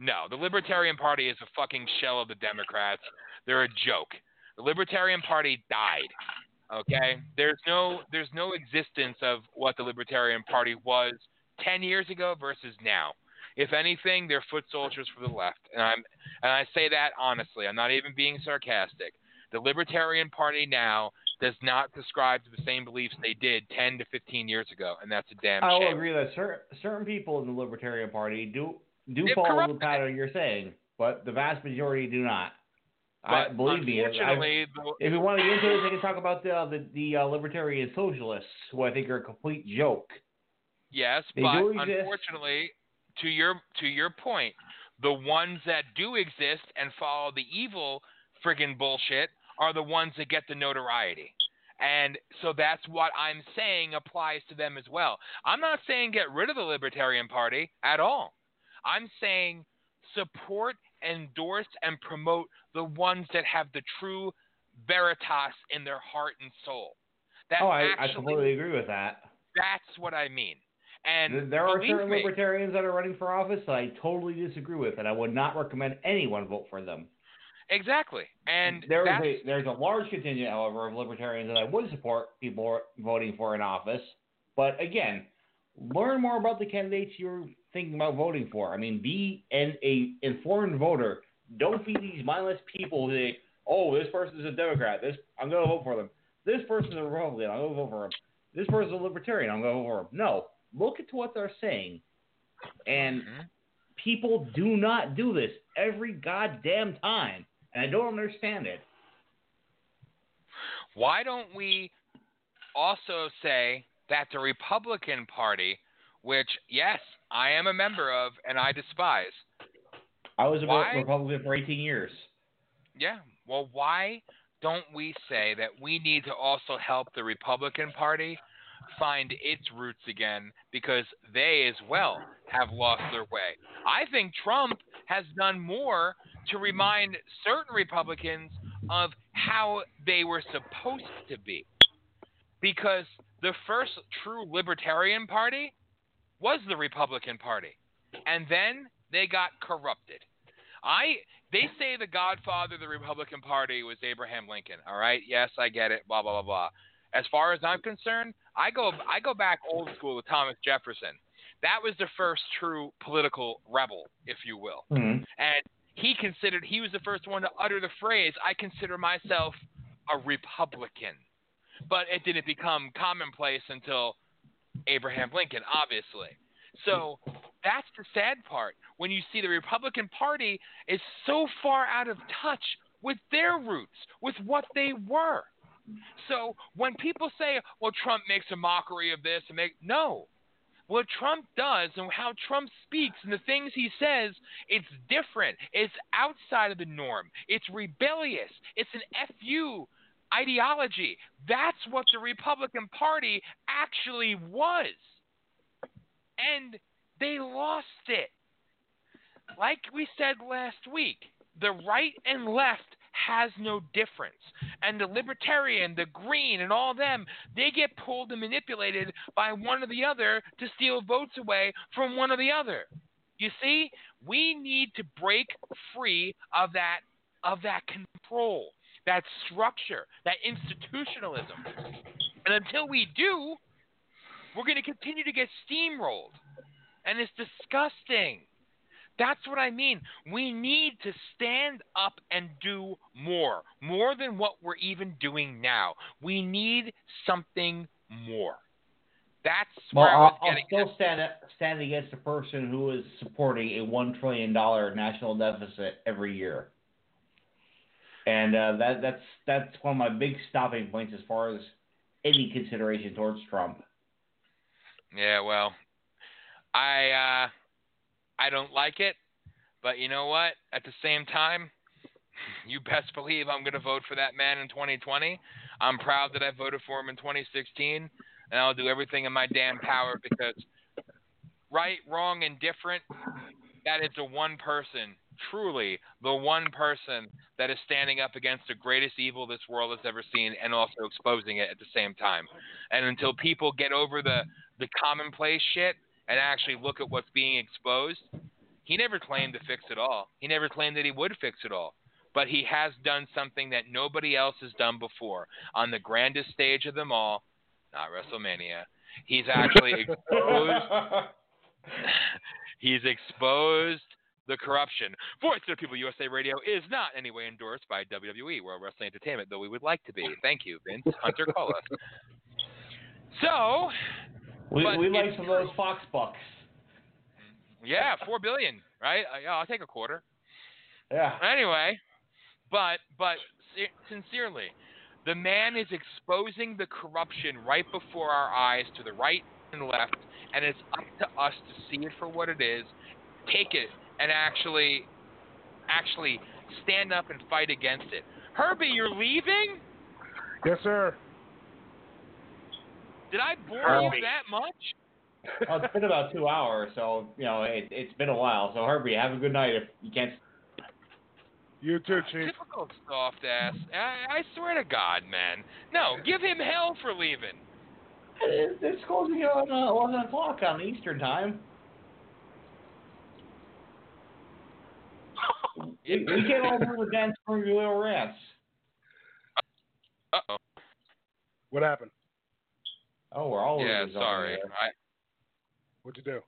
No, the Libertarian Party is a fucking shell of the Democrats. They're a joke. The Libertarian Party died. Okay, there's no there's no existence of what the Libertarian Party was ten years ago versus now. If anything, they're foot soldiers for the left, and I'm and I say that honestly. I'm not even being sarcastic. The Libertarian Party now does not subscribe to the same beliefs they did 10 to 15 years ago, and that's a damn thing. I will shame. agree that certain certain people in the Libertarian Party do do They've follow the pattern you're saying, but the vast majority do not. I, believe me. I- if we want to get into this, I can talk about the the, the uh, Libertarian Socialists, who I think are a complete joke. Yes, They but unfortunately, to your to your point, the ones that do exist and follow the evil friggin' bullshit are the ones that get the notoriety. And so that's what I'm saying applies to them as well. I'm not saying get rid of the Libertarian Party at all. I'm saying support, endorse, and promote the ones that have the true veritas in their heart and soul. That's oh, I, I completely agree with that. that's what I mean. And There are certain me, libertarians that are running for office that I totally disagree with, and I would not recommend anyone vote for them. Exactly. And there is a there's a large contingent, however, of libertarians that I would support people voting for in office. But again, learn more about the candidates you're thinking about voting for. I mean, be an a informed voter. Don't be these mindless people who say, "Oh, this person's a Democrat. This I'm going to vote for them. This person's a Republican. I'm going to vote for him. This person's a Libertarian. I'm going to vote for him." No, look at what they're saying, and Mhm. people do not do this every goddamn time, and I don't understand it. Why don't we also say that the Republican Party, which, yes, I am a member of and I despise, I was a Why? Republican for 18 years. yeah, well, why don't we say that we need to also help the Republican Party find its roots again because they as well have lost their way? I think Trump has done more to remind certain Republicans of how they were supposed to be. Because the first true libertarian party was the Republican Party. And then they got corrupted. I they say the godfather of the Republican Party was Abraham Lincoln. All right, yes, I get it. Blah blah blah blah. As far as I'm concerned, I go I go back old school with Thomas Jefferson. That was the first true political rebel, if you will. Mhm. And he considered he was the first one to utter the phrase, "I consider myself a Republican." But it didn't become commonplace until Abraham Lincoln, obviously. So that's the sad part. When you see the Republican Party is so far out of touch with their roots, with what they were. So when people say, "Well, Trump makes a mockery of this," and make no, what Trump does and how Trump speaks and the things he says, it's different. It's outside of the norm. It's rebellious. It's an FU ideology. That's what the Republican Party actually was. And they lost it. Like we said last week, the right and left has no difference. And the libertarian, the green, and all them, they get pulled and manipulated by one or the other to steal votes away from one or the other. You see, we need to break free of that of that control, that structure, that institutionalism. And until we do, we're going to continue to get steamrolled. And it's disgusting. That's what I mean. We need to stand up and do more, more than what we're even doing now. We need something more. That's Well, where I was I'll, I'll still stand stand against the person who is supporting a one trillion dollar national deficit every year, and uh, that that's that's one of my big stopping points as far as any consideration towards Trump. Yeah, well, I uh, I don't like it, but you know what? At the same time, [LAUGHS] you best believe I'm going to vote for that man in 2020. I'm proud that I voted for him in 2016, and I'll do everything in my damn power because right, wrong, and different. That is the one person, truly the one person that is standing up against the greatest evil this world has ever seen, and also exposing it at the same time. And until people get over the the commonplace shit and actually look at what's being exposed, he never claimed to fix it all. He never claimed that he would fix it all. But he has done something that nobody else has done before on the grandest stage of them all, not WrestleMania. He's actually [LAUGHS] exposed [LAUGHS] he's exposed the corruption. Voice of the People USA Radio is not in any way endorsed by WWE World Wrestling Entertainment, though we would like to be. Thank you, Vince. Hunter, call us. So, We But we like some of those Fox bucks. yeah, four billion, right? Uh, yeah, I'll take a quarter. Yeah. Anyway, but but sincerely, the man is exposing the corruption right before our eyes to the right and left, and it's up to us to see it for what it is, take it, and actually actually stand up and fight against it. Herbie, you're leaving? Yes, sir. Did I bore Herbie. you that much? [LAUGHS] Well, it's been about two hours, so you know it, it's been a while. So Herbie, have a good night. If you can't, You too, Chief. Typical soft ass. I, I swear to God, man. No, give him hell for leaving. It- it's closing on uh, eleven o'clock on Eastern time. [LAUGHS] We, we can't all do the Dan Springfield rants. Uh oh. What happened? Oh, we're all Yeah, over the sorry. I, What'd you do?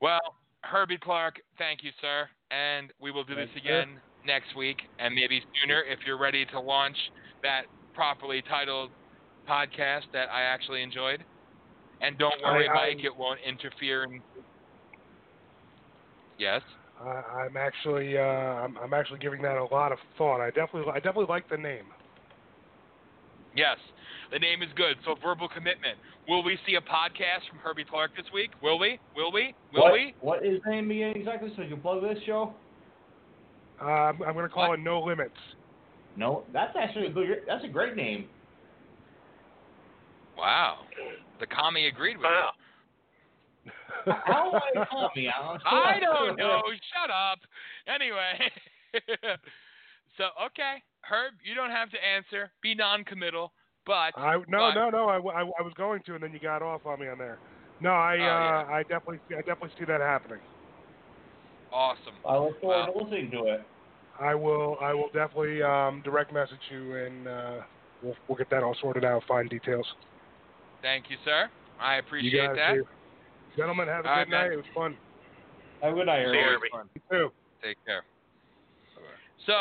well, Herbie Clark, thank you, sir. And we will do this Thanks, sir. again next week and maybe sooner if you're ready to launch that properly titled podcast that I actually enjoyed. And don't worry, I- I- Mike, it won't interfere. In... Yes. Uh, I'm actually uh, I'm, I'm actually giving that a lot of thought. I definitely I definitely like the name. Yes. The name is good. So verbal commitment. Will we see a podcast from Herbie Clark this week? Will we? Will we? Will what, we? What is the name again exactly so you can plug this show? Uh, I'm, I'm going to call What? it No Limits. No, that's actually a good. That's a great name. Wow. The commie agreed with Wow. you. How do I call me? I don't know. Shut up. Anyway. [LAUGHS] so okay, Herb, you don't have to answer. Be non-committal. But I no but- no no I, I, I was going to and then you got off on me on there. No, I Oh, yeah. uh, I definitely I definitely see that happening. awesome. I look forward to listening to it. I will I will definitely um, direct message you and uh, we'll we'll get that all sorted out. Fine details. Thank you, sir. I You appreciate guys that. too. Gentlemen, have a All good right, man. night. It was fun. Have a good night, See everybody. you, fun. You too. Take care. So,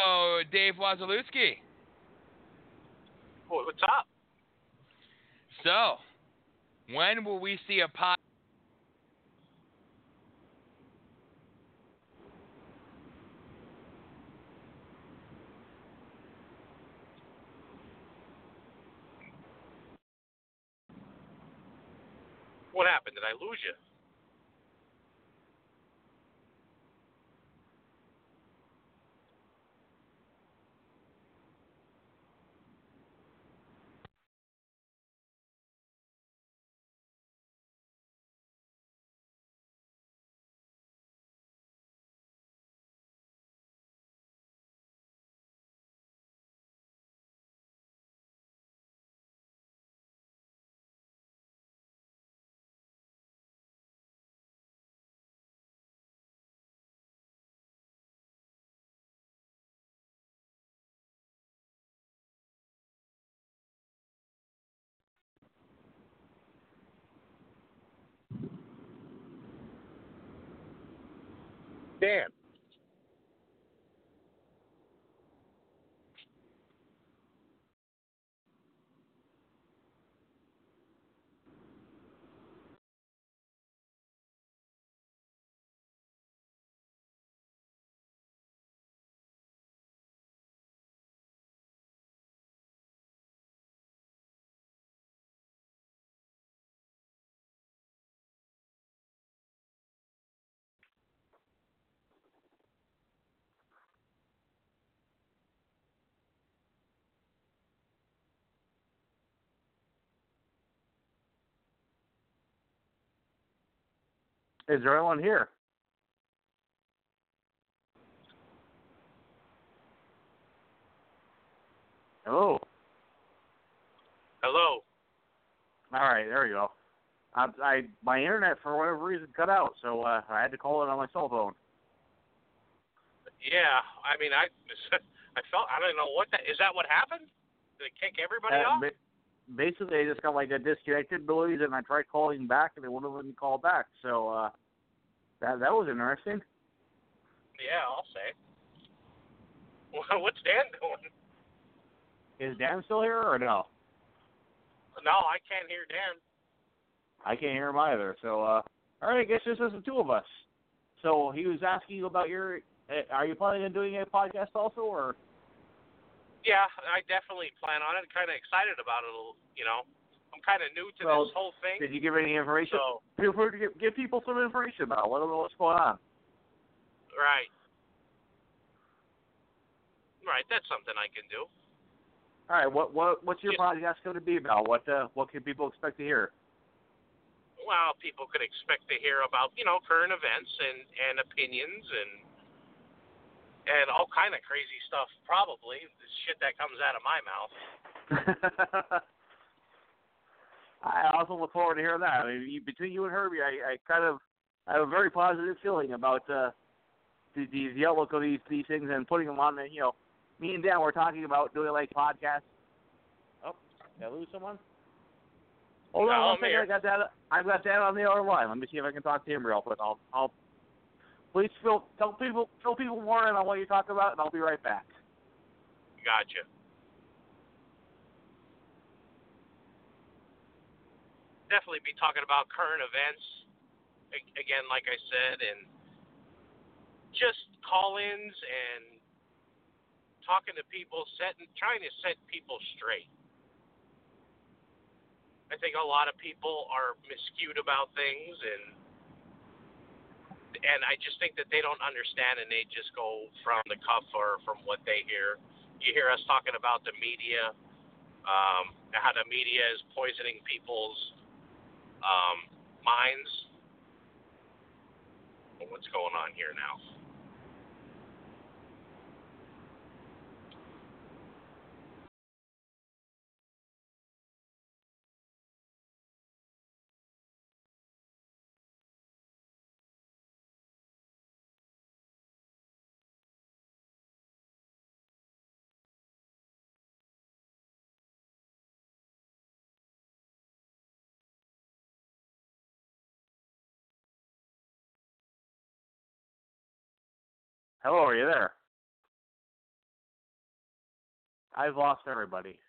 Dave Wazalewski. What's up? So, when will we see a pot? What happened? Did I lose you? Dan. Is there anyone here? Hello. Hello. All right, there you go. I, I my internet for whatever reason cut out, so uh, I had to call it on my cell phone. Yeah, I mean, I, [LAUGHS] I felt, I don't know what that is. That what happened? Did it kick everybody Uh, off? Ba- basically, I just got like a disconnected noise, and I tried calling back, and they wouldn't let me call back. So uh, that that was interesting. Yeah, I'll say. Well, [LAUGHS] What's Dan doing? Is Dan still here or no? No, I can't hear Dan. I can't hear him either. So, uh, all right, I guess this is the two of us. So he was asking about your. Uh, are you planning on doing a podcast also, or? Yeah, I definitely plan on it. Kind of excited about it. a little, You know, I'm kind of new to Well, this whole thing. Did you give any information? So, Feel free to give, give people some information about. it. Let them know what's going on. right. Right, that's something I can do. All right, what what what's your Yeah. podcast going to be about? What uh, what can people expect to hear? Well, people could expect to hear about, you know, current events and and opinions and and all kind of crazy stuff. Probably the shit that comes out of my mouth. [LAUGHS] I also look forward to hearing that. I mean, you, between you and Herbie, I, I kind of I have a very positive feeling about uh, the, the the outlook of these these things and putting them on. The, you know, me and Dan were talking about doing like podcasts. Oh, did I lose someone? Hold No, on one I'm I got that. I've got that on the other line. Let me see if I can talk to him real quick. I'll I'll Please fill, tell people fill people more on what you talk about, and I'll be right back. Gotcha. Definitely be talking about current events. Again, like I said, and just call-ins and talking to people, setting, trying to set people straight. I think a lot of people are miscued about things, and and I just think that they don't understand, and they just go from the cuff or from what they hear. You hear us talking about the media, um, how the media is poisoning people's um, minds. What's going on here now? Hello, are you there? I've lost everybody.